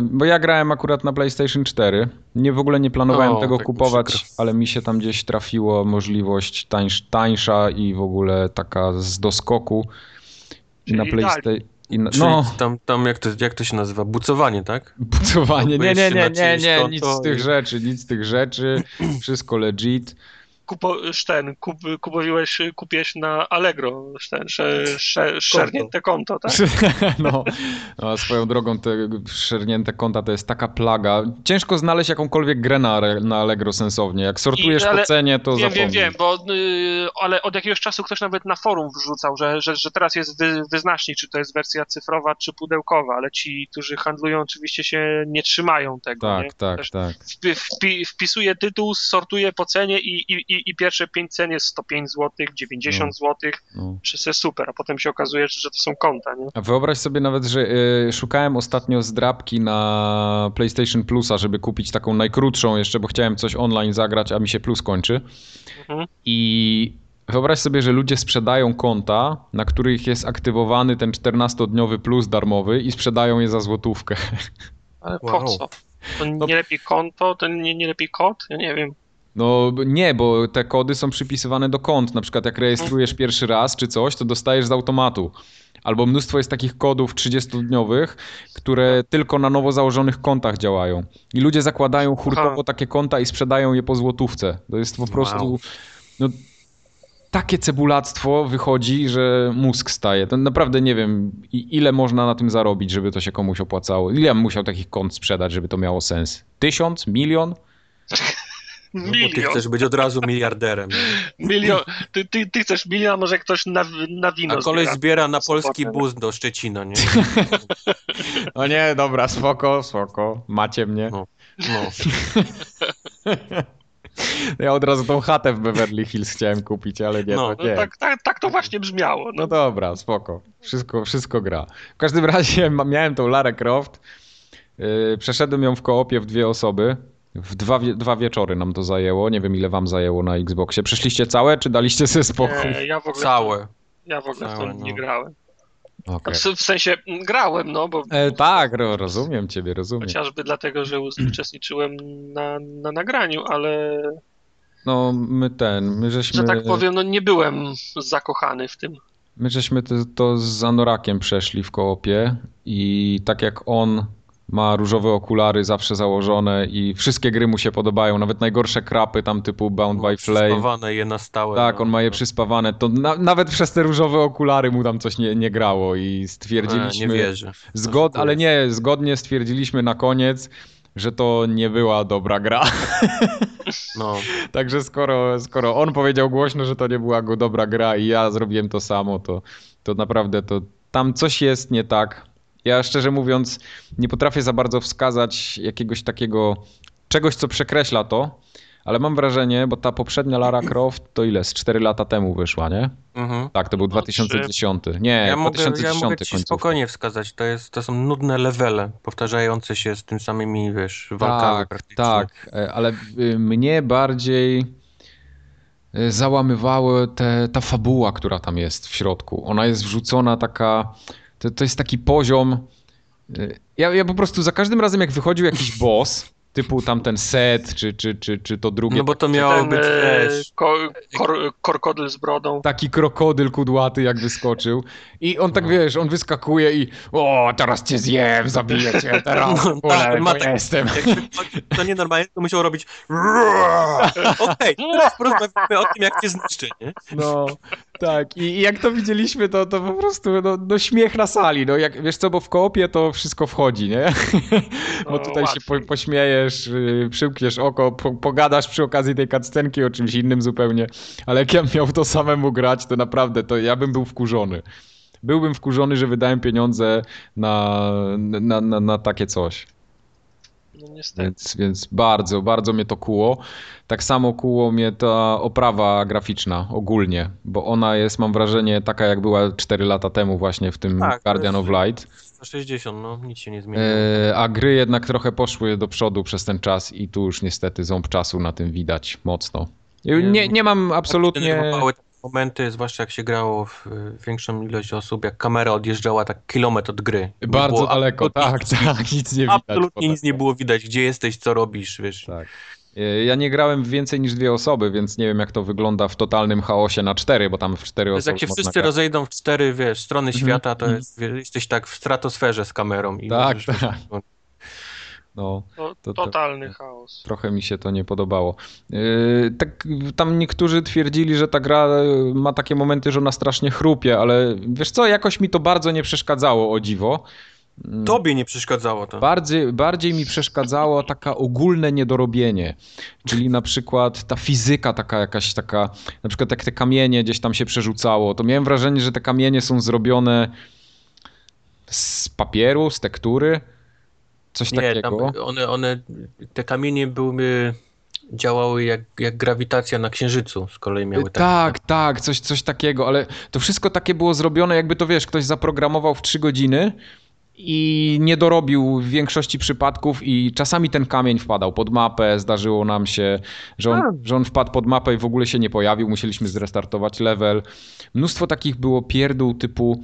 bo ja grałem akurat na PlayStation 4. Nie w ogóle nie planowałem O, tego tak kupować, przykro. ale mi się tam gdzieś trafiło możliwość tańsz, tańsza i w ogóle taka z doskoku. Czyli na PlayStation. I na, no, tam, tam jak, to, jak to się nazywa? Bucowanie, tak? bucowanie. Nie, nie, nie, nie, nie, nic z tych rzeczy, nic z tych rzeczy. Wszystko legit. Kupo, ten, kup, kupowiłeś, kupiłeś na Allegro ten, sze, sze, szernięte konto, tak? No, no, a swoją drogą te szernięte konta to jest taka plaga. Ciężko znaleźć jakąkolwiek grę na, na Allegro sensownie. Jak sortujesz I- ale po cenie, to Wiem, zapomnij. wiem, wiem, bo y, ale od jakiegoś czasu ktoś nawet na forum wrzucał, że, że, że teraz jest wy, wyznacznik, czy to jest wersja cyfrowa, czy pudełkowa, ale ci, którzy handlują, oczywiście się nie trzymają tego. nie? Tak, tak, Też tak. wpi- wpi, wpisuje tytuł, sortuje po cenie i, i, i, i pierwsze 5 cen jest 105 zł, 90 zł, No. wszyscy super, a potem się okazuje, że to są konta, nie? A wyobraź sobie nawet, że y, szukałem ostatnio zdrabki na PlayStation Plusa, żeby kupić taką najkrótszą jeszcze, bo chciałem coś online zagrać, a mi się plus kończy. Mhm. I wyobraź sobie, że ludzie sprzedają konta, na których jest aktywowany ten 14-dniowy plus darmowy i sprzedają je za złotówkę. Ale po Wow. co? To nie lepiej konto, to nie, nie lepiej kod? Ja nie wiem. No nie, bo te kody są przypisywane do kont. Na przykład jak rejestrujesz pierwszy raz czy coś, to dostajesz z automatu. Albo mnóstwo jest takich kodów 30-dniowych, które tylko na nowo założonych kontach działają. I ludzie zakładają hurtowo Aha. takie konta i sprzedają je po złotówce. To jest po prostu Wow. no, takie cebulactwo wychodzi, że mózg staje. To naprawdę nie wiem, ile można na tym zarobić, żeby to się komuś opłacało. Ile ja bym musiał takich kont sprzedać, żeby to miało sens? Tysiąc? Milion? No, bo ty Milion. chcesz być od razu miliarderem. Milion. Ty, ty, ty chcesz milion, a może ktoś na, na wino A koleś zbiera. zbiera na polski sobotę. bus do Szczecina, nie? O nie, dobra, spoko, spoko. Macie mnie. No. No. Ja od razu tą chatę w Beverly Hills chciałem kupić, ale nie, No, to No nie. tak, tak, tak to właśnie brzmiało. No No, dobra, spoko. Wszystko, wszystko gra. W każdym razie miałem tą Larę Croft. Yy, przeszedłem ją w koopie w dwie osoby. W dwa, dwa wieczory nam to zajęło. Nie wiem ile wam zajęło na Xboxie. Przeszliście całe, czy daliście sobie spokój? nie, ja w ogóle, Całe. ja w ogóle w to Całe, nie no. grałem. Okej. W, w sensie grałem, no, bo E, tak, ro, rozumiem ciebie, rozumiem. chociażby dlatego, że uczestniczyłem na, na nagraniu, ale No my ten, my żeśmy... że tak powiem, no nie byłem zakochany w tym. My żeśmy to, to z Anorakiem przeszli w koopie i tak jak on ma różowe okulary zawsze założone i wszystkie gry mu się podobają, nawet najgorsze krapy tam typu Bound by Flame. Spawane je na stałe. Tak, no. on ma je przyspawane, to na, nawet przez te różowe okulary mu tam coś nie, nie grało i stwierdziliśmy... Nie wierzę. Zgod, ale nie, zgodnie stwierdziliśmy na koniec, że to nie była dobra gra. No. Także skoro, skoro on powiedział głośno, że to nie była go dobra gra i ja zrobiłem to samo, to, to naprawdę to tam coś jest nie tak. Ja szczerze mówiąc nie potrafię za bardzo wskazać jakiegoś takiego czegoś, co przekreśla to, ale mam wrażenie, bo ta poprzednia Lara Croft to ile? Z 4 lata temu wyszła, nie? Mhm. Tak, to był No, 2010. Nie, Ja mogę, 2010 ja mogę ci końcówka. spokojnie wskazać, to, jest, to są nudne levele, powtarzające się z tym samymi, wiesz, walkami Tak, tak, e, ale y, mnie bardziej y, załamywała te, ta fabuła, która tam jest w środku. Ona jest wrzucona taka, to, to jest taki poziom. y, Ja, ja po prostu za każdym razem, jak wychodził jakiś boss, typu tamten set, czy, czy, czy, czy to drugie, No bo to miało ten być, wiesz, ko, kor, korkodyl z brodą. taki krokodyl kudłaty, jak wyskoczył. I on tak, wiesz, on wyskakuje i o, teraz cię zjem, zabiję cię, teraz No, w ogóle, tak, ma tak- jestem. wchodzi, to nienormalnie, to musiał robić Okej, teraz porozmawiamy o tym, jak cię zniszczę, nie? No, Tak, i jak to widzieliśmy, to, to po prostu no, no śmiech na sali. No jak, wiesz co, bo w koopie to wszystko wchodzi, nie? bo No, tutaj się po, pośmiejesz, yy, przymkniesz oko, po, pogadasz przy okazji tej cutscenki o czymś innym zupełnie. Ale jak ja miał to samemu grać, to naprawdę, to ja bym był wkurzony. Byłbym wkurzony, że wydałem pieniądze na, na, na, na takie coś. No niestety. Więc, więc bardzo, bardzo mnie to kuło. Tak samo kuło mnie ta oprawa graficzna ogólnie, bo ona jest, mam wrażenie, taka jak była 4 lata temu właśnie w tym Tak, Guardian of Light. 160, no nic się nie zmieniło. E, a gry jednak trochę poszły do przodu przez ten czas i tu już niestety ząb czasu na tym widać mocno. Nie, nie mam absolutnie... Momenty, zwłaszcza jak się grało w y, większą ilość osób, jak kamera odjeżdżała tak kilometr od gry. Bardzo daleko, tak, tak, nic nie widać. Absolutnie nic nie było widać, gdzie jesteś, co robisz, wiesz. Tak. E, Ja nie grałem w więcej niż dwie osoby, więc nie wiem jak to wygląda w totalnym chaosie na cztery, bo tam w cztery osoby jak się wszyscy grać. rozejdą w cztery, wiesz, strony Mhm, świata, to mhm. jest, jesteś tak w stratosferze z kamerą. I Tak, możesz- tak. No, To, to- to- totalny chaos. trochę mi się to nie podobało. Yy, tak, tam niektórzy twierdzili, że ta gra yy, ma takie momenty, że ona strasznie chrupie, ale wiesz co, jakoś mi to bardzo nie przeszkadzało, o dziwo. Mm, Tobie nie przeszkadzało to. Bardziej, bardziej mi przeszkadzało taka ogólne niedorobienie, czyli na przykład ta fizyka taka jakaś taka, na przykład jak te kamienie gdzieś tam się przerzucało, to miałem wrażenie, że te kamienie są zrobione z papieru, z tektury, coś Nie, tam takiego. one, one, te kamienie były, działały jak, jak grawitacja na Księżycu z kolei miały. Tak, tak, coś, coś takiego, ale to wszystko takie było zrobione, jakby to wiesz, ktoś zaprogramował w 3 godziny i nie dorobił w większości przypadków i czasami ten kamień wpadał pod mapę, zdarzyło nam się, że A. on, że on wpadł pod mapę i w ogóle się nie pojawił, musieliśmy zrestartować level. Mnóstwo takich było pierdół typu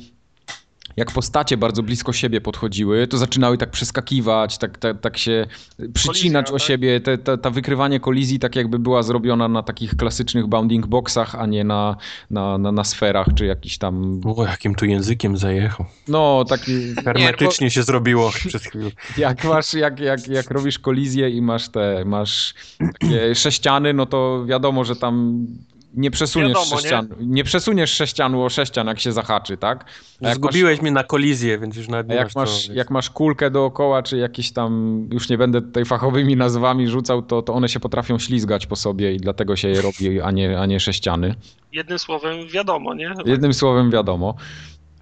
jak postacie bardzo blisko siebie podchodziły, to zaczynały tak przeskakiwać, tak, tak, tak się przycinać Kolizja, o tak? siebie. Te, ta, ta wykrywanie kolizji tak jakby była zrobiona na takich klasycznych bounding boxach, a nie na, na, na, na sferach, czy jakiś tam... O, jakim tu językiem zajechał. No, taki... Hermetycznie się zrobiło przez chwilę. Jak masz, jak, jak, jak robisz kolizję i masz te, masz takie sześciany, no to wiadomo, że tam nie przesuniesz Wiadomo, nie? sześcianu, nie? przesuniesz sześcianu o sześcian, jak się zahaczy, tak? A Zgubiłeś mnie na kolizję, więc już nawet nie jak masz, co, jak masz kulkę dookoła, czy jakieś tam, już nie będę tutaj fachowymi nazwami rzucał, to, to one się potrafią ślizgać po sobie i dlatego się je robi, a nie, a nie sześciany. Jednym słowem wiadomo, nie? Jednym słowem wiadomo.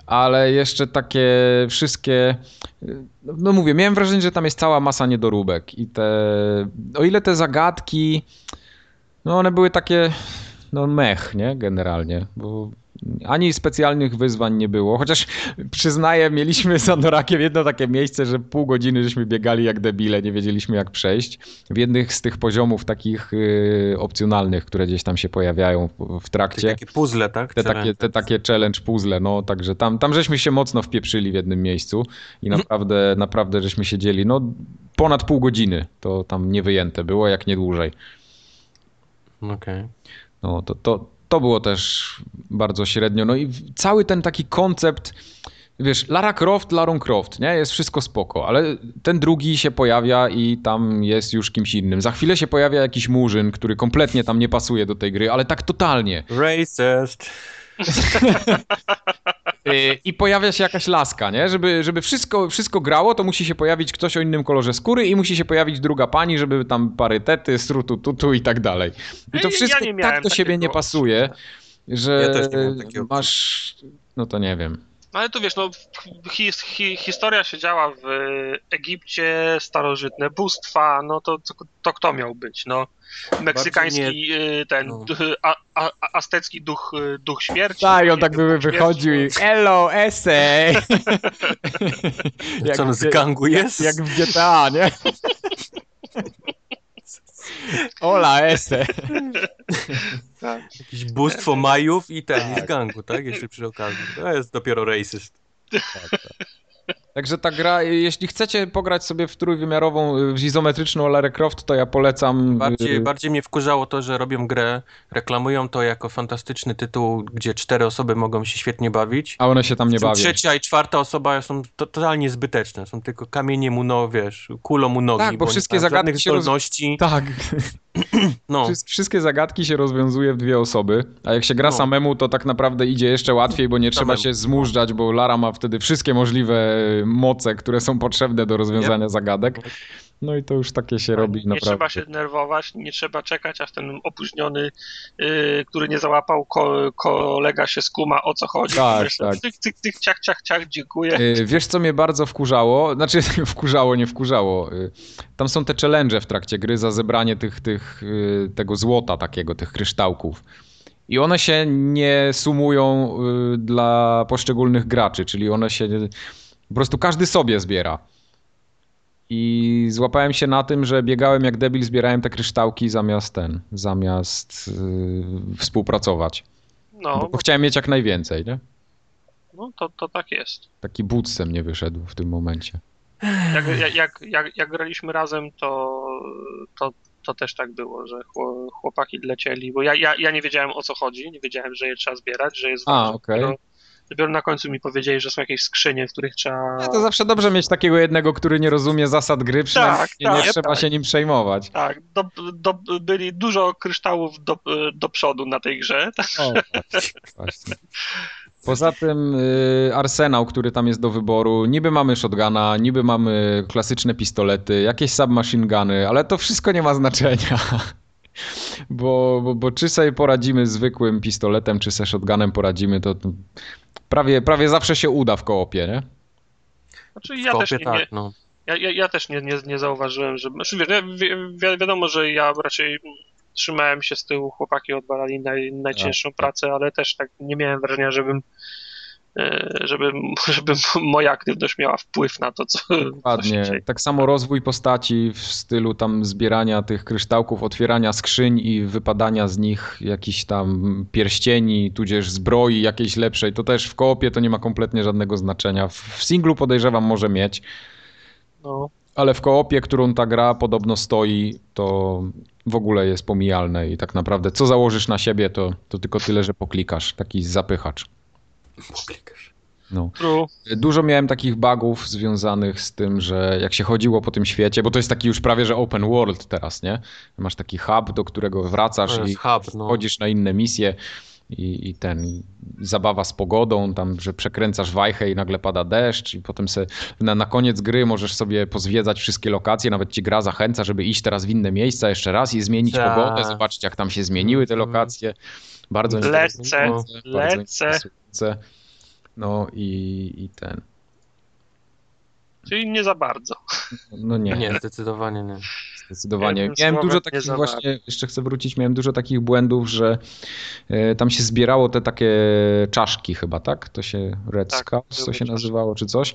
Ale jeszcze takie wszystkie. No mówię, miałem wrażenie, że tam jest cała masa niedoróbek. I te. O ile te zagadki. No one były takie. No mech, nie? Generalnie. Bo ani specjalnych wyzwań nie było. Chociaż przyznaję, mieliśmy z Anorakiem jedno takie miejsce, że pół godziny żeśmy biegali jak debile, nie wiedzieliśmy jak przejść. W jednych z tych poziomów takich y, opcjonalnych, które gdzieś tam się pojawiają w, w trakcie. Takie puzzle, tak? Te Challenge. takie, te takie challenge puzzle, no także tam, tam żeśmy się mocno wpieprzyli w jednym miejscu i Mhm. naprawdę, naprawdę żeśmy siedzieli, no ponad pół godziny to tam nie wyjęte było, jak nie dłużej. Okej. No to, to, to było też bardzo średnio, no i cały ten taki koncept, wiesz, Lara Croft, Lara Croft, nie, jest wszystko spoko, ale ten drugi się pojawia i tam jest już kimś innym. Za chwilę się pojawia jakiś murzyn, który kompletnie tam nie pasuje do tej gry, ale tak totalnie. Racist. Y, I pojawia się jakaś laska, nie? Żeby, żeby wszystko, wszystko grało, to musi się pojawić ktoś o innym kolorze skóry i musi się pojawić druga pani, żeby tam parytety, strutu, tutu i tak dalej. I to Ja wszystko miałem tak do siebie nie pasuje, że Ja masz... No to nie wiem. No ale tu wiesz, no, his, hi, historia się działa w Egipcie, starożytne bóstwa, no to, to, to kto miał być? No, meksykański y, ten no. a, a, a, aztecki duch, y, duch śmierci. Tak, on Nie tak by wychodził i hello, essay! Co on z w- gangu jest? Jak w GTA, nie? Ola, essay! Jakieś bóstwo Majów i ten, i z gangu, tak? Jeszcze przy okazji. To jest dopiero racist. Także ta gra, jeśli chcecie pograć sobie w trójwymiarową, w izometryczną Lara Croft, to ja polecam. Bardziej, y, bardziej mnie wkurzało to, że robią grę, reklamują to jako fantastyczny tytuł, gdzie cztery osoby mogą się świetnie bawić. A one się tam nie bawią. Trzecia i czwarta osoba są totalnie zbyteczne. Są tylko kamienie mu no, wiesz, kulą mu nogi. Tak, bo wszystkie zagadki się roz- zdolności. Tak. No, Wszystkie zagadki się rozwiązuje w dwie osoby, a jak się gra No. samemu, to tak naprawdę idzie jeszcze łatwiej, bo nie trzeba Samemu. się zmużdżać, bo Lara ma wtedy wszystkie możliwe moce, które są potrzebne do rozwiązania zagadek. No i to już takie się robi Tak, nie naprawdę. trzeba się denerwować, nie trzeba czekać, aż ten opóźniony, yy, który nie załapał, ko, kolega się skuma o co chodzi. Tak, Wiesz, tak. Cyk, cyk, cyk, ciach, ciach, ciach, dziękuję. Y, Wiesz, co mnie bardzo wkurzało? Znaczy, wkurzało, nie wkurzało. Y, Tam są te challenge w trakcie gry za zebranie tych, tych, y, tego złota takiego, tych kryształków. I one się nie sumują y, dla poszczególnych graczy, czyli one się po prostu każdy sobie zbiera. I złapałem się na tym, że biegałem jak debil, zbierałem te kryształki zamiast ten, zamiast y, współpracować. No, Bo chciałem mieć jak najwięcej, nie? no to, to tak jest. Taki budzem nie wyszedł w tym momencie. Jak, jak, jak, jak, graliśmy razem, to, to, to też tak było, że chło- chłopaki lecieli, bo ja, ja, ja nie wiedziałem o co chodzi, nie wiedziałem, że je trzeba zbierać, że jest A, okej. Dopiero, dopiero na końcu mi powiedzieli, że są jakieś skrzynie, w których trzeba... No to zawsze dobrze mieć takiego jednego, który nie rozumie zasad gry, przynajmniej Tak, nie, tak, nie trzeba tak. się nim przejmować. Tak, do, do, byli dużo kryształów do, do przodu na tej grze. O, właśnie, właśnie. Poza tym y, arsenał, który tam jest do wyboru, niby mamy shotguna, niby mamy klasyczne pistolety, jakieś submachine guny, ale to wszystko nie ma znaczenia. Bo, bo, bo czy sobie poradzimy zwykłym pistoletem, czy se shotgunem poradzimy, to prawie, prawie zawsze się uda w koopie, nie? Znaczy, ja też nie, nie, tak, no. Ja, ja, ja też nie, nie, nie zauważyłem, że. Znaczy, wiesz, wi, wiadomo, że ja raczej trzymałem się z tyłu, chłopaki odbalali naj, najcięższą Tak, tak. pracę, ale też tak nie miałem wrażenia, żebym. E, Żeby, żeby moja aktywność miała wpływ na to, co, co się Dokładnie. dzieje. Tak samo rozwój postaci w stylu tam zbierania tych kryształków, otwierania skrzyń i wypadania z nich jakichś tam pierścieni, tudzież zbroi jakiejś lepszej. To też w koopie to nie ma kompletnie żadnego znaczenia. W w singlu podejrzewam może mieć, No, ale w koopie, którą ta gra podobno stoi, to w ogóle jest pomijalne i tak naprawdę co założysz na siebie, to, to tylko tyle, że poklikasz. Taki zapychacz. Poklikasz. No. true. Dużo miałem takich bugów związanych z tym, że jak się chodziło po tym świecie, bo to jest taki już prawie, że open world teraz, nie? Masz taki hub, do którego wracasz i hub, no. chodzisz na inne misje i, i ten, i zabawa z pogodą, tam, że przekręcasz wajchę i nagle pada deszcz i potem se, na, na koniec gry możesz sobie pozwiedzać wszystkie lokacje, nawet ci gra zachęca, żeby iść teraz w inne miejsca jeszcze raz i zmienić Tak. pogodę, zobaczyć jak tam się zmieniły te Mhm. lokacje. Bardzo Lecę, bardzo lecę. interesujące. No i, i ten. Czyli nie za bardzo. No nie, Nie, zdecydowanie nie. zdecydowanie. Jednym Miałem dużo takich właśnie, jeszcze chcę wrócić, miałem dużo takich błędów, że e, tam się zbierało te takie czaszki chyba, tak? To się Red Tak, Scouts, to się czaszki. nazywało, czy coś.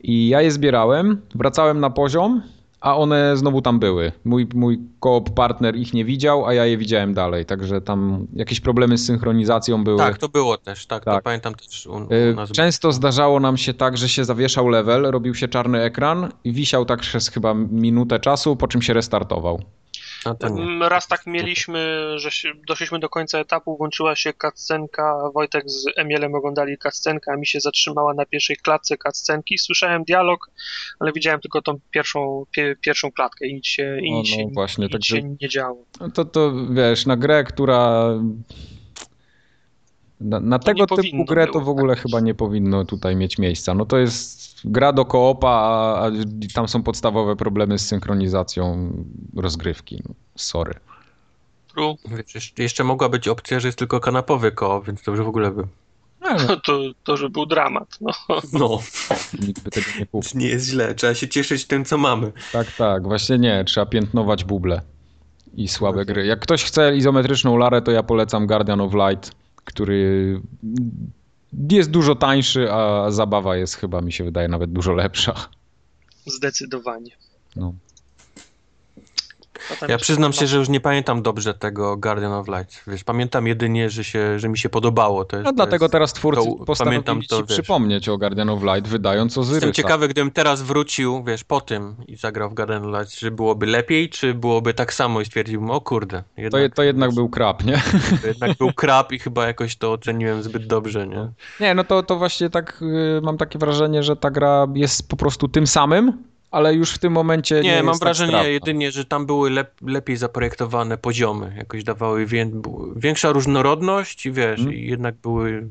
I ja je zbierałem, wracałem na poziom, a one znowu tam były. Mój, mój koop partner ich nie widział, a ja je widziałem dalej, także tam jakieś problemy z synchronizacją były. Tak, to było też, tak, Tak. pamiętam też u, u Y, nas. Często zdarzało nam się tak, że się zawieszał level, robił się czarny ekran i wisiał tak przez chyba minutę czasu, po czym się restartował. Mm, Raz tak mieliśmy, że się, doszliśmy do końca etapu, włączyła się cutscenka, Wojtek z Emielem oglądali cutscenkę, a mi się zatrzymała na pierwszej klatce cutscenki. Słyszałem dialog, ale widziałem tylko tą pierwszą, pie, pierwszą klatkę i nic się, i O, nic no się, właśnie, nic także- się nie działo. No to, to wiesz, na grę, która. Na, na tego typu grę to w ogóle tak chyba nie powinno tutaj mieć miejsca. No to jest gra do koopa, a, a tam są podstawowe problemy z synchronizacją rozgrywki. No, sorry. True. Wiesz, jeszcze- jeszcze mogła być opcja, że jest tylko kanapowy koło, więc to już w ogóle by. No, no, To, to, że był dramat. No. No, nikt by tego nie kupił. nie jest źle. Trzeba się cieszyć tym, co mamy. Tak, tak, właśnie nie, trzeba piętnować buble i słabe Okej. gry. Jak ktoś chce izometryczną larę, to ja polecam Guardian of Light, który jest dużo tańszy, a zabawa jest chyba, mi się wydaje, nawet dużo lepsza. Zdecydowanie. No. Ja przyznam się, że już nie pamiętam dobrze tego Guardian of Light. Wiesz, pamiętam jedynie, że, się, że mi się podobało. To jest, No to dlatego jest... teraz twórcy to postanowili pamiętam to, ci wiesz. przypomnieć o Guardian of Light, wydając Jestem Ozyrysa. ciekawy, gdybym teraz wrócił, wiesz, po tym i zagrał w Guardian of Light, czy byłoby lepiej, czy byłoby tak samo i stwierdziłbym, o kurde. To, Jednak, je- to jednak był krap, nie? to jednak był krap i chyba jakoś to oceniłem zbyt dobrze, nie? Nie, no to, to właśnie tak y, mam takie wrażenie, że ta gra jest po prostu tym samym, ale już w tym momencie nie, Nie, mam jest tak wrażenie strawna. jedynie, że tam były lep, lepiej zaprojektowane poziomy. Jakoś dawały wię, większa różnorodność i wiesz, Mhm. i jednak były...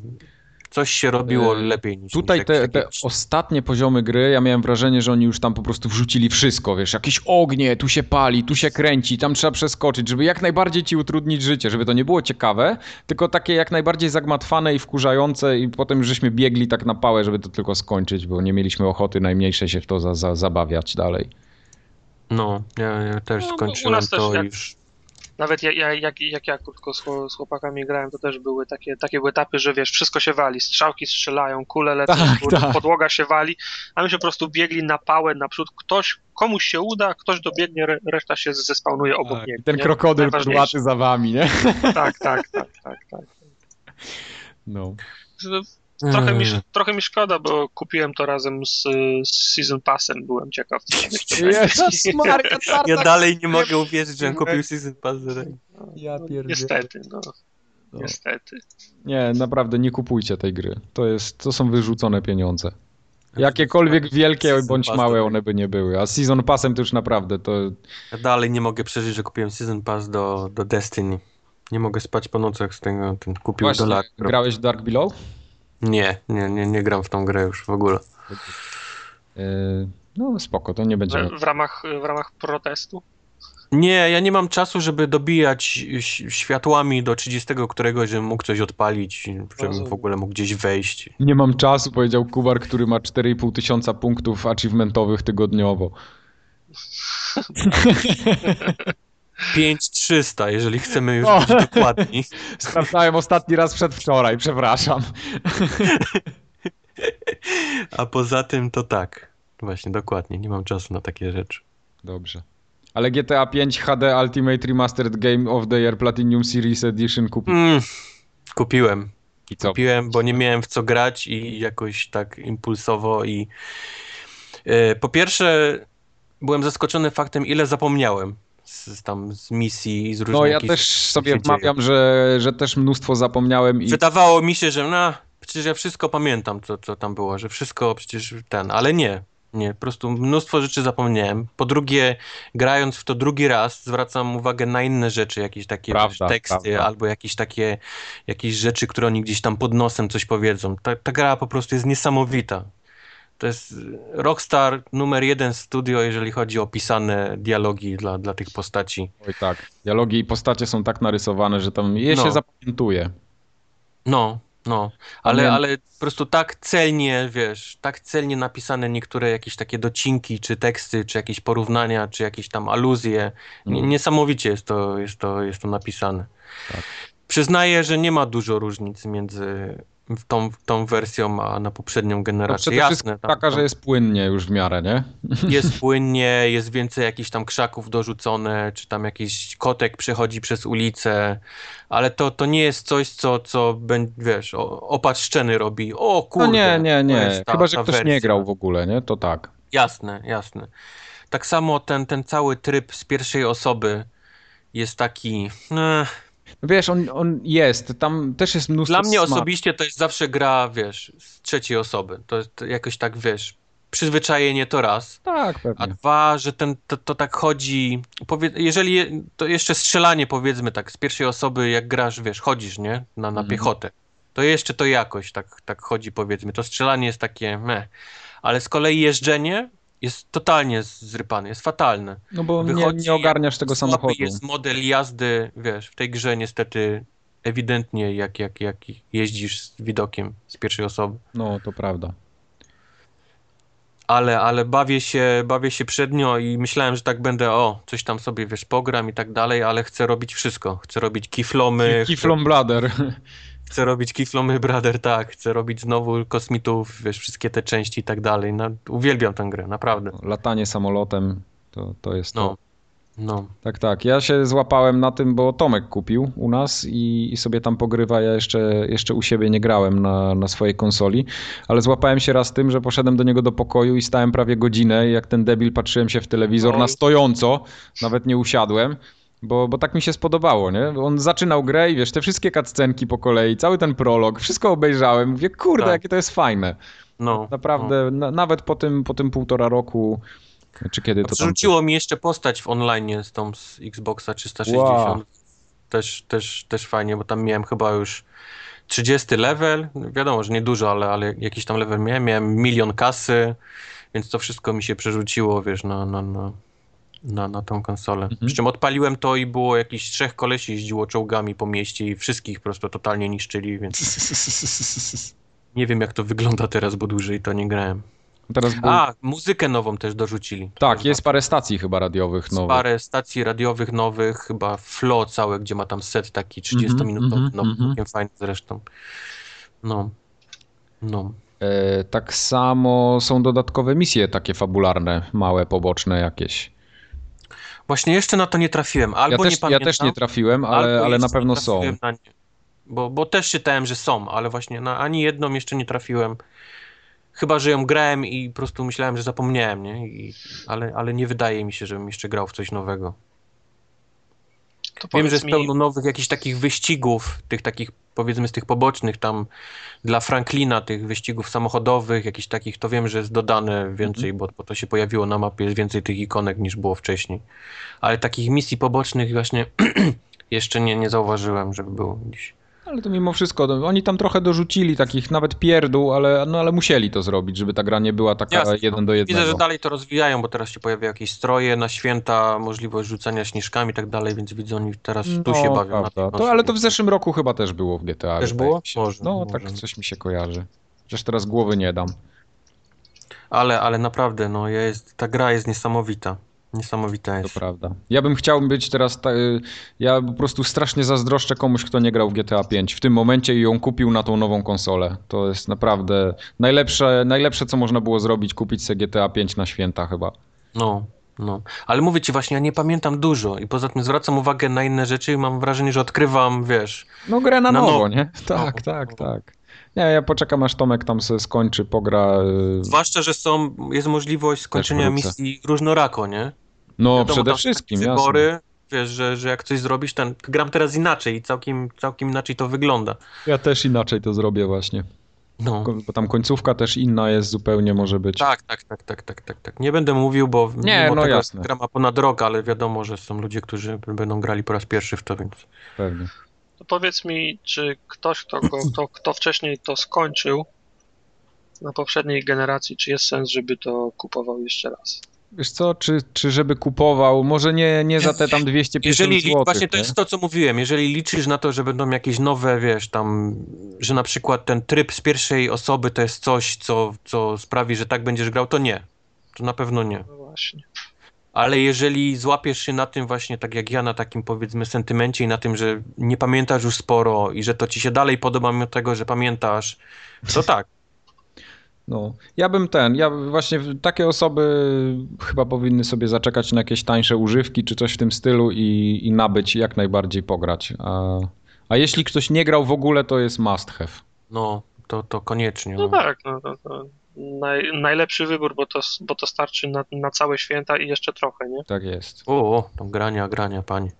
Coś się robiło E, lepiej niż Tutaj niż te, te ostatnie poziomy gry, ja miałem wrażenie, że oni już tam po prostu wrzucili wszystko, wiesz, jakieś ognie, tu się pali, tu się kręci, tam trzeba przeskoczyć, żeby jak najbardziej ci utrudnić życie, żeby to nie było ciekawe, tylko takie jak najbardziej zagmatwane i wkurzające i potem żeśmy biegli tak na pałę, żeby to tylko skończyć, bo nie mieliśmy ochoty najmniejszej się w to za, za, zabawiać dalej. No, ja, ja też No, skończyłem nas też to jak- już. Nawet ja, ja, jak, jak ja krótko z, z chłopakami grałem, to też były takie, takie były etapy, że wiesz, wszystko się wali, strzałki strzelają, kule lecą, Tak, pod- tak. podłoga się wali, a my się po prostu biegli na pałę naprzód, ktoś, komuś się uda, ktoś dobiegnie, re, reszta się zespawnuje obok Tak, niego. ten nie? krokodyl podłaty za wami, nie? Tak, tak, tak, tak, tak. No. Trochę mi, Mm. trochę mi szkoda, bo kupiłem to razem z, z Season Passem, byłem ciekaw, co się Jezus Maria, Ja dalej nie mogę uwierzyć, że on kupił Season Pass. Ja pierdzielę. Niestety, no. No. Niestety. Nie, naprawdę nie kupujcie tej gry. To, jest, to są wyrzucone pieniądze. Jakiekolwiek wielkie Season bądź małe one by nie były. A Season Passem to już naprawdę to... Ja dalej nie mogę przeżyć, że kupiłem Season Pass do, do Destiny. Nie mogę spać po nocach z tego, ten kupił Właśnie, dolar. grałeś w Dark Below? Nie, nie, nie, nie gram w tą grę już w ogóle. Yy, no spoko, to nie będziemy... W, w, ramach, w ramach protestu. Nie, ja nie mam czasu, żeby dobijać światłami do 30 któregoś, żebym mógł coś odpalić, żebym w ogóle mógł gdzieś wejść. Nie mam czasu, powiedział Kubar, który ma 4,5 tysiąca punktów achievementowych tygodniowo. 5300, jeżeli chcemy już O. być dokładni. Sprawdzałem ostatni raz przedwczoraj, przepraszam. A poza tym to tak. Właśnie, dokładnie, nie mam czasu na takie rzeczy. Dobrze. Ale GTA 5 HD Ultimate Remastered Game of the Year Platinum Series Edition kupi. Mm, kupiłem. I co? Kupiłem, bo nie miałem w co grać i jakoś tak impulsowo i e, po pierwsze byłem zaskoczony faktem, ile zapomniałem z, tam z misji i z różnych No ja też sobie wmawiam, że, że też mnóstwo zapomniałem i Wydawało mi się, że no, przecież ja wszystko pamiętam, co, co tam było, że wszystko przecież ten, ale nie. Nie, po prostu mnóstwo rzeczy zapomniałem. Po drugie, grając w to drugi raz, zwracam uwagę na inne rzeczy, jakieś takie Prawda, teksty prawda. albo jakieś takie jakieś rzeczy, które oni gdzieś tam pod nosem coś powiedzą. Ta, ta gra po prostu jest niesamowita. To jest Rockstar numer jeden studio, jeżeli chodzi o pisane dialogi dla, dla tych postaci. Oj tak, dialogi i postacie są tak narysowane, że tam je No. się zapamiętuje. No, no, ale, Pamię- ale po prostu tak celnie, wiesz, tak celnie napisane niektóre jakieś takie docinki, czy teksty, czy jakieś porównania, czy jakieś tam aluzje. Mm. niesamowicie jest to, jest, to, jest to napisane. Tak. Przyznaję, że nie ma dużo różnic między tą, tą wersją, a na poprzednią No generację. wszystkim Jasne, tam, taka, że tam jest płynnie już w miarę, nie? jest płynnie, jest więcej jakichś tam krzaków dorzucone, czy tam jakiś kotek przechodzi przez ulicę, ale to, to nie jest coś, co, co będzie, wiesz, o- opad szczeny robi. O kurde, No nie, nie, nie. ta- Chyba, że ktoś nie wersja. grał w ogóle, nie? To tak. Jasne, jasne. Tak samo ten, ten cały tryb z pierwszej osoby jest taki... eh, Wiesz, on, on jest, tam też jest mnóstwo Dla mnie smaku. osobiście to jest zawsze gra, wiesz, z trzeciej osoby. To jest jakoś tak, wiesz, przyzwyczajenie to raz. Tak, A pewnie. dwa, że ten, to, to tak chodzi. Powie, jeżeli je- to jeszcze strzelanie, powiedzmy tak, z pierwszej osoby, jak grasz, wiesz, chodzisz, nie? Na, na Mhm. piechotę. To jeszcze to jakoś tak, tak chodzi, powiedzmy. To strzelanie jest takie meh. Ale z kolei jeżdżenie jest totalnie zrypane, jest fatalne. No bo nie, wychodzi nie ogarniasz tego samochodu. jest model jazdy, wiesz, w tej grze niestety ewidentnie jak, jak, jak jeździsz z widokiem z pierwszej osoby. No, to prawda. Ale, ale bawię się, bawię się przednio i myślałem, że tak będę, o, coś tam sobie, wiesz, pogram i tak dalej, ale chcę robić wszystko. Chcę robić kiflomy, Kiflom chcę, chcę robić kiflomy Brother, tak, chcę robić znowu kosmitów, wiesz, wszystkie te części i tak dalej. No, uwielbiam tę grę, naprawdę. Latanie samolotem, to, to jest to. No, no. Tak, tak. Ja się złapałem na tym, bo Tomek kupił u nas i, i sobie tam pogrywa. Ja jeszcze, jeszcze u siebie nie grałem na, na swojej konsoli, ale złapałem się raz tym, że poszedłem do niego do pokoju i stałem prawie godzinę i jak ten debil patrzyłem się w telewizor Oj. na stojąco, nawet nie usiadłem. Bo, bo tak mi się spodobało, nie? On zaczynał grę i wiesz, te wszystkie cutscenki po kolei, cały ten prolog, wszystko obejrzałem. Mówię, kurde, Tak. jakie to jest fajne. no Naprawdę, na, nawet po tym, po tym półtora roku Czy kiedy to tam... Rzuciło mi jeszcze postać w online z tą z Xboxa 360. Wow. Też, też, też fajnie, bo tam miałem chyba już 30 level. Wiadomo, że nie dużo, ale, ale jakiś tam level miałem. Miałem milion kasy, więc to wszystko mi się przerzuciło, wiesz, na, na, na, na, na tą konsolę. Mhm. Przy czym odpaliłem to i było jakieś trzech kolesi jeździło czołgami po mieście i wszystkich po prostu totalnie niszczyli, więc nie wiem jak to wygląda teraz, bo dłużej to nie grałem. Teraz był... A, muzykę nową też dorzuciili. To tak, jest parę stacji chyba radiowych nowych. parę stacji radiowych nowych, chyba Flo całe, gdzie ma tam set taki 30-minutowy, mhm, no mhm. całkiem fajny zresztą. No. No. E, tak samo są dodatkowe misje takie fabularne, małe, poboczne jakieś. Właśnie jeszcze na to nie trafiłem, Ja albo też, nie ja pamiętam. też nie trafiłem, ale, ale na pewno są. na nie. Bo, bo też czytałem, że są, ale właśnie na ani jedną jeszcze nie trafiłem. Chyba, że ją grałem i po prostu myślałem, że zapomniałem, nie? I, ale, ale nie wydaje mi się, żebym jeszcze grał w coś nowego. Wiem, że jest mi, pełno nowych jakichś takich wyścigów, tych takich powiedzmy z tych pobocznych tam dla Franklina, tych wyścigów samochodowych, jakichś takich, to wiem, że jest dodane więcej, bo, bo to się pojawiło na mapie, jest więcej tych ikonek niż było wcześniej. Ale takich misji pobocznych właśnie jeszcze nie, nie zauważyłem, żeby było gdzieś. Ale to mimo wszystko, no, oni tam trochę dorzucili takich nawet pierdół, ale, no, ale musieli to zrobić, żeby ta gra nie była taka Jasne. jeden do jednego. Widzę, że dalej to rozwijają, bo teraz się pojawiają jakieś stroje na święta, możliwość rzucania śnieżkami i tak dalej, więc widzę, oni teraz tu się No, bawią. To, ale to w zeszłym roku chyba też było w GTA. Też było? się. Może, No, może. tak coś mi się kojarzy. Chociaż teraz głowy nie dam. Ale, ale naprawdę, no jest, ta gra jest niesamowita. Niesamowita To jest. prawda. Ja bym chciał być teraz. Ta, y, ja po prostu strasznie zazdroszczę komuś, kto nie grał w GTA 5 w tym momencie i ją kupił na tą nową konsolę. To jest naprawdę najlepsze, najlepsze co można było zrobić, kupić sobie GTA 5 na święta chyba. No, no. Ale mówię ci właśnie, ja nie pamiętam dużo i poza tym zwracam uwagę na inne rzeczy i mam wrażenie, że odkrywam, wiesz. No grę na, Na nowo, nowo. nie? Tak, Nowo, tak, tak. Nie, ja poczekam aż Tomek tam se skończy, pogra. y, Zwłaszcza, że są, jest możliwość skończenia misji różnorako, nie? No Wiadomo, przede wszystkim, jasne. wybory, wiesz, że, że jak coś zrobisz, ten, gram teraz inaczej i całkiem, całkiem inaczej to wygląda. Ja też inaczej to zrobię właśnie. No. Bo tam końcówka też inna jest zupełnie może być. Tak, tak, tak, tak, tak, tak, tak. Nie będę mówił, bo Nie, mimo no tego jasne. gra ma ponad rok, ale wiadomo, że są ludzie, którzy będą grali po raz pierwszy w to, więc... Pewnie. to powiedz mi, czy ktoś, kto, go, kto, kto wcześniej to skończył na poprzedniej generacji, czy jest sens, żeby to kupował jeszcze raz? Wiesz co, czy, czy żeby kupował, może nie, nie za te tam 250 Jeżeli, li- zł. właśnie to jest to, co mówiłem, jeżeli liczysz na to, że będą jakieś nowe, wiesz, tam, że na przykład ten tryb z pierwszej osoby to jest coś, co, co sprawi, że tak będziesz grał, to nie. To na pewno nie. No właśnie. Ale jeżeli złapiesz się na tym właśnie, tak jak ja, na takim powiedzmy sentymencie i na tym, że nie pamiętasz już sporo i że to ci się dalej podoba mimo tego, że pamiętasz, to tak. No, ja bym ten, ja właśnie takie osoby chyba powinny sobie zaczekać na jakieś tańsze używki czy coś w tym stylu i, i nabyć jak najbardziej pograć. A, a jeśli ktoś nie grał w ogóle, to jest must have. No, to, to koniecznie. No tak, no, to, to naj, najlepszy wybór, bo to, bo to starczy na, na całe święta i jeszcze trochę, nie? Tak jest. O, o, to grania, grania, panie.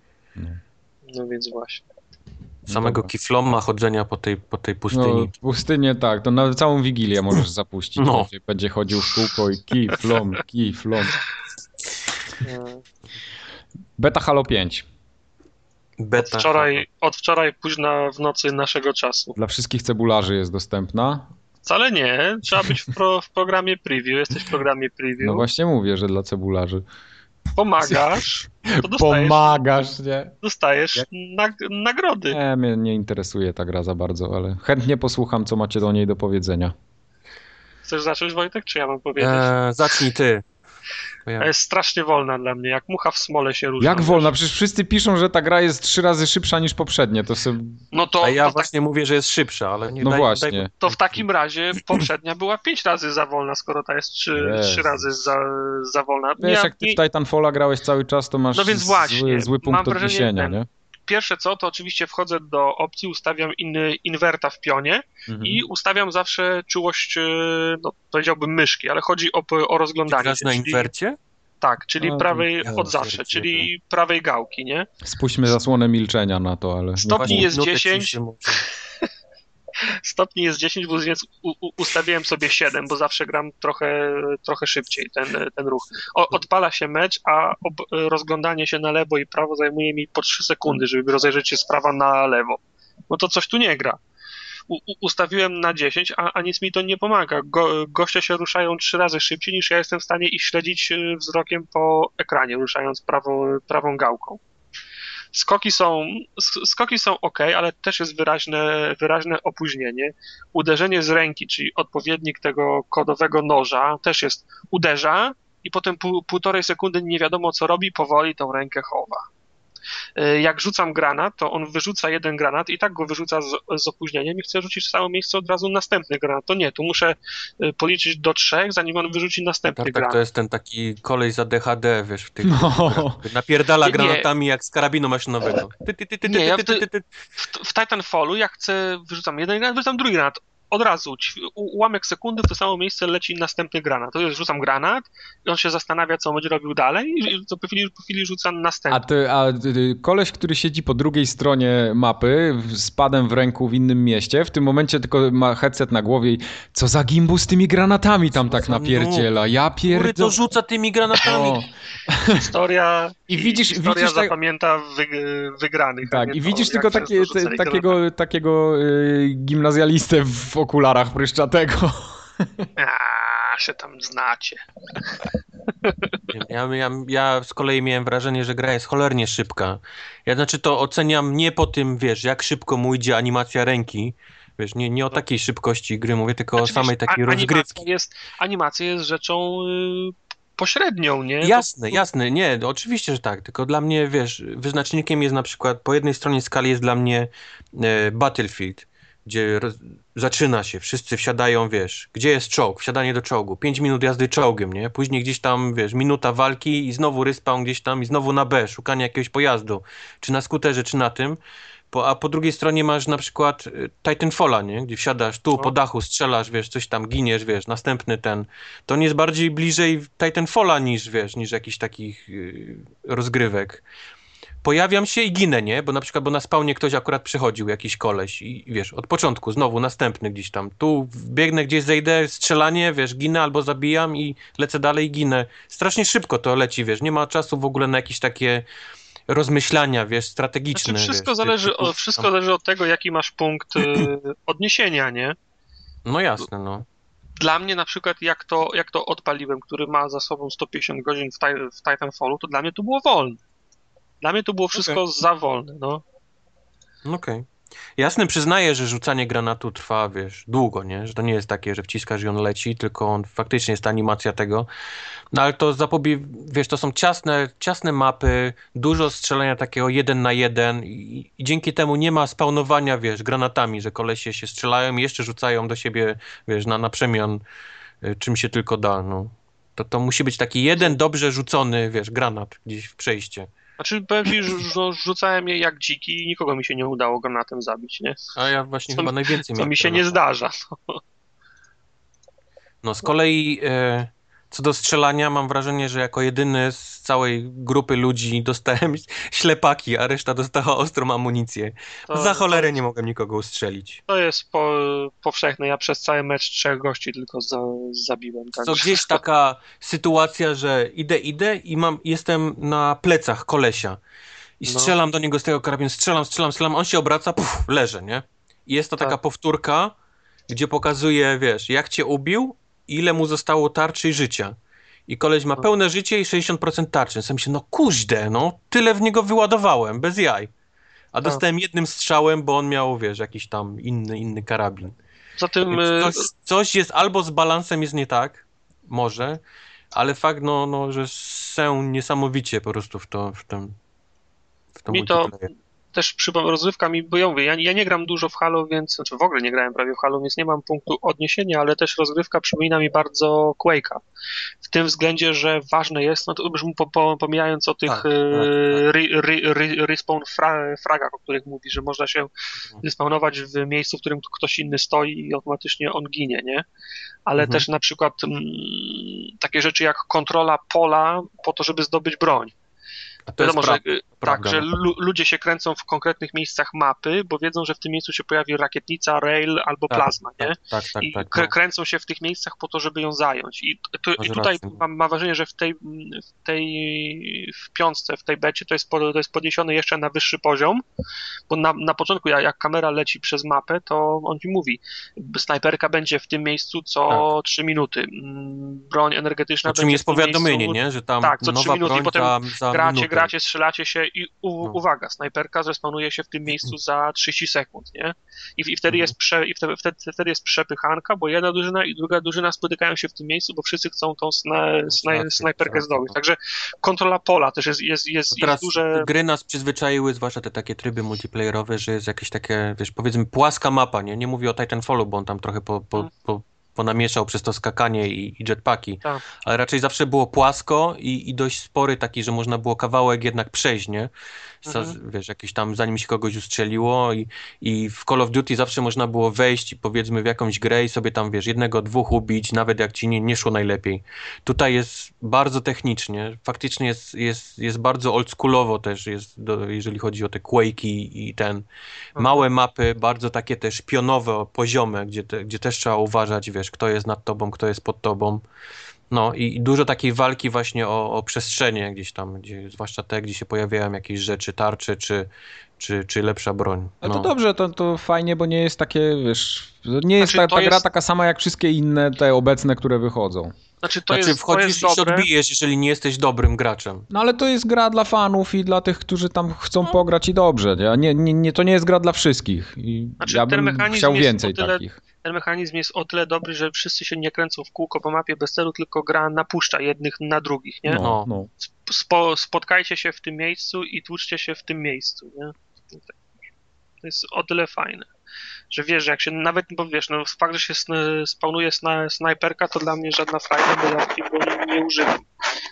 No więc właśnie. Samego Dobra. kifloma chodzenia po tej, po tej No, pustyni. pustynię tak, to na całą wigilię możesz zapuścić. No. Będzie, będzie chodził w kółko i kij, flom, kij, flom. E, Beta Halo 5. Beta. Wczoraj, od wczoraj późna w nocy naszego czasu. Dla wszystkich cebularzy jest dostępna. Wcale nie, trzeba być w, pro, w programie preview. Jesteś w programie preview, No właśnie mówię, że dla cebularzy. Pomagasz, to dostajesz, Pomagasz, nie? dostajesz nag, nagrody. Nie, mnie nie interesuje ta gra za bardzo, ale chętnie posłucham, co macie do niej do powiedzenia. Chcesz zacząć, Wojtek, czy ja mam powiedzieć? Eee, zacznij ty. To ja. Jest strasznie wolna dla mnie, jak mucha w smole się różni. Jak wolna? Przecież wszyscy piszą, że ta gra jest trzy razy szybsza niż poprzednie. To sobie... No to, A ja to, tak, właśnie mówię, że jest szybsza, ale nie No daj, właśnie. Daj, to w takim razie poprzednia była pięć razy za wolna, skoro ta jest trzy, trzy razy za, za wolna. Wiesz, Ja- jak ty nie- w Titanfalla grałeś cały czas, to masz No więc właśnie, zły, zły punkt odniesienia, ten- nie? Pierwsze co, to oczywiście wchodzę do opcji, ustawiam inny inwerta w pionie Mhm. i ustawiam zawsze czułość, e, no powiedziałbym myszki, ale chodzi o, o rozglądanie. się, na inwercie? Tak, czyli prawej od zawsze, czyli prawej gałki, nie? Spuśćmy zasłonę milczenia na to, ale... Stopni jest minutę 10. stopni jest 10, więc ustawiłem sobie 7, bo zawsze gram trochę, trochę szybciej ten, ten ruch. O, odpala się mecz, a rozglądanie się na lewo i prawo zajmuje mi po 3 sekundy, żeby rozejrzeć się z prawa na lewo. No to coś tu nie gra. U, ustawiłem na 10, a, a nic mi to nie pomaga. Go, goście się ruszają trzy razy szybciej niż ja jestem w stanie ich śledzić y, wzrokiem po ekranie, ruszając prawo, prawą gałką. Skoki są, skoki są ok, ale też jest wyraźne, wyraźne opóźnienie. Uderzenie z ręki, czyli odpowiednik tego kodowego noża, też jest uderza i potem pół, półtorej sekundy nie wiadomo co robi, powoli tą rękę chowa. E, jak rzucam granat, to on wyrzuca jeden granat i tak go wyrzuca z, z opóźnieniem i chce rzucić w samo miejsce od razu następny granat. To nie, tu muszę e, policzyć do trzech, zanim on wyrzuci następny tak, granat. Tak, to jest ten taki kolej za DHD, wiesz, w tych no. napierdala granatami jak z karabinu maszynowego. nie, ja w, w, w Titanfallu jak chcę, wyrzucam jeden granat, wyrzucam drugi granat od razu, ułamek sekundy w to samo miejsce leci następny granat. To jest, rzucam granat i on się zastanawia, co będzie robił dalej i co po chwili, po chwili rzucam następny. A, ty, a koleś, który siedzi po drugiej stronie mapy z padem w ręku w innym mieście, w tym momencie tylko ma headset na głowie i co za gimbu z tymi granatami tam tak napierdziela. Ja pierdolę. to rzuca tymi granatami. O. Historia i widzisz, historia widzisz zapamięta wy, wygranych. Tak, i widzisz tylko takie, takiego, takiego y, gimnazjalistę w okularach pryszczatego. A, się tam znacie. Ja, ja, ja z kolei miałem wrażenie, że gra jest cholernie szybka. Ja znaczy to oceniam nie po tym, wiesz, jak szybko mu idzie animacja ręki, Wiesz, nie, nie o takiej szybkości gry mówię, tylko znaczy, o samej takiej rozgrywki. Animacja jest, animacja jest rzeczą y, pośrednią, nie? Jasne, to... jasne, nie, oczywiście, że tak, tylko dla mnie, wiesz, wyznacznikiem jest na przykład, po jednej stronie skali jest dla mnie e, Battlefield, gdzie zaczyna się, wszyscy wsiadają, wiesz, gdzie jest czołg, wsiadanie do czołgu, 5 minut jazdy czołgiem, nie? Później gdzieś tam, wiesz, minuta walki i znowu respawn gdzieś tam i znowu na B, szukanie jakiegoś pojazdu, czy na skuterze, czy na tym. Po, a po drugiej stronie masz na przykład y, Titanfalla, nie? Gdzie wsiadasz tu, no. po dachu, strzelasz, wiesz, coś tam, giniesz, wiesz, następny ten. To nie jest bardziej bliżej Titanfalla niż, wiesz, niż jakichś takich yy, rozgrywek pojawiam się i ginę, nie? Bo na przykład, bo na spawnie ktoś akurat przychodził, jakiś koleś i wiesz, od początku, znowu, następny gdzieś tam. Tu biegnę gdzieś, zejdę, strzelanie, wiesz, ginę albo zabijam i lecę dalej i ginę. Strasznie szybko to leci, wiesz, nie ma czasu w ogóle na jakieś takie rozmyślania, wiesz, strategiczne. Znaczy wszystko, wiesz, zależy, ty, ty, wszystko zależy od tego, jaki masz punkt y, odniesienia, nie? No jasne, no. Dla mnie na przykład, jak to, jak to odpaliłem, który ma za sobą 150 godzin w, w Titanfallu, to dla mnie to było wolne. Dla mnie to było wszystko okay. za wolne, no. Okej. Okay. Jasne, przyznaję, że rzucanie granatu trwa, wiesz, długo, nie? Że to nie jest takie, że wciskasz i on leci, tylko on faktycznie jest animacja tego. No ale to zapobie... wiesz, to są ciasne, ciasne mapy, dużo strzelania takiego jeden na jeden i, i, dzięki temu nie ma spawnowania, wiesz, granatami, że kolesie się strzelają i jeszcze rzucają do siebie, wiesz, na, na przemian y, czym się tylko da, no. To, to musi być taki jeden dobrze rzucony, wiesz, granat gdzieś w przejście. Znaczy, powiem ci, że rzucałem je jak dziki i nikogo mi się nie udało granatem zabić, nie? A ja właśnie co, chyba najwięcej Co mi się nie zdarza. No, no z kolei e, co do strzelania, mam wrażenie, że jako jedyny z całej grupy ludzi dostałem ślepaki, a reszta dostała ostrą amunicję. To, Za cholerę nie mogłem nikogo ustrzelić. To jest po, powszechne. Ja przez cały mecz trzech gości tylko za, zabiłem. Tak. To gdzieś taka sytuacja, że idę, idę i mam, jestem na plecach kolesia i no. strzelam no. do niego z tego karabinu, strzelam, strzelam, strzelam, on się obraca, puf, leży, nie? I jest to tak. taka powtórka, gdzie pokazuje, wiesz, jak cię ubił, ile mu zostało tarczy i życia. I koleś ma pełne życie i 60% tarczy. Sam się, no kuźde, no tyle w niego wyładowałem, bez jaj. A dostałem jednym strzałem, bo on miał, wiesz, jakiś tam inny, inny karabin. Zatem... Y, coś, coś jest albo z balansem jest nie tak, może, ale fakt, no, no że są niesamowicie po prostu w to, w tym, w to Mi to też przypomnę, rozrywka mi, bo ja mówię, ja, ja, nie gram dużo w Halo, więc, znaczy w ogóle nie grałem prawie w Halo, więc nie mam punktu odniesienia, ale też rozrywka przypomina mi bardzo Quake'a. W tym względzie, że ważne jest, no to już po, po, pomijając o tych tak, tak, tak. respawn fra, fragach, o których mówi, że można się mhm. respawnować w miejscu, w którym ktoś inny stoi i automatycznie on ginie, nie? Ale mhm. też na przykład m, mm, takie rzeczy jak kontrola pola po to, żeby zdobyć broń. To Wiadomo, że prawda. że no. lu- ludzie się kręcą w konkretnych miejscach mapy, bo wiedzą, że w tym miejscu się pojawi rakietnica, rail albo Tak, plazma, nie? Tak, tak, I tak. No. kręcą się w tych miejscach po to, żeby ją zająć. I, Masz i tutaj mam, mam wrażenie, że w tej, w tej w piątce, w tej becie to jest, to jest podniesione jeszcze na wyższy poziom, bo na, na początku jak, jak kamera leci przez mapę, to on ci mówi, snajperka będzie w tym miejscu co 3 minuty, mm, broń energetyczna O czym będzie jest w tym powiadomienie, miejscu, nie? Że tam Tak, co trzy nowa minuty i potem za, za gracie, minutę. gracie, strzelacie się i u, No. uwaga, snajperka zrespawnuje się w tym miejscu za 30 sekund, nie? I, i wtedy Mhm. jest prze, i wtedy, wtedy, wtedy jest przepychanka, bo jedna drużyna i druga drużyna spotykają się w tym miejscu, bo wszyscy chcą tą sna, snaj, rację, snajperkę masz zdobyć. rację. Także kontrola pola też jest, jest, jest, No jest Teraz duże... gry nas przyzwyczaiły, zwłaszcza te takie tryby multiplayerowe, że jest jakieś takie, wiesz, powiedzmy płaska mapa, nie? Nie mówię o Titanfallu, bo on tam trochę po, po, Mm. po, ponamieszał przez to skakanie i, i jetpacki, Tak. ale raczej zawsze było płasko i, i dość spory taki, że można było kawałek jednak przejść, nie? Mhm. Wiesz, jakieś tam, zanim się kogoś ustrzeliło i, i w Call of Duty zawsze można było wejść i powiedzmy w jakąś grę i sobie tam, wiesz, jednego, dwóch ubić, nawet jak ci nie, nie szło najlepiej. Tutaj jest bardzo technicznie, faktycznie jest, jest, jest bardzo oldschoolowo też, jest do, jeżeli chodzi o te Quake'i i ten Mhm. małe mapy, bardzo takie też pionowe, poziome, gdzie, te, gdzie też trzeba uważać, wiesz, kto jest nad tobą, kto jest pod tobą. No i i dużo takiej walki właśnie o, o przestrzenie gdzieś tam, gdzie, zwłaszcza te, gdzie się pojawiają jakieś rzeczy, tarcze czy, czy, czy lepsza broń. Ale No. to dobrze, to, to fajnie, bo nie jest takie, wiesz, nie jest Znaczy, ta, to ta gra jest- taka sama jak wszystkie inne te obecne, które wychodzą. Znaczy to Znaczy jest, to wchodzisz jest i się dobre. odbijesz, jeżeli nie jesteś dobrym graczem. No ale to jest gra dla fanów i dla tych, którzy tam chcą pograć i dobrze. Nie? Nie, nie, nie, to nie jest gra dla wszystkich. I Znaczy, ja ten bym mechanizm chciał więcej tyle- takich. Ten mechanizm jest o tyle dobry, że wszyscy się nie kręcą w kółko po mapie bez celu, tylko gra napuszcza jednych na drugich, nie? No, No. Spo, spotkajcie się w tym miejscu i tłuczcie się w tym miejscu, nie? To jest o tyle fajne, że wiesz, że jak się nawet, bo wiesz, no fakt, że się spawnuje sna, snajperka, to dla mnie żadna frajda, bo ja takiej broni nie używam.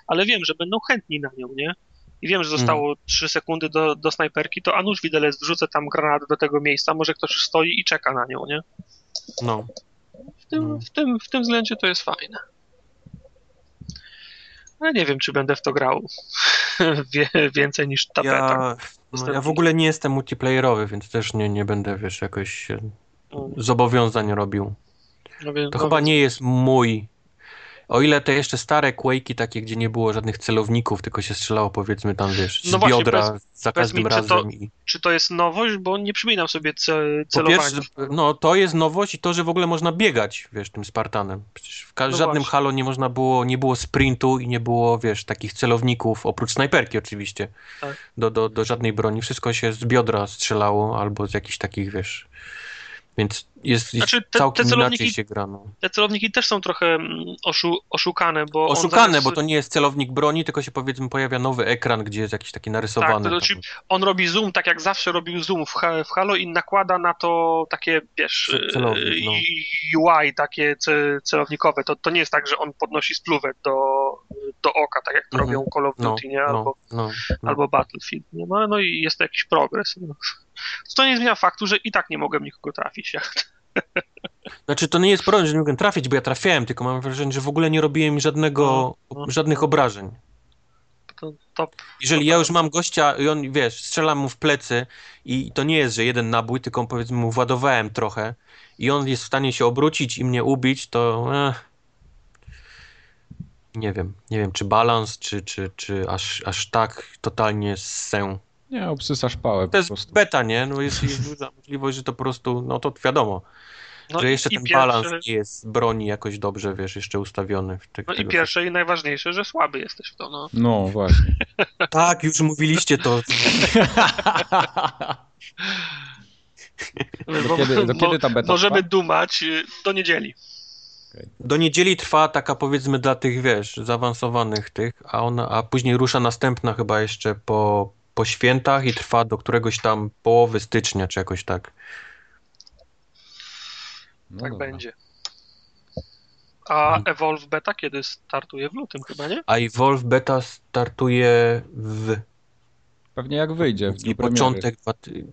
Ale wiem, że będą chętni na nią, nie? I wiem, że zostało 3 sekundy do, do snajperki, to a nuż widelec wrzucę tam granat do tego miejsca, może ktoś stoi i czeka na nią, nie? No. W tym, No. w tym, w tym względzie to jest fajne. Ale nie wiem, czy będę w to grał więcej niż ta beta. Ja, no, ja w ogóle nie jestem multiplayerowy, więc też nie, nie będę, wiesz, jakoś Mm, zobowiązań robił. no więc- To no chyba więc- nie jest mój. O ile te jeszcze stare Quake'i, takie, gdzie nie było żadnych celowników, tylko się strzelało, powiedzmy tam, wiesz, z No właśnie, biodra powiedz- za każdym mi, czy to- razem. I... Czy to jest nowość? Bo nie przypominam sobie ce, Po celowania. pierwsze, no to jest nowość i to, że w ogóle można biegać, wiesz, tym Spartanem. Przecież w No żadnym właśnie. Halo nie można było, nie było sprintu i nie było, wiesz, takich celowników, oprócz snajperki oczywiście, Tak. do, do, do żadnej broni. Wszystko się z biodra strzelało albo z jakichś takich, wiesz... Więc jest, jest Znaczy, te- te całkiem celowniki- inaczej się gra. No. Te celowniki też są trochę mm, oszu, oszukane, bo. Oszukane, zamiast- bo to nie jest celownik broni, tylko się powiedzmy pojawia nowy ekran, gdzie jest jakiś taki narysowany. Tak, to znaczy on robi zoom tak jak zawsze robił zoom w, w Halo i nakłada na to takie, wiesz, Ce- celownik, no. y, UI takie ce- celownikowe. To, to nie jest tak, że on podnosi spluwę do, do oka, tak jak to Mhm. robią Call of no, Duty, nie? no, Albo, no, no. albo Battlefield. Nie? No, no i jest to jakiś progres. To nie zmienia faktu, że i tak nie mogłem nikogo trafić. Znaczy to nie jest problem, że nie mogłem trafić, bo ja trafiałem, tylko mam wrażenie, że w ogóle nie robiłem żadnego, No, no. żadnych obrażeń. To top. Jeżeli ja już mam gościa i on, wiesz, strzelam mu w plecy i to nie jest, że jeden nabój, tylko powiedzmy mu władowałem trochę i on jest w stanie się obrócić i mnie ubić, to eh, nie wiem, nie wiem, czy balans, czy, czy, czy aż, aż tak totalnie sę. Nie, obsysasz pałę To jest prostu. beta, nie? No jest, jest duża możliwość, że to po prostu, no to wiadomo, No że jeszcze ten pierwsze- balans nie jest broni jakoś dobrze, wiesz, jeszcze ustawiony. W te, No i tego pierwsze i najważniejsze, że słaby jesteś w to. No. No właśnie. Tak, już mówiliście to. Do kiedy, do kiedy ta beta Możemy trwa? dumać y, do niedzieli. Do niedzieli trwa taka powiedzmy dla tych, wiesz, zaawansowanych tych, a ona, a później rusza następna chyba jeszcze po, po świętach i trwa do któregoś tam połowy stycznia, czy jakoś tak. No tak dobra. będzie. A Mhm. Evolve Beta kiedy startuje w lutym chyba, nie? A Evolve Beta startuje w Pewnie jak wyjdzie. w i początek,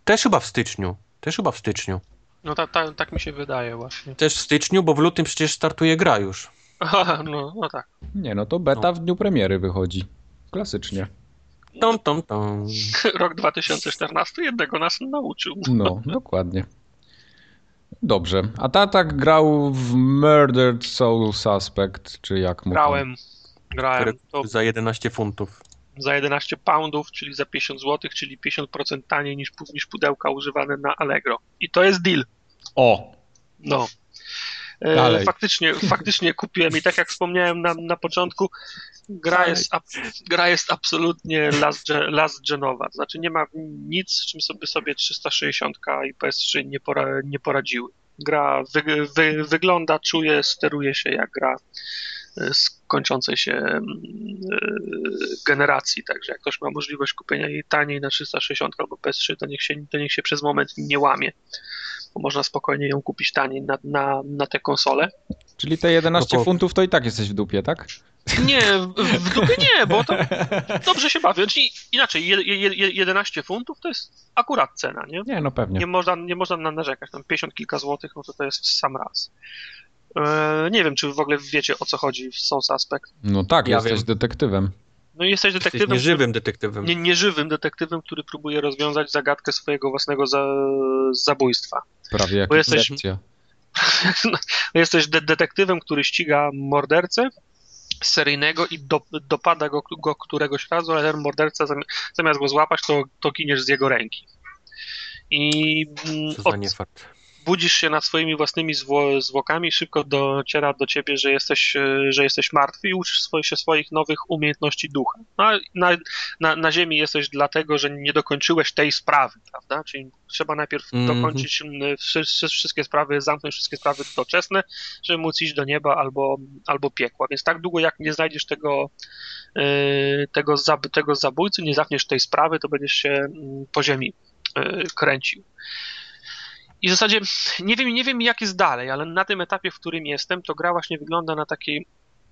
też chyba w styczniu, też chyba w styczniu. No ta, ta, tak mi się wydaje właśnie. Też w styczniu, bo w lutym przecież startuje gra już. Aha, no, no tak. Nie, no to beta w dniu premiery wychodzi. Klasycznie. Tom, tom, tom. Rok 2014 jednego nas nauczył. No, dokładnie. Dobrze. A Tatak grał w Murdered Soul Suspect, czy jak mu tam? Grałem, grałem to Za 11 funtów. za 11 poundów, czyli za 50 zł, czyli 50% taniej niż, pu- niż pudełka używane na Allegro. I to jest deal. O! No. E, Dalej. Faktycznie, faktycznie kupiłem i tak jak wspomniałem na, na początku, gra jest, ab, gra jest absolutnie last, gen, last genowa. Znaczy nie ma nic, z czym sobie sobie 360 i PS3 nie, pora, nie poradziły. Gra wy, wy, wygląda, czuje, steruje się jak gra e, z kończącej się mm, e, generacji, także jak ktoś ma możliwość kupienia jej taniej na 360 albo PS3, to niech się, to niech się przez moment nie łamie bo można spokojnie ją kupić taniej na, na, na tę konsolę. Czyli te 11 No po- funtów to i tak jesteś w dupie, tak? Nie, w, w dupie nie, bo to dobrze się bawię. Czyli inaczej, je, je, je- 11 funtów to jest akurat cena, nie? Nie, no pewnie. Nie można, nie można na- narzekać, tam 50 kilka złotych, no to to jest sam raz. E, nie wiem, czy w ogóle wiecie o co chodzi w Soul Suspect. No tak, Ja jesteś wiem. detektywem. No i jesteś Jesteś detektywem, nieżywym detektywem. nie, nieżywym detektywem, który próbuje rozwiązać zagadkę swojego własnego za, zabójstwa. Prawie jak Bo jesteś-. No, jesteś de- detektywem, który ściga mordercę seryjnego i do, dopada go, go któregoś razu, ale ten morderca zami- zamiast go złapać, to, to giniesz z jego ręki. I mm, Co za od, niefart. Budzisz się nad swoimi własnymi zwłokami, szybko dociera do ciebie, że jesteś, e, że jesteś martwy i uczysz swoich, się swoich nowych umiejętności ducha. No, a na, na, na ziemi jesteś dlatego, że nie dokończyłeś tej sprawy, prawda? Czyli trzeba najpierw Mhm. dokończyć mm, wszy, wszystkie sprawy, zamknąć wszystkie sprawy doczesne, żeby móc iść do nieba albo, albo piekła. Więc tak długo jak nie znajdziesz tego, e, tego, zab, tego zabójcy, nie zamkniesz tej sprawy, to będziesz się po ziemi e, kręcił. I w zasadzie nie wiem, nie wiem jak jest dalej, ale na tym etapie, w którym jestem, to gra właśnie wygląda na taki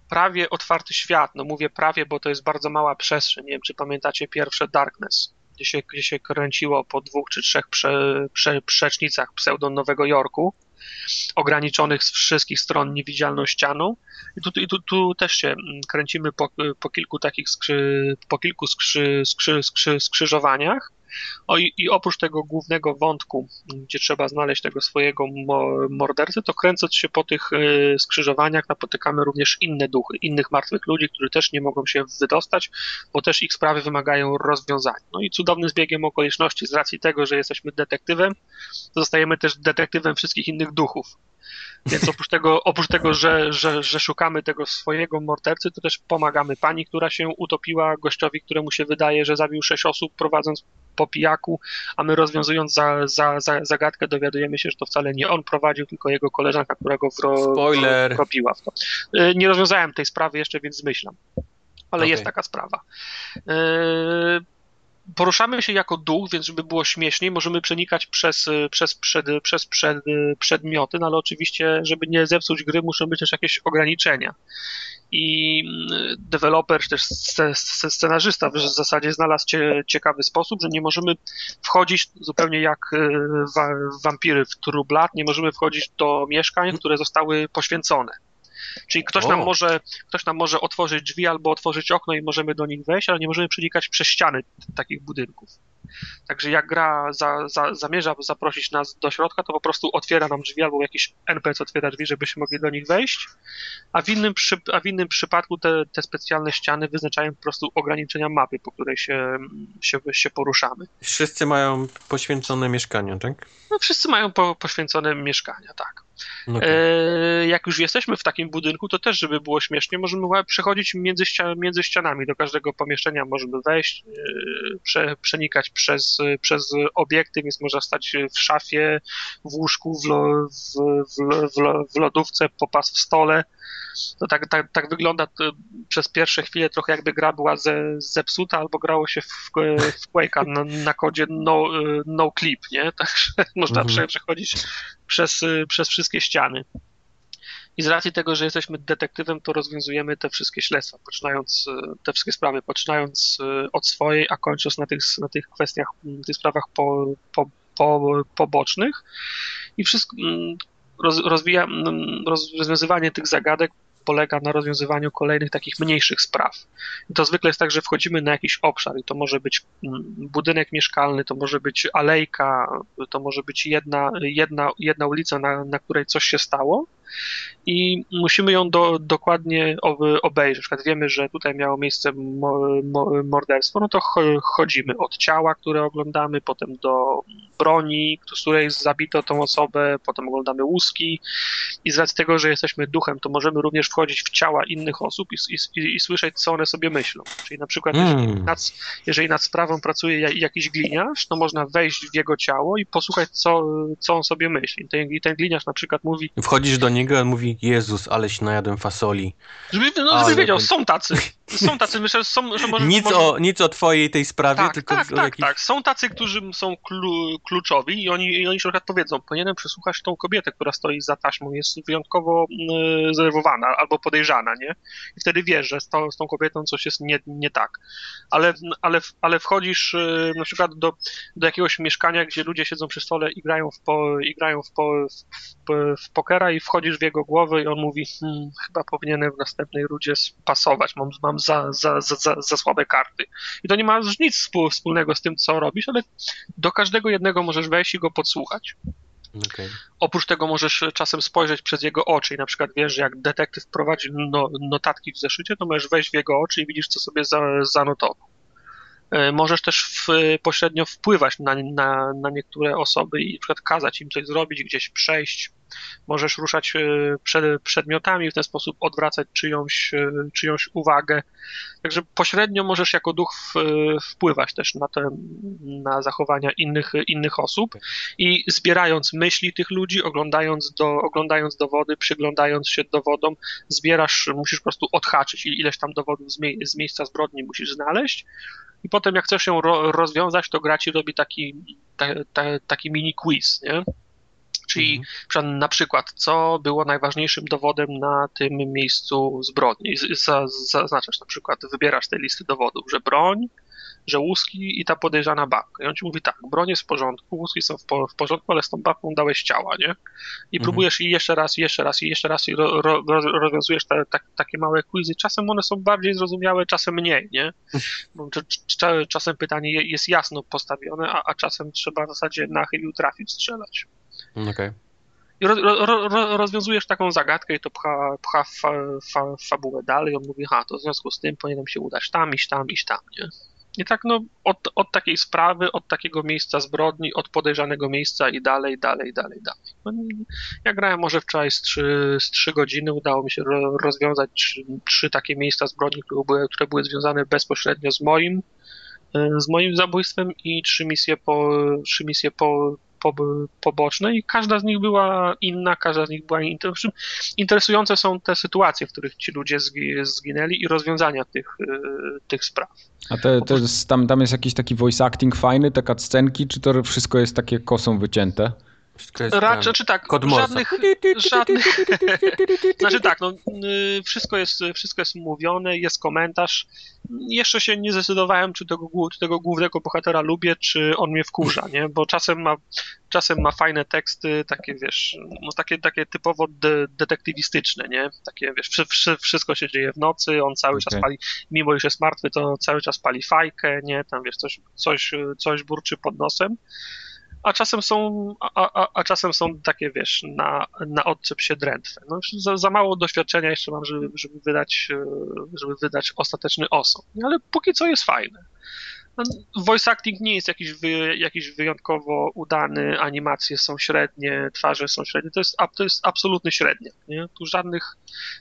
prawie otwarty świat. No mówię prawie, bo to jest bardzo mała przestrzeń. Nie wiem, czy pamiętacie pierwsze Darkness, gdzie się, gdzie się kręciło po dwóch czy trzech prze, prze, przecznicach pseudo Nowego Jorku, ograniczonych z wszystkich stron niewidzialną ścianą. I tu, tu, tu też się mm, kręcimy po, po kilku takich skrzy, po kilku skrzy, skrzy, skrzy, skrzyżowaniach. O, i, I oprócz tego głównego wątku, gdzie trzeba znaleźć tego swojego mo- mordercę, to kręcąc się po tych y, skrzyżowaniach napotykamy również inne duchy, innych martwych ludzi, którzy też nie mogą się wydostać, bo też ich sprawy wymagają rozwiązania. No i cudownym zbiegiem okoliczności, z racji tego, że jesteśmy detektywem, zostajemy też detektywem wszystkich innych duchów. Więc oprócz tego, oprócz tego że, że, że szukamy tego swojego mordercy, to też pomagamy pani, która się utopiła, gościowi, któremu się wydaje, że zabił sześć osób, prowadząc po pijaku, a my rozwiązując za, za, za, zagadkę dowiadujemy się, że to wcale nie on prowadził, tylko jego koleżanka, która go wro, Spoiler. wrobiła w to. Y, Nie rozwiązałem tej sprawy jeszcze, więc zmyślam. Ale Okej. jest taka sprawa. Y, Poruszamy się jako duch, więc żeby było śmieszniej, możemy przenikać przez, y, przez, przed, przez przed, y, przedmioty, no ale oczywiście, żeby nie zepsuć gry, muszą być też jakieś ograniczenia. I mm, deweloper, czy też sce- sce- scenarzysta w zasadzie znalazł cie, ciekawy sposób, że nie możemy wchodzić zupełnie jak y, wa, wampiry w True Blood, nie możemy wchodzić do mieszkań, które zostały poświęcone. Czyli ktoś nam, może, ktoś nam może otworzyć drzwi albo otworzyć okno i możemy do nich wejść, ale nie możemy przenikać przez ściany takich budynków. Także jak gra za, za, zamierza zaprosić nas do środka, to po prostu otwiera nam drzwi albo jakiś NPC otwiera drzwi, żebyśmy mogli do nich wejść, a w innym, przy, a w innym przypadku te, te specjalne ściany wyznaczają po prostu ograniczenia mapy, po której się, się, się poruszamy. Wszyscy mają poświęcone mieszkania, tak? No, wszyscy mają po, poświęcone mieszkania, tak. No. E, jak już jesteśmy w takim budynku, to też, żeby było śmiesznie, możemy przechodzić między, ścia- między ścianami. Do każdego pomieszczenia możemy wejść, e, prze, przenikać przez, przez obiekty, więc można stać w szafie, w łóżku, w, lo, w, w, w lodówce, popas w stole. To tak, tak, tak wygląda przez pierwsze chwile trochę jakby gra była ze, zepsuta albo grało się w, w Quake'a na, na kodzie no, no clip, nie? Także można Mhm. prze, przechodzić przez, przez wszystkie ściany. I z racji tego, że jesteśmy detektywem, to rozwiązujemy te wszystkie śledztwa, poczynając te wszystkie sprawy, poczynając y, od swojej, a kończąc na tych, na tych kwestiach, tych sprawach po, po, po, pobocznych. I wszystko roz, rozwija, mm, roz, rozwiązywanie tych zagadek polega na rozwiązywaniu kolejnych takich mniejszych spraw. I to zwykle jest tak, że wchodzimy na jakiś obszar i to może być mm, budynek mieszkalny, to może być alejka, to może być jedna, jedna, jedna ulica, na, na której coś się stało i musimy ją do, dokładnie obejrzeć. Na przykład wiemy, że tutaj miało miejsce morderstwo, no to chodzimy od ciała, które oglądamy, potem do broni, z której zabito tą osobę, potem oglądamy łuski i z racji tego, że jesteśmy duchem, to możemy również wchodzić w ciała innych osób i, i, i słyszeć, co one sobie myślą. Czyli na przykład, mm. jeżeli, nad, jeżeli nad sprawą pracuje jakiś gliniarz, to można wejść w jego ciało i posłuchać, co, co on sobie myśli. Ten, I ten gliniarz na przykład mówi... Wchodzisz do niego, on mówi, Jezus, aleś najadłem fasoli. Żeby, no, żeby wiedział, są tacy. Są tacy, myślę, że są... Że może, nic, może... O, nic o twojej tej sprawie, tak, tylko... Tak, tak, jakiś... tak. Są tacy, którzy są klu, kluczowi i oni, i oni na przykład powiedzą, powinienem przesłuchać tą kobietę, która stoi za taśmą, jest wyjątkowo y, zdenerwowana albo podejrzana, nie? I wtedy wiesz, że z, to, z tą kobietą coś jest nie, nie tak. Ale, ale, ale wchodzisz y, na przykład do, do jakiegoś mieszkania, gdzie ludzie siedzą przy stole i grają w, po, i grają w, po, w, w pokera i wchodzisz w jego głowę i on mówi, hmm, chyba powinienem w następnej rudzie pasować, mam, mam za, za, za, za, za słabe karty. I to nie ma nic wspólnego z tym, co robisz, ale do każdego jednego możesz wejść i go podsłuchać. Okay. Oprócz tego możesz czasem spojrzeć przez jego oczy i na przykład wiesz, że jak detektyw prowadzi no, notatki w zeszycie, to możesz wejść w jego oczy i widzisz, co sobie za, zanotował. E, możesz też w, pośrednio wpływać na, na, na niektóre osoby i na przykład kazać im coś zrobić, gdzieś przejść, możesz ruszać e, przed, przedmiotami, w ten sposób odwracać czyjąś, e, czyjąś uwagę. Także pośrednio możesz jako duch w, wpływać też na, te, na zachowania innych, innych osób i zbierając myśli tych ludzi, oglądając, do, oglądając dowody, przyglądając się dowodom, zbierasz, musisz po prostu odhaczyć ileś tam dowodów z, mie z miejsca zbrodni musisz znaleźć i potem jak chcesz ją ro rozwiązać, to gra ci robi taki, ta, ta, taki mini quiz, nie? Czyli mhm. na przykład, co było najważniejszym dowodem na tym miejscu zbrodni. Zaznaczasz na przykład, wybierasz tej listy dowodów, że broń, że łuski i ta podejrzana babka. I on ci mówi tak, broń jest w porządku, łuski są w, po, w porządku, ale z tą babką dałeś ciała, nie? I mhm. próbujesz i jeszcze raz, i jeszcze raz, i jeszcze raz i ro, ro, rozwiązujesz te, te, takie małe quizy. Czasem one są bardziej zrozumiałe, czasem mniej, nie? Czasem pytanie jest jasno postawione, a, a czasem trzeba w zasadzie nachylił trafić, strzelać. Okej. Okay. I ro, ro, ro, rozwiązujesz taką zagadkę i to pcha, pcha fa, fa, fabułę dalej. On mówi, ha, to w związku z tym powinienem się udać tam, iść tam, iść tam, nie? I tak no, od, od takiej sprawy, od takiego miejsca zbrodni, od podejrzanego miejsca i dalej, dalej, dalej, dalej. No, ja grałem może wczoraj z trzy, z trzy godziny, udało mi się rozwiązać trzy, takie miejsca zbrodni, które były, które były związane bezpośrednio z moim, e, z moim zabójstwem i trzy misje po, trzy misje po, po, poboczne i każda z nich była inna, każda z nich była interesujące są te sytuacje, w których ci ludzie zginęli i rozwiązania tych, e, tych spraw. A te, te jest, tam, tam jest jakiś taki voice acting fajny, te cutscenki, czy to wszystko jest takie kosą wycięte? Raczej, czy tak, Kod żadnych, żadnych, znaczy tak, no, y, wszystko jest, wszystko jest mówione, jest komentarz. Jeszcze się nie zdecydowałem, czy tego, czy tego głównego bohatera lubię, czy on mnie wkurza, nie? Bo czasem ma, czasem ma fajne teksty, takie wiesz, no takie, takie typowo de detektywistyczne, nie? Takie wiesz, wszystko się dzieje w nocy, on cały okay. czas pali, mimo że jest martwy, to cały czas pali fajkę, nie? Tam wiesz, coś, coś, coś burczy pod nosem a czasem są, a, a, a czasem są takie, wiesz, na, na odczep się drętwe. No, za, za mało doświadczenia jeszcze mam, żeby, żeby, wydać, e, żeby wydać ostateczny osąd. Ale póki co jest fajne. No, voice acting nie jest jakiś, wy, jakiś wyjątkowo udany, animacje są średnie, twarze są średnie, to jest, to jest absolutny średniak. Nie? Tu żadnych,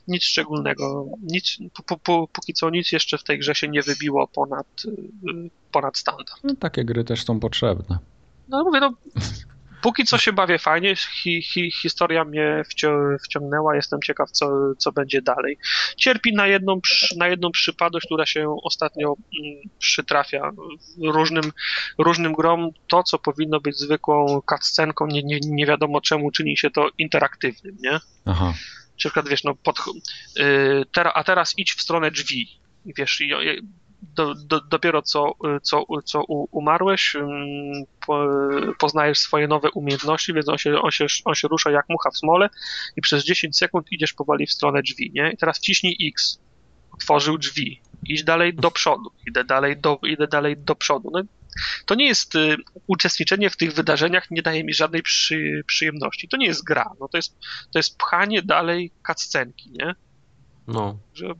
nic szczególnego, nic, po, póki co nic jeszcze w tej grze się nie wybiło ponad, e, ponad standard. No, takie gry też są potrzebne no mówię, no póki co się bawię fajnie, hi, hi, historia mnie wciągnęła, jestem ciekaw, co, co będzie dalej. Cierpi na jedną, na jedną przypadłość, która się ostatnio mm, przytrafia różnym, różnym grom. To, co powinno być zwykłą cutscenką, nie, nie, nie wiadomo czemu czyni się to interaktywnym, nie? Aha. Na przykład, wiesz, no, pod, y, a teraz idź w stronę drzwi. Wiesz, do, do, dopiero co, co, co umarłeś, po, poznajesz swoje nowe umiejętności, więc on się, on, się, on się rusza jak mucha w smole i przez 10 sekund idziesz powoli w stronę drzwi, nie? I teraz wciśnij X, otworzył drzwi, idź dalej do przodu, idę dalej do, idę dalej do przodu. No, to nie jest y, uczestniczenie w tych wydarzeniach, nie daje mi żadnej przy, przyjemności. To nie jest gra, no to jest, to jest pchanie dalej cutscenki, nie? No. Że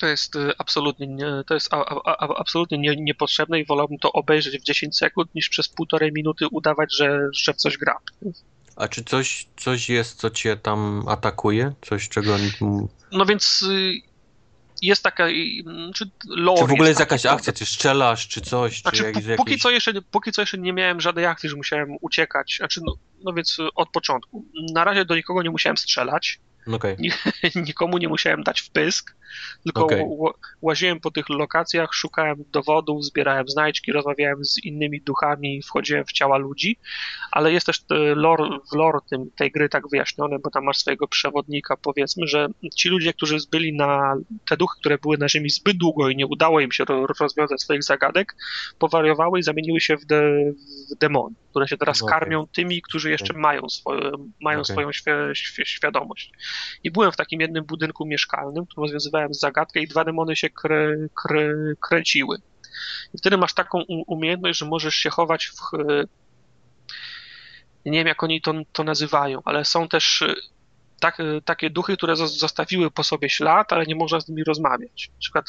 to jest y, absolutnie, nie, to jest a, a, absolutnie nie, niepotrzebne i wolałbym to obejrzeć w 10 sekund, niż przez półtorej minuty udawać, że, że w coś gra. A czy coś, coś jest, co cię tam atakuje? Coś, czego... No więc y, jest taka, czy lore Czy w ogóle jest, jest jakaś akcja, czy strzelasz, czy coś, znaczy, czy jak, póki, jakieś... co jeszcze, póki co jeszcze nie miałem żadnej akcji, że musiałem uciekać, znaczy, no, no więc od początku. Na razie do nikogo nie musiałem strzelać, Okay. Nikomu nie musiałem dać wpysk, tylko okay. łaziłem po tych lokacjach, szukałem dowodów, zbierałem znajdźki, rozmawiałem z innymi duchami, wchodziłem w ciała ludzi, ale jest też lore, w lore tym, tej gry tak wyjaśnione, bo tam masz swojego przewodnika, powiedzmy, że ci ludzie, którzy byli na, te duchy, które były na ziemi zbyt długo i nie udało im się rozwiązać swoich zagadek, powariowały i zamieniły się w, de, w demony, które się teraz okay. karmią tymi, którzy jeszcze mają, swoje, mają swoją świ świadomość. I byłem w takim jednym budynku mieszkalnym, tu rozwiązywałem zagadkę i dwa demony się krę, krę, kręciły. I wtedy masz taką umiejętność, że możesz się chować w. Nie wiem, jak oni to, to nazywają, ale są też tak, takie duchy, które zostawiły po sobie ślad, ale nie można z nimi rozmawiać. Na przykład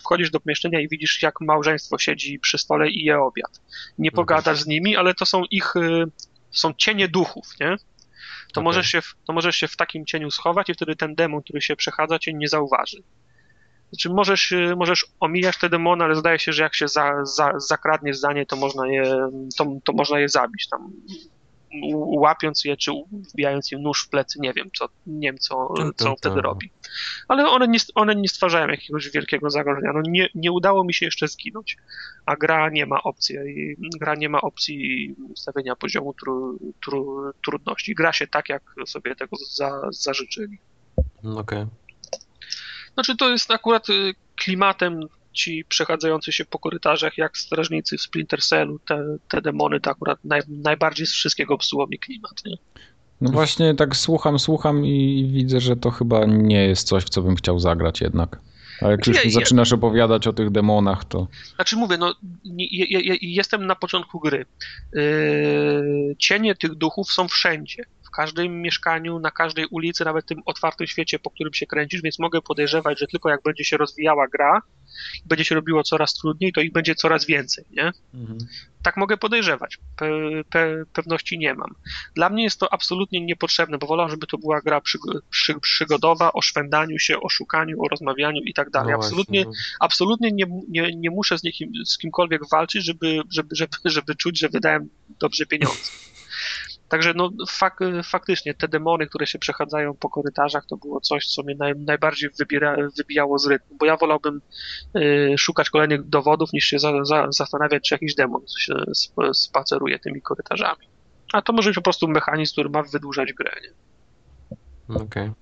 wchodzisz do pomieszczenia i widzisz, jak małżeństwo siedzi przy stole i je obiad. Nie pogadasz z nimi, ale to są ich, są cienie duchów, nie? To, okay. możesz się w, to możesz się w takim cieniu schować i wtedy ten demon, który się przechadza, cię nie zauważy. Znaczy możesz, możesz omijać te demony, ale zdaje się, że jak się za, za, zakradniesz za nie, to można je, to, to można je zabić. Tam łapiąc je, czy wbijając im nóż w plecy, nie wiem, co, nie wiem, co, co on wtedy robi. Ale one nie, one nie stwarzają jakiegoś wielkiego zagrożenia. No nie, nie udało mi się jeszcze zginąć, a gra nie ma opcji, gra nie ma opcji ustawienia poziomu tru, tru, trudności. Gra się tak, jak sobie tego za, zażyczyli. Okej. Okay. Znaczy to jest akurat y, klimatem ci przechadzający się po korytarzach jak strażnicy w Splinter Cellu, te, te demony to akurat naj, najbardziej z wszystkiego psuło mi klimat, nie? No właśnie tak słucham, słucham i widzę, że to chyba nie jest coś, w co bym chciał zagrać jednak. A jak już ja, zaczynasz ja... opowiadać o tych demonach, to... Znaczy mówię, no jestem na początku gry. Yy, cienie tych duchów są wszędzie każdym mieszkaniu, na każdej ulicy, nawet tym otwartym świecie, po którym się kręcisz, więc mogę podejrzewać, że tylko jak będzie się rozwijała gra, będzie się robiło coraz trudniej, to ich będzie coraz więcej, nie? Mhm. Tak mogę podejrzewać. Pe, pe, pewności nie mam. Dla mnie jest to absolutnie niepotrzebne, bo wolę, żeby to była gra przy, przy, przygodowa o szwendaniu się, o szukaniu, o rozmawianiu i tak dalej. No absolutnie, no. absolutnie nie, nie, nie muszę z, nikim, z kimkolwiek walczyć, żeby, żeby, żeby, żeby czuć, że wydałem dobrze pieniądze. Także no, fak, faktycznie te demony, które się przechadzają po korytarzach, to było coś, co mnie naj, najbardziej wybiera, wybijało z rytmu, bo ja wolałbym y, szukać kolejnych dowodów, niż się za, za, zastanawiać, czy jakiś demon się sp, spaceruje tymi korytarzami. A to może być po prostu mechanizm, który ma wydłużać grę. Okej. Okay.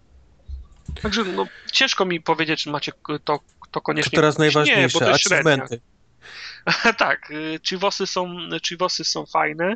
Także no, ciężko mi powiedzieć, czy macie to, to koniecznie... To teraz najważniejsze, nie, bo to achievementy. tak, chivosy są, chivosy są fajne,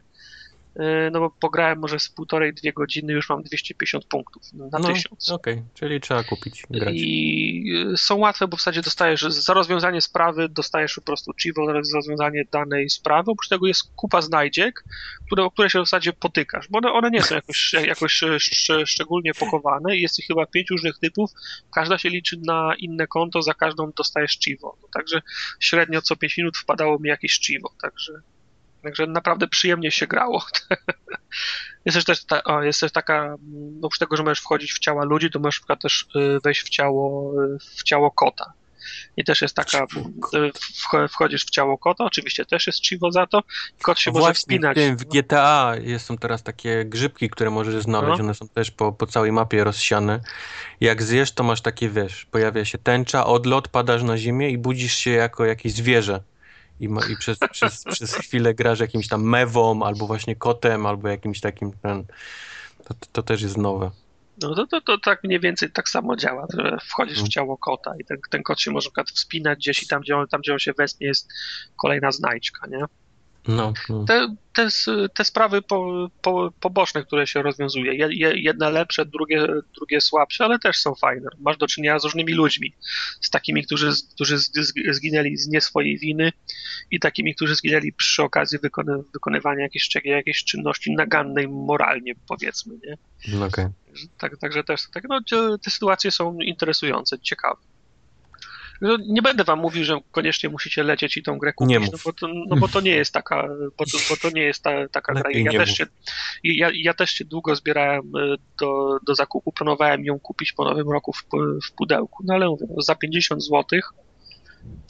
no bo pograłem może z półtorej, dwie godziny, już mam 250 punktów na no, tysiąc. Okej, okay. czyli trzeba kupić, grać. I e, są łatwe, bo w zasadzie dostajesz za rozwiązanie sprawy, dostajesz po prostu chivo za rozwiązanie danej sprawy, oprócz tego jest kupa znajdziek, które, o które się w zasadzie potykasz, bo one, one nie są jakoś, jakoś szcz, szczególnie pochowane, jest ich chyba pięć różnych typów, każda się liczy na inne konto, za każdą dostajesz chivo, no, także średnio co 5 minut wpadało mi jakieś chivo, także Także naprawdę przyjemnie się grało. jest, też ta, o, jest też taka, oprócz tego, że możesz wchodzić w ciała ludzi, to możesz też y, wejść w ciało, w ciało kota. I też jest taka, y, wchodzisz w ciało kota, oczywiście też jest chivo za to, kot się Właśnie, może wspinać. W, w GTA są teraz takie grzybki, które możesz znaleźć, no. one są też po, po całej mapie rozsiane. Jak zjesz, to masz takie, wiesz, pojawia się tęcza, odlot, padasz na ziemię i budzisz się jako jakieś zwierzę i, ma, i przez, przez, przez chwilę grasz jakimś tam mewą, albo właśnie kotem, albo jakimś takim ten, to, to też jest nowe. No to, to, to tak mniej więcej tak samo działa, że wchodzisz w Mhm. ciało kota i ten, ten kot się może na przykład wspinać gdzieś i tam gdzie, on, tam, gdzie on się wespnie jest kolejna znajdźka, nie? No, no. Te, te, te sprawy po, po, poboczne, które się rozwiązuje, je- je- jedne lepsze, drugie, drugie słabsze, ale też są fajne. Masz do czynienia z różnymi ludźmi, z takimi, którzy, którzy zginęli z nie swojej winy i takimi, którzy zginęli przy okazji wykony, wykonywania jakiejś, jakiejś czynności nagannej moralnie, powiedzmy, nie? no okej. Tak, także też tak, no, te sytuacje są interesujące, ciekawe. No, nie będę wam mówił, że koniecznie musicie lecieć i tą grę kupić, Nie no, bo to, no bo to nie jest taka, bo to, bo to nie jest ta, taka gra. Ja nie też, mów. się, ja, ja też się długo zbierałem y, do, do zakupu, planowałem ją kupić po nowym roku w, w pudełku, no ale mówię, no, za 50 zł,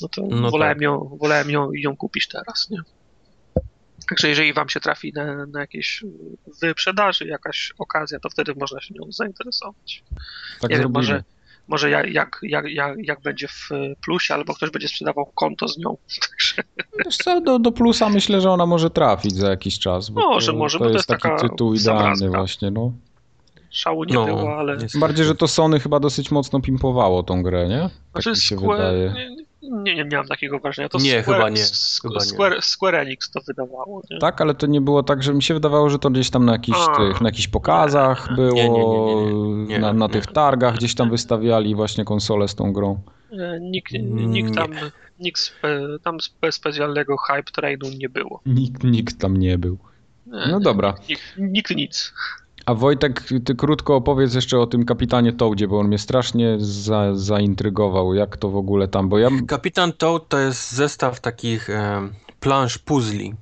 no to No wolałem, tak. ją, wolałem ją, ją kupić teraz, nie? Także jeżeli wam się trafi na, na jakieś wyprzedaży, jakaś okazja, to wtedy można się nią zainteresować. Tak Nie wiem, może, może jak, jak, jak, jak, jak będzie w plusie, albo ktoś będzie sprzedawał konto z nią. Także Wiesz co, do, do plusa myślę, że ona może trafić za jakiś czas. Bo Może, to, może, to bo to jest jest taki taka tytuł idealny zamrazka. właśnie, no. szału nie No, było, ale. niestety. Bardziej, że to Sony chyba dosyć mocno pimpowało tą grę, nie? Tak Znaczy mi się Square, wydaje. nie, nie, nie miałem takiego wrażenia. To Nie, Square, chyba nie, chyba nie. Square, Square Enix to wydawało. Nie? Tak, ale to nie było tak, że mi się wydawało, że to gdzieś tam na jakichś, A. tych, na jakichś pokazach było, Nie, na, tych targach gdzieś tam wystawiali właśnie konsole z tą grą. E, Nikt, Nie. nikt tam, nikt spe, tam spe, specjalnego hype trainu nie było. Nikt, nikt tam nie był. E, No dobra. Nikt, nikt nic. A Wojtek, ty krótko opowiedz jeszcze o tym kapitanie Toadzie, bo on mnie strasznie za, zaintrygował, jak to w ogóle tam, bo ja... Kapitan Toad to jest zestaw takich e, plansz puzli.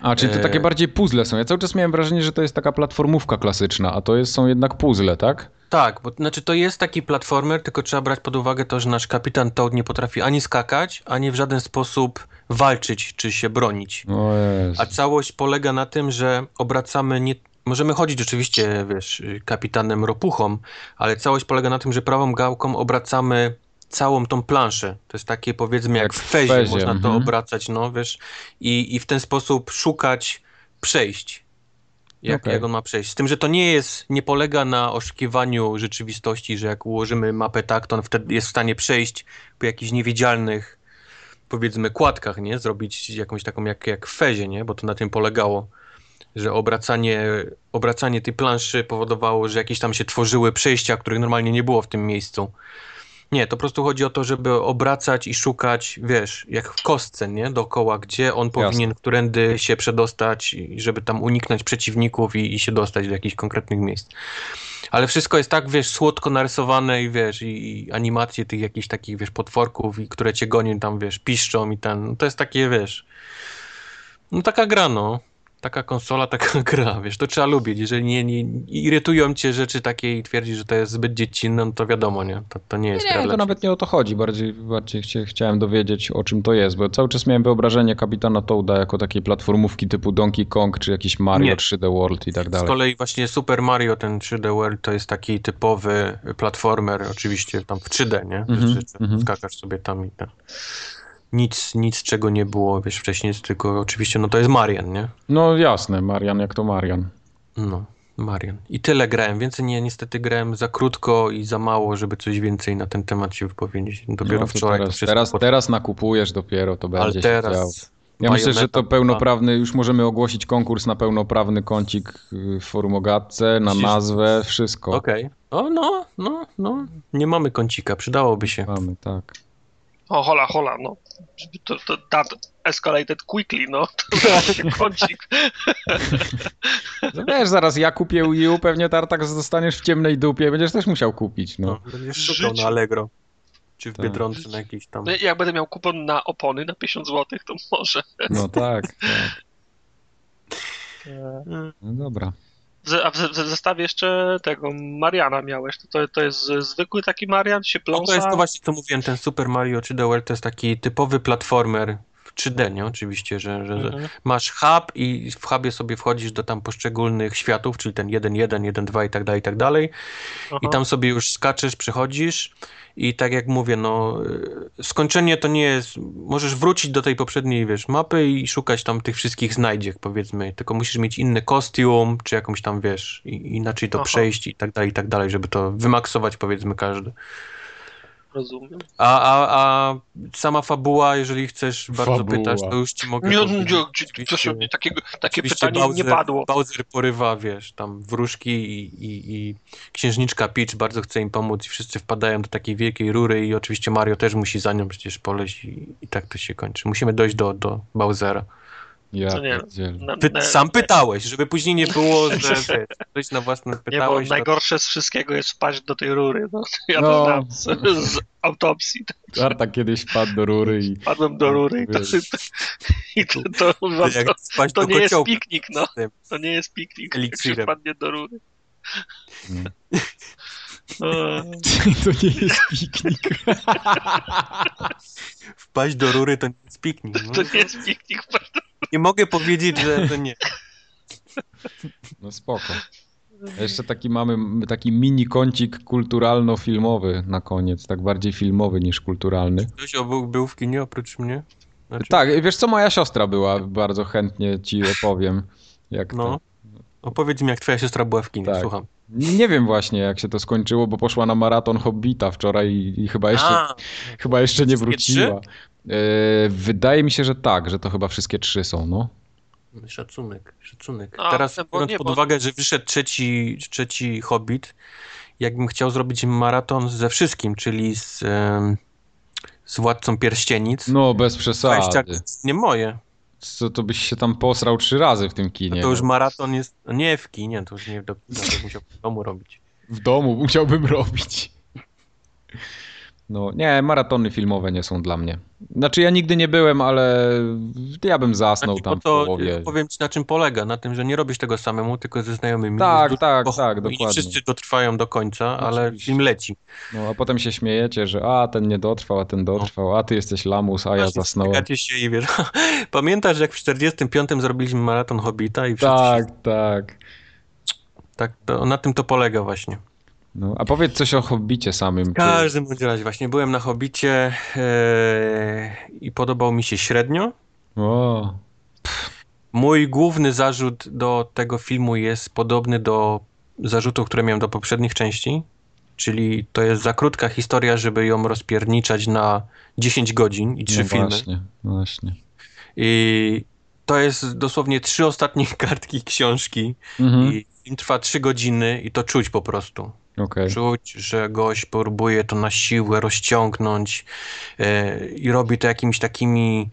A, czyli to E. takie bardziej puzzle są. Ja cały czas miałem wrażenie, że to jest taka platformówka klasyczna, a to jest, są jednak puzzle, tak? Tak, bo znaczy to jest taki platformer, tylko trzeba brać pod uwagę to, że nasz kapitan Toad nie potrafi ani skakać, ani w żaden sposób walczyć czy się bronić. A całość polega na tym, że obracamy nie. Możemy chodzić oczywiście, wiesz, kapitanem ropuchą, ale całość polega na tym, że prawą gałką obracamy całą tą planszę. To jest takie powiedzmy jak, Jak w fezie, fezie, można to mhm. obracać, no wiesz, i, i w ten sposób szukać przejść. Jak, Okej. jak on ma przejść. Z tym, że to nie jest, nie polega na oszukiwaniu rzeczywistości, że jak ułożymy mapę tak, to on wtedy jest w stanie przejść po jakichś niewidzialnych, powiedzmy, kładkach, nie? Zrobić jakąś taką jak, jak w fezie, nie? Bo to na tym polegało, że obracanie, obracanie tej planszy powodowało, że jakieś tam się tworzyły przejścia, których normalnie nie było w tym miejscu. Nie, to po prostu chodzi o to, żeby obracać i szukać, wiesz, jak w kostce, nie? Dookoła, gdzie on powinien którędy się przedostać, i żeby tam uniknąć przeciwników i, i się dostać do jakichś konkretnych miejsc. Ale wszystko jest tak, wiesz, słodko narysowane i wiesz, i, i animacje tych jakichś takich, wiesz, potworków, i które cię gonią tam, wiesz, piszczą i ten, no to jest takie, wiesz, no taka gra, no. Taka konsola, taka gra, wiesz, to trzeba lubić. Jeżeli nie, nie irytują cię rzeczy takie i twierdzisz, że to jest zbyt dziecinne, no to wiadomo, nie? To, to nie Nie, jest nie, gra to nawet nie o to chodzi. Bardziej, bardziej chcie, chciałem dowiedzieć, o czym to jest, bo cały czas miałem wyobrażenie kapitana Toada jako takiej platformówki typu Donkey Kong, czy jakiś Mario Nie. 3D World i tak Z dalej. kolei właśnie Super Mario, ten 3D World, to jest taki typowy platformer, oczywiście tam w 3D, nie? Że mhm. skakasz sobie tam i ten. Nic, nic czego nie było, wiesz, wcześniej, tylko oczywiście, no to jest Marian, nie? No jasne, Marian jak to Marian. No, Marian. I tyle grałem, więcej nie, niestety grałem za krótko i za mało, żeby coś więcej na ten temat się wypowiedzieć. Dopiero no, wczoraj teraz, teraz, pod- teraz nakupujesz dopiero, to Ale będzie się działo. teraz... Ja myślę, że to pełnoprawny, już możemy ogłosić konkurs na pełnoprawny kącik y, w forum o gadce, na nazwę, wszystko. Okej. O, no, no, no. Nie mamy kącika, przydałoby się. Mamy, tak. O, hola, hola, no. To, to, that escalated quickly, no. To właśnie kącik. No wiesz, zaraz ja kupię Wii U, pewnie tartak zostaniesz w ciemnej dupie, będziesz też musiał kupić, no. No, będziesz szukał Życie. na Allegro. Czy w Tak. Biedronce na jakiejś tam... No, Jak będę miał kupon na opony na 50 zł, to może. No tak, tak. No dobra. A w zestawie jeszcze tego Mariana miałeś. To, to, jest zwykły taki Marian, się No pląsa. to jest to właśnie, co mówiłem, ten Super Mario 3D World to jest taki typowy platformer 3D, nie? Oczywiście, że, że Mhm. masz hub i w hubie sobie wchodzisz do tam poszczególnych światów, czyli ten 1.1, 1.2 i tak dalej, i tak dalej. Aha. I tam sobie już skaczesz, przechodzisz i tak jak mówię, no y, skończenie to nie jest, możesz wrócić do tej poprzedniej, wiesz, mapy i szukać tam tych wszystkich znajdziek, powiedzmy, tylko musisz mieć inny kostium, czy jakąś tam, wiesz, i, inaczej to Aha. przejść i tak dalej, i tak dalej, żeby to wymaksować, powiedzmy, każdy. Rozumiem. A, a, a sama fabuła, jeżeli chcesz, bardzo Fabuła. pytasz, to już ci mogę Nie, nie, nie, proszę, takiego, takie pytanie nie Bowser- padło. Bowser porywa, wiesz, tam wróżki i, i, i księżniczka Peach bardzo chce im pomóc i wszyscy wpadają do takiej wielkiej rury i oczywiście Mario też musi za nią przecież poleć i, i tak to się kończy. Musimy dojść do, do Bowsera. Ja To nie. Na, Ty na- sam pytałeś, żeby później nie było, że ktoś na własne Nie, bo pytałeś. to- najgorsze z wszystkiego jest wpaść do tej rury. No, ja No. to znam z, z autopsji. Arta kiedyś wpadł do rury i Padłem do rury i to, i to, to, to, jak spać to nie jest piknik, no. To nie jest piknik, jak się Eliksirem. wpadnie do rury. Nie. O, to nie jest piknik. Wpaść do rury to nie jest piknik. No. to nie jest piknik. Nie mogę powiedzieć, że to nie. No spoko. A Jeszcze taki mamy taki mini kącik kulturalno-filmowy na koniec, tak bardziej filmowy niż kulturalny. Ktoś był, był w kinie oprócz mnie? Znaczy, Tak, wiesz co, moja siostra była, bardzo chętnie ci opowiem. Jak No. to. Opowiedz mi, jak twoja siostra była w kinie, Tak. słucham. Nie wiem właśnie, jak się to skończyło, bo poszła na maraton Hobbita wczoraj i, i chyba jeszcze, A, chyba jeszcze nie wróciła. E, wydaje mi się, że tak, że to chyba wszystkie trzy są, no. Szacunek, szacunek. A, Teraz bo biorąc pod uwagę, że wyszedł trzeci, trzeci Hobbit, jakbym chciał zrobić maraton ze wszystkim, czyli z, z Władcą Pierścienic, No, bez 20 przesady. nie moje. Co, to byś się tam posrał trzy razy w tym kinie. to już no. maraton jest, no nie w kinie, to już nie do to musiał w domu robić. W domu musiałbym robić. No, nie, maratony filmowe nie są dla mnie. Znaczy, ja nigdy nie byłem, ale ja bym zasnął Znaczy, tam bo w to połowie. powiem ci na czym polega, na tym, że nie robisz tego samemu, tylko ze znajomymi. Tak, tak, tak, I nie dokładnie. wszyscy dotrwają do końca, ale Oczywiście. film leci. No, a potem się śmiejecie, że a, ten nie dotrwał, a ten dotrwał, a ty jesteś lamus, a ja Właśnie zasnąłem. się i wiesz, pamiętasz jak w 45 zrobiliśmy maraton Hobbita i wszyscy Tak, się, tak. tak to, na tym to polega właśnie. No, a powiedz coś o Hobbicie samym. W każdym bądź razie właśnie byłem na Hobbicie e, i podobał mi się średnio. O, Mój główny zarzut do tego filmu jest podobny do zarzutów, które miałem do poprzednich części, czyli to jest za krótka historia, żeby ją rozpierniczać na 10 godzin i trzy no filmy. Właśnie, właśnie. I to jest dosłownie trzy ostatnie kartki książki Mhm. i film trwa trzy godziny i to czuć po prostu. Okej. Czuć, że gość próbuje to na siłę rozciągnąć e, i robi to jakimiś takimi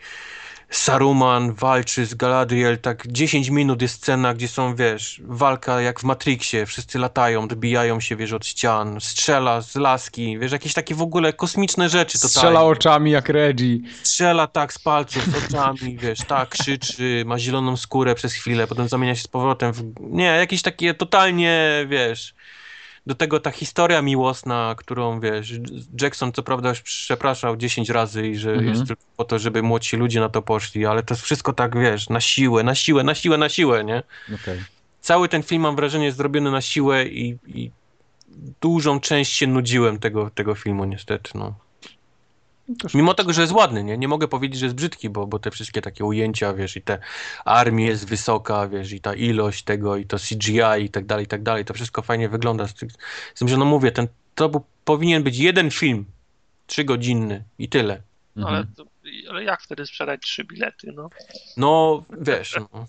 Saruman walczy z Galadriel, tak 10 minut jest scena, gdzie są, wiesz, walka jak w Matrixie, wszyscy latają, dobijają się, wiesz, od ścian, strzela z laski, wiesz, jakieś takie w ogóle kosmiczne rzeczy totalnie. Strzela oczami jak Reggie. Strzela tak z palców, z oczami, wiesz, tak, krzyczy, ma zieloną skórę przez chwilę, potem zamienia się z powrotem w... Nie, jakieś takie totalnie, wiesz... Do tego ta historia miłosna, którą, wiesz, Jackson co prawda już przepraszał 10 razy i że Mhm. jest tylko po to, żeby młodsi ludzie na to poszli, ale to jest wszystko tak, wiesz, na siłę, na siłę, na siłę, na siłę, nie? Okej. Cały ten film, mam wrażenie, jest zrobiony na siłę i, i dużą część się nudziłem tego, tego filmu, niestety, no. Mimo tego, że jest ładny, nie? Nie mogę powiedzieć, że jest brzydki, bo, bo te wszystkie takie ujęcia, wiesz, i te armie jest wysoka, wiesz, i ta ilość tego, i to CGI i tak dalej, i tak dalej, to wszystko fajnie wygląda. Z, tym- że no mówię, ten, to był, powinien być jeden film, trzygodzinny i tyle. Mhm. Ale, to- ale jak wtedy sprzedać trzy bilety, no? No, wiesz, no.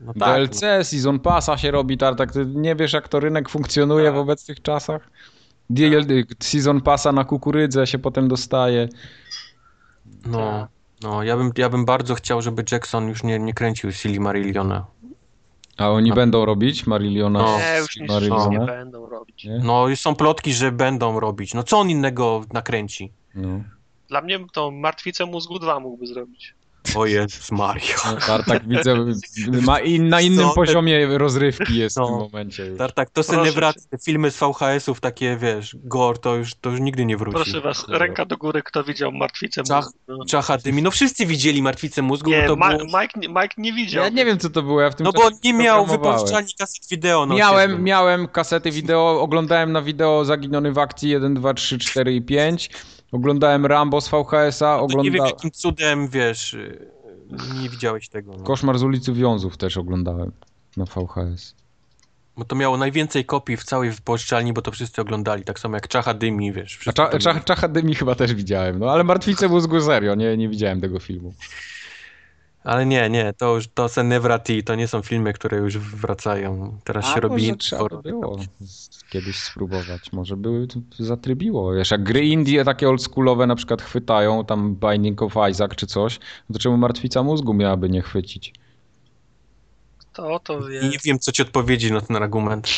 No tak, DLC, Season Passa się robi, Tartak. Ty nie wiesz, jak to rynek funkcjonuje Tak. w obecnych czasach? DL, season Passa na kukurydzę się potem dostaje. no, no ja, bym, ja bym bardzo chciał, żeby Jackson już nie, nie kręcił Silmarilliona. A oni No. będą robić Mariliona No. Nie, już Mariliona? nie będą robić. Nie? No i są plotki, że będą robić. No co on innego nakręci? No. Dla mnie to Martwicę Mózgu 2 mógłby zrobić. O Jezus Mario. No, Tartak widzę, ma in, na innym Co? poziomie rozrywki jest w No. tym momencie już. Tartak, to sobie nie wraca. Te filmy z VHS-ów takie, wiesz, gore, to już, to już nigdy nie wróci. Proszę was, ręka do góry, kto widział martwicę Czach- mózgu. Czacha dymi. No wszyscy widzieli Martwicę mózgu, Nie, bo to Ma- było... Mike, nie- Mike nie widział. Ja nie wiem co to było, ja w tym No bo nie miał wypożyczalni kaset wideo. No, miałem, miałem kasety wideo, oglądałem na wideo Zaginiony w akcji 1, 2, 3, 4 i 5. Oglądałem Rambo z VHS-a, To nie wiem oglądałem... jakim cudem, wiesz, y, nie widziałeś tego. No. Koszmar z ulicy Wiązów też oglądałem na VHS. Bo to miało najwięcej kopii w całej wypożyczalni, bo to wszyscy oglądali. Tak samo jak Czacha dymi, wiesz. Cza, cza. Czacha Dymi chyba też widziałem, no ale Martwice mózgu serio, nie, nie widziałem tego filmu. Ale nie, nie, to już to Senevrati, to nie są filmy, które już wracają. Teraz się robi może trzeba by było kiedyś spróbować, może by zatrybiło. Wiesz, jak gry indie takie oldschoolowe na przykład chwytają, tam Binding of Isaac czy coś, to czemu Martwica mózgu miałaby nie chwycić? To, to wie. Nie wiem, co ci odpowiedzieć na ten argument.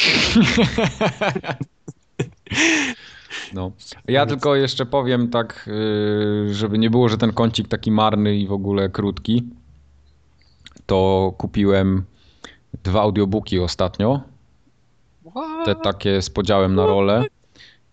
No. Ja tylko jeszcze powiem tak, yy, żeby nie było, że ten kącik taki marny i w ogóle krótki, to kupiłem dwa audiobooki ostatnio, te takie z podziałem na rolę,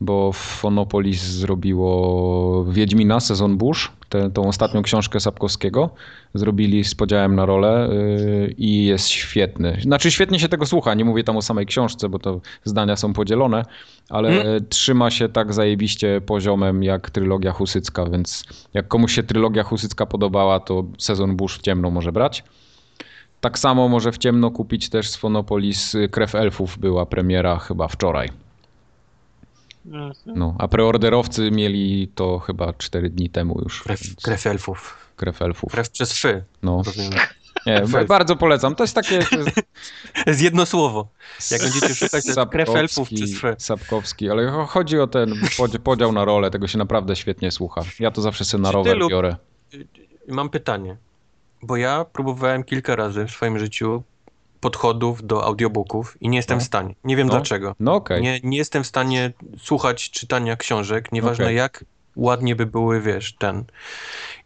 bo Fonopolis zrobiło Wiedźmina, sezon Burz, tę tą ostatnią książkę Sapkowskiego, zrobili z podziałem na rolę yy, i jest świetny. Znaczy świetnie się tego słucha, nie mówię tam o samej książce, bo to zdania są podzielone, ale Mm. trzyma się tak zajebiście poziomem jak trylogia husycka, więc jak komuś się trylogia husycka podobała, to sezon Burz w ciemno może brać. Tak samo może w ciemno kupić też z Fonopolis y, Krew Elfów była premiera chyba wczoraj. Mhm. No, a preorderowcy mieli to chyba 4 dni temu już. Krew, więc krew elfów. krew elfów. Krew przez fy. No, Rozumiem. nie, bardzo polecam. To jest takie Jest jedno słowo. Jak będziecie szukać, to jest krew elfów Sapkowski, przez fy. Sapkowski, ale cho- chodzi o ten podzi- podział na rolę, tego się naprawdę świetnie słucha. Ja to zawsze sobie na rower lub- biorę. Mam pytanie, bo ja próbowałem kilka razy w swoim życiu podchodów do audiobooków i nie jestem No. w stanie. Nie wiem No. dlaczego. No okej. Nie, nie jestem w stanie słuchać czytania książek, nieważne Okej. jak ładnie by były, wiesz, ten.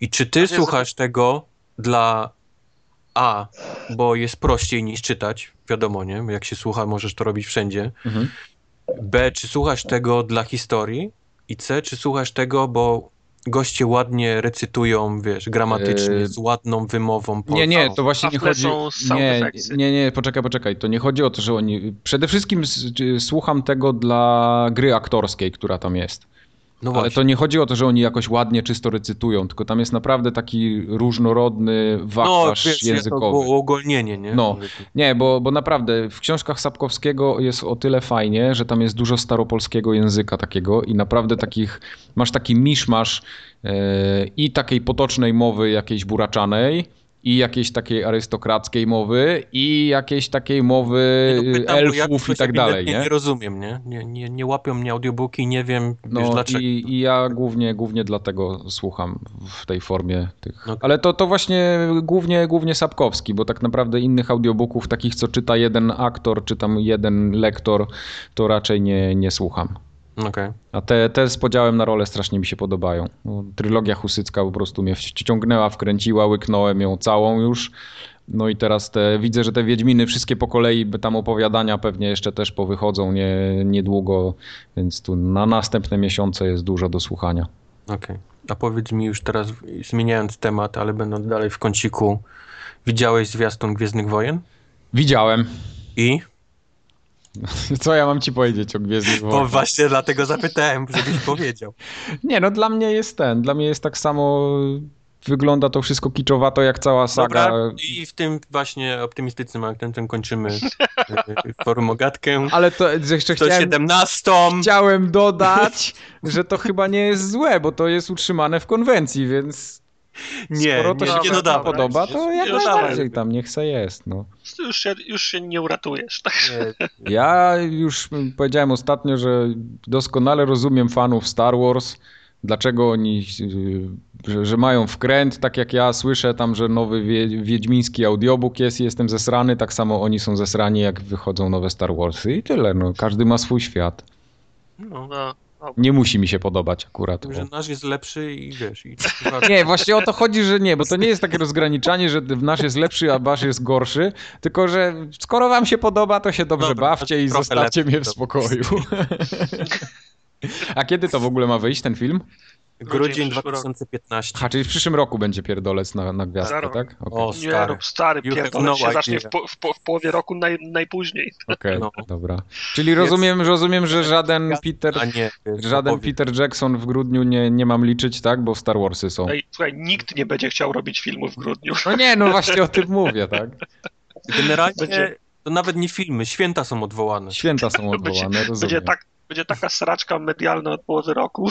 I czy ty słuchasz tego dla A, bo jest prościej niż czytać, wiadomo, nie? Jak się słucha, możesz to robić wszędzie. Mhm. B, czy słuchasz tego dla historii? I C, czy słuchasz tego, bo goście ładnie recytują, wiesz, gramatycznie, Yy, z ładną wymową. Nie, nie, polską? to właśnie nie chodzi. Nie, nie, nie, poczekaj, poczekaj. To nie chodzi o to, że oni. Przede wszystkim słucham tego dla gry aktorskiej, która tam jest. No Ale to nie chodzi o to, że oni jakoś ładnie, czysto recytują, tylko tam jest naprawdę taki różnorodny no, wachlarz to językowy. było ogólnienie, nie? No. Nie, bo, bo naprawdę w książkach Sapkowskiego jest o tyle fajnie, że tam jest dużo staropolskiego języka takiego i naprawdę takich, masz taki miszmasz e, i takiej potocznej mowy jakiejś buraczanej i jakiejś takiej arystokrackiej mowy i jakiejś takiej mowy no, pytam, bo ja elfów i tak dalej, nie? Nie rozumiem, nie? Nie, nie, nie łapią mnie audiobooki, nie wiem wiesz, No dlaczego. i, i ja głównie, głównie dlatego słucham w tej formie tych. No. Ale to, to właśnie głównie, głównie Sapkowski, bo tak naprawdę innych audiobooków, takich co czyta jeden aktor, czy tam jeden lektor, to raczej nie, nie słucham. Okej. A te, te z podziałem na rolę strasznie mi się podobają. No, trylogia husycka po prostu mnie wciągnęła, wkręciła, łyknąłem ją całą już. No i teraz te, widzę, że te Wiedźminy wszystkie po kolei, tam opowiadania pewnie jeszcze też powychodzą nie, niedługo, więc tu na następne miesiące jest dużo do słuchania. Okej. A powiedz mi już teraz, zmieniając temat, ale będąc dalej w kąciku, widziałeś zwiastun Gwiezdnych Wojen? Widziałem. I? Co ja mam ci powiedzieć o Gwiezdnych Bo Wojnach? właśnie dlatego zapytałem, żebyś powiedział. Nie, no dla mnie jest ten, dla mnie jest tak samo, wygląda to wszystko kiczowato jak cała saga. Dobra, i w tym właśnie optymistycznym akcentem kończymy y, forum ogatkę. Ale to jeszcze To chciałem, 17. chciałem dodać, że to chyba nie jest złe, bo to jest utrzymane w konwencji, więc Nie, skoro to nie, się nie podoba, to jak Nie najbardziej tam, niech se jest. No. Już się, już się nie uratujesz. Tak? Nie, Ja już powiedziałem ostatnio, że doskonale rozumiem fanów Star Wars, dlaczego oni, że, że mają wkręt, tak jak ja słyszę tam, że nowy wie, wiedźmiński audiobook jest i jestem zesrany, tak samo oni są zesrani, jak wychodzą nowe Star Warsy i tyle, no, każdy ma swój świat. No. No. Nie musi mi się podobać akurat. Że Bo... nasz jest lepszy i wiesz. I... Nie, właśnie o to chodzi, że nie, bo to nie jest takie rozgraniczanie, że nasz jest lepszy, a wasz jest gorszy, tylko że skoro wam się podoba, to się dobrze Dobra, bawcie i zostawcie lepszy, mnie w spokoju. A kiedy to w ogóle ma wyjść ten film? Grudzień przyszły rok. 2015. A, czyli w przyszłym roku będzie pierdolec na, na Za gwiazdkę, rok. tak? Okej, O, Nie, stary. stary, You have pierdolę no się zacznie w, po, w, po, w połowie roku naj, najpóźniej. okej, no. dobra. Czyli rozumiem, rozumiem, że żaden Peter, A nie, żaden opowiedz. Peter Jackson w grudniu nie, nie mam liczyć, tak? Bo Star Warsy są. Ej, słuchaj, nikt nie będzie chciał robić filmu w grudniu. No nie, no właśnie o tym mówię, tak? Generalnie Będzie- to nawet nie filmy, święta są odwołane. Święta są Będzie, odwołane, rozumiem. będzie, tak, będzie taka sraczka medialna od połowy roku.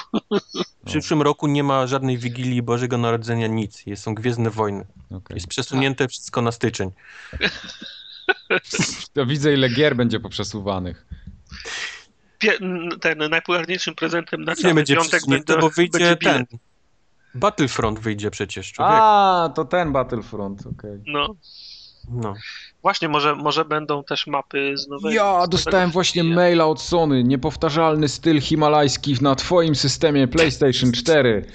W przyszłym roku nie ma żadnej Wigilii Bożego Narodzenia, nic. Jest- Są Gwiezdne Wojny. Okej. Jest przesunięte wszystko na styczeń. To widzę ile gier będzie poprzesuwanych. Pie, ten najpopularniejszym prezentem na Nie cały będzie piątek przesunięte, będzie, bo wyjdzie będzie ten. Battlefront wyjdzie przecież, człowiek. A, to ten Battlefront, okej. No, No. właśnie, może, może będą też mapy z nowego. Ja dostałem właśnie maila od Sony. Niepowtarzalny styl himalajski na twoim systemie PlayStation 4.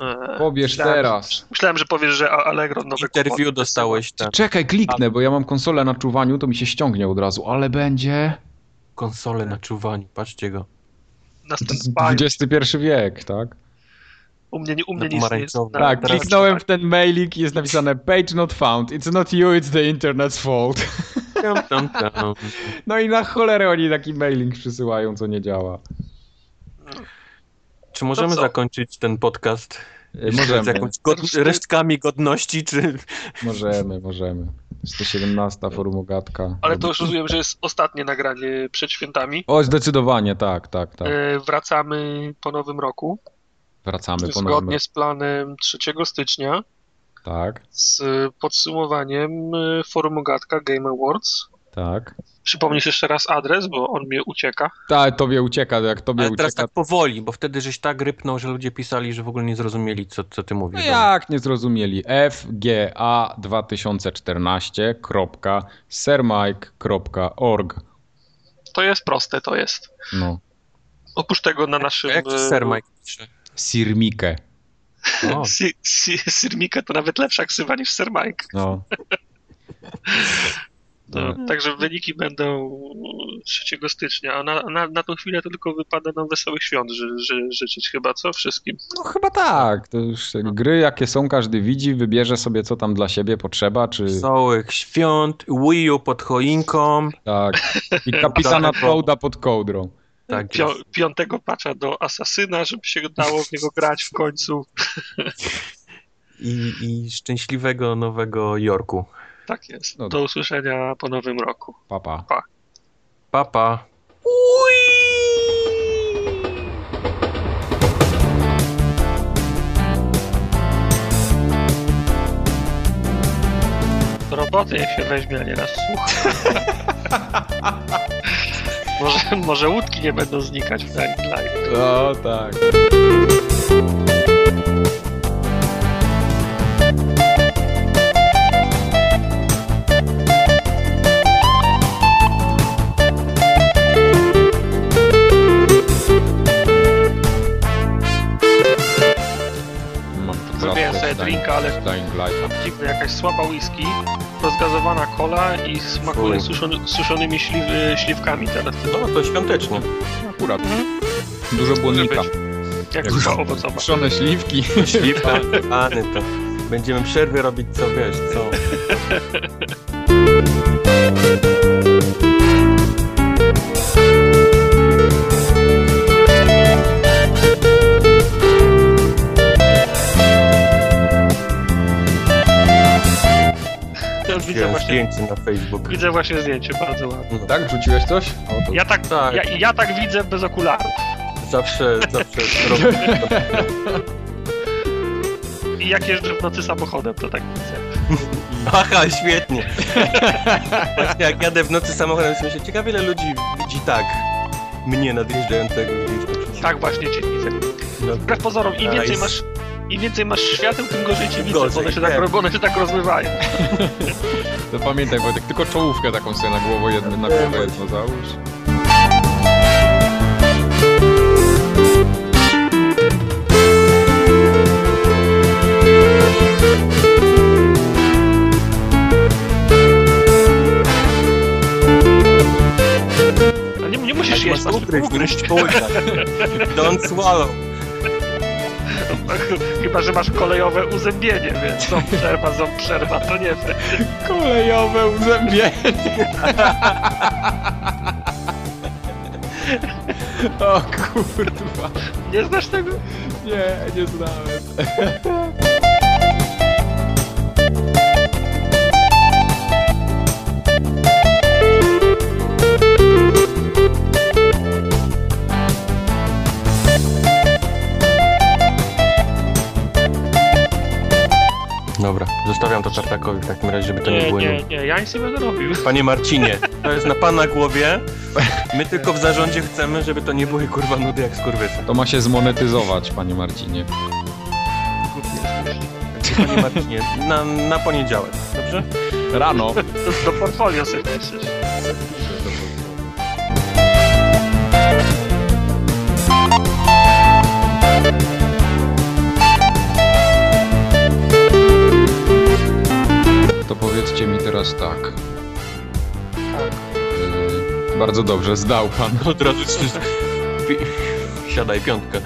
Eee, Pobierz myślałem, teraz. Myślałem, że powiesz, że Allegro nowe Interview dostałeś ten. Czekaj, kliknę, bo ja mam konsolę na czuwaniu, to mi się ściągnie od razu, ale będzie... Konsolę na czuwaniu, patrzcie go. wysyła. Na stand-by. XXI wiek, tak? U mnie, nie- u mnie nic nie jest. na- Tak, na- kliknąłem w ten mailing i jest napisane page not found, it's not you, it's the internet's fault. Tam, tam, tam. No i na cholerę oni taki mailing przysyłają, co nie działa. Czy możemy zakończyć ten podcast Możemy, z jakąś god resztkami godności, czy... możemy, możemy. 117 forum Ogatka. Ale to już rozumiem, że jest ostatnie nagranie przed świętami. O, zdecydowanie, tak, tak, tak. E, Wracamy po nowym roku. Wracamy Zgodnie z planem 3 stycznia Tak, z podsumowaniem e, forum Ogatka Game Awards. tak. Przypomnisz jeszcze raz adres, bo on mnie ucieka. Tak, tobie ucieka, jak tobie Ale teraz ucieka. tak powoli, bo wtedy żeś tak rypnął, że ludzie pisali, że w ogóle nie zrozumieli, co, co ty No mówisz. jak nie zrozumieli? fga2014.sermike.org To jest proste, to jest. No, Oprócz tego na naszym... Jak e, Sir Mike pisze? Sirmike. O, Si- si- Sirmika to nawet lepsza ksywa niż Sir Mike. No. No, Tak. Także wyniki będą 3 stycznia, a na, na, na tą chwilę to tylko wypada nam wesołych świąt ży, ży, życzyć chyba, co? Wszystkim. No chyba tak. To już te gry jakie są, każdy widzi, wybierze sobie co tam dla siebie potrzeba, czy Wesołych świąt, Wii U pod choinką. tak. I kapitana Toada pod kołdrą. Tak Pio, jest. piątego patcha do Asasyna, żeby się dało w niego grać w końcu. I, I szczęśliwego Nowego Jorku. Tak jest. No Do usłyszenia po nowym roku. Papa. Papa. Do roboty niech się weźmie, a nie nas słucha. może, może łódki nie będą znikać w Dying Light. O tak. Drinka, ale dziwne, jakaś słaba whisky, rozgazowana cola i smakuje suszony, suszonymi śliw, śliwkami teraz. No to świątecznie. Akurat. Dużo błonnika. Jak Jak zupa owocowa. Puszczone śliwki. Śliwka, pany to. Będziemy przerwy robić, co wiesz, co. widzę właśnie, zdjęcie na Facebook. widzę właśnie zdjęcie, bardzo ładne. Tak? Wrzuciłeś coś? O, to... Ja tak, Tak. ja, ja tak widzę bez okularów. Zawsze, zawsze robię. I jak jeżdżę w nocy samochodem, to tak widzę. Aha, świetnie. Właśnie jak jadę w nocy samochodem, to myślę, ciekawe ile ludzi widzi tak mnie nadjeżdżającego. Tak właśnie cię widzę. No, Wbrew pozorom, im więcej Nice. masz, im więcej masz świateł, tym gorzej ci widzę, bo one się, tak, one się tak rozmywają. to pamiętaj Wojtek, tylko czołówkę taką sobie na głowę jedną, na głowę jedną załóż. Nie, musisz jeść, masz ugryźć. Don't swallow. Chyba, że masz kolejowe uzębienie, więc ząb przerwa, ząb przerwa, to nie wiem. Kolejowe uzębienie. o kurwa. Nie znasz tego? Nie, nie znałem. Dobra, zostawiam to tartakowi w takim razie, żeby to nie, Nie, było nie, nie, ja nic nie będę robił. Panie Marcinie, to jest na pana głowie. My tylko w zarządzie chcemy, żeby to nie były kurwa nudy jak skurwysy. To ma się zmonetyzować, panie Marcinie. Panie Marcinie, na, na poniedziałek, dobrze? Rano. Do, do portfolio sobie piszesz. To powiedzcie mi teraz tak. Tak. Yy, bardzo dobrze, zdał pan. Od razu Siadaj piątkę.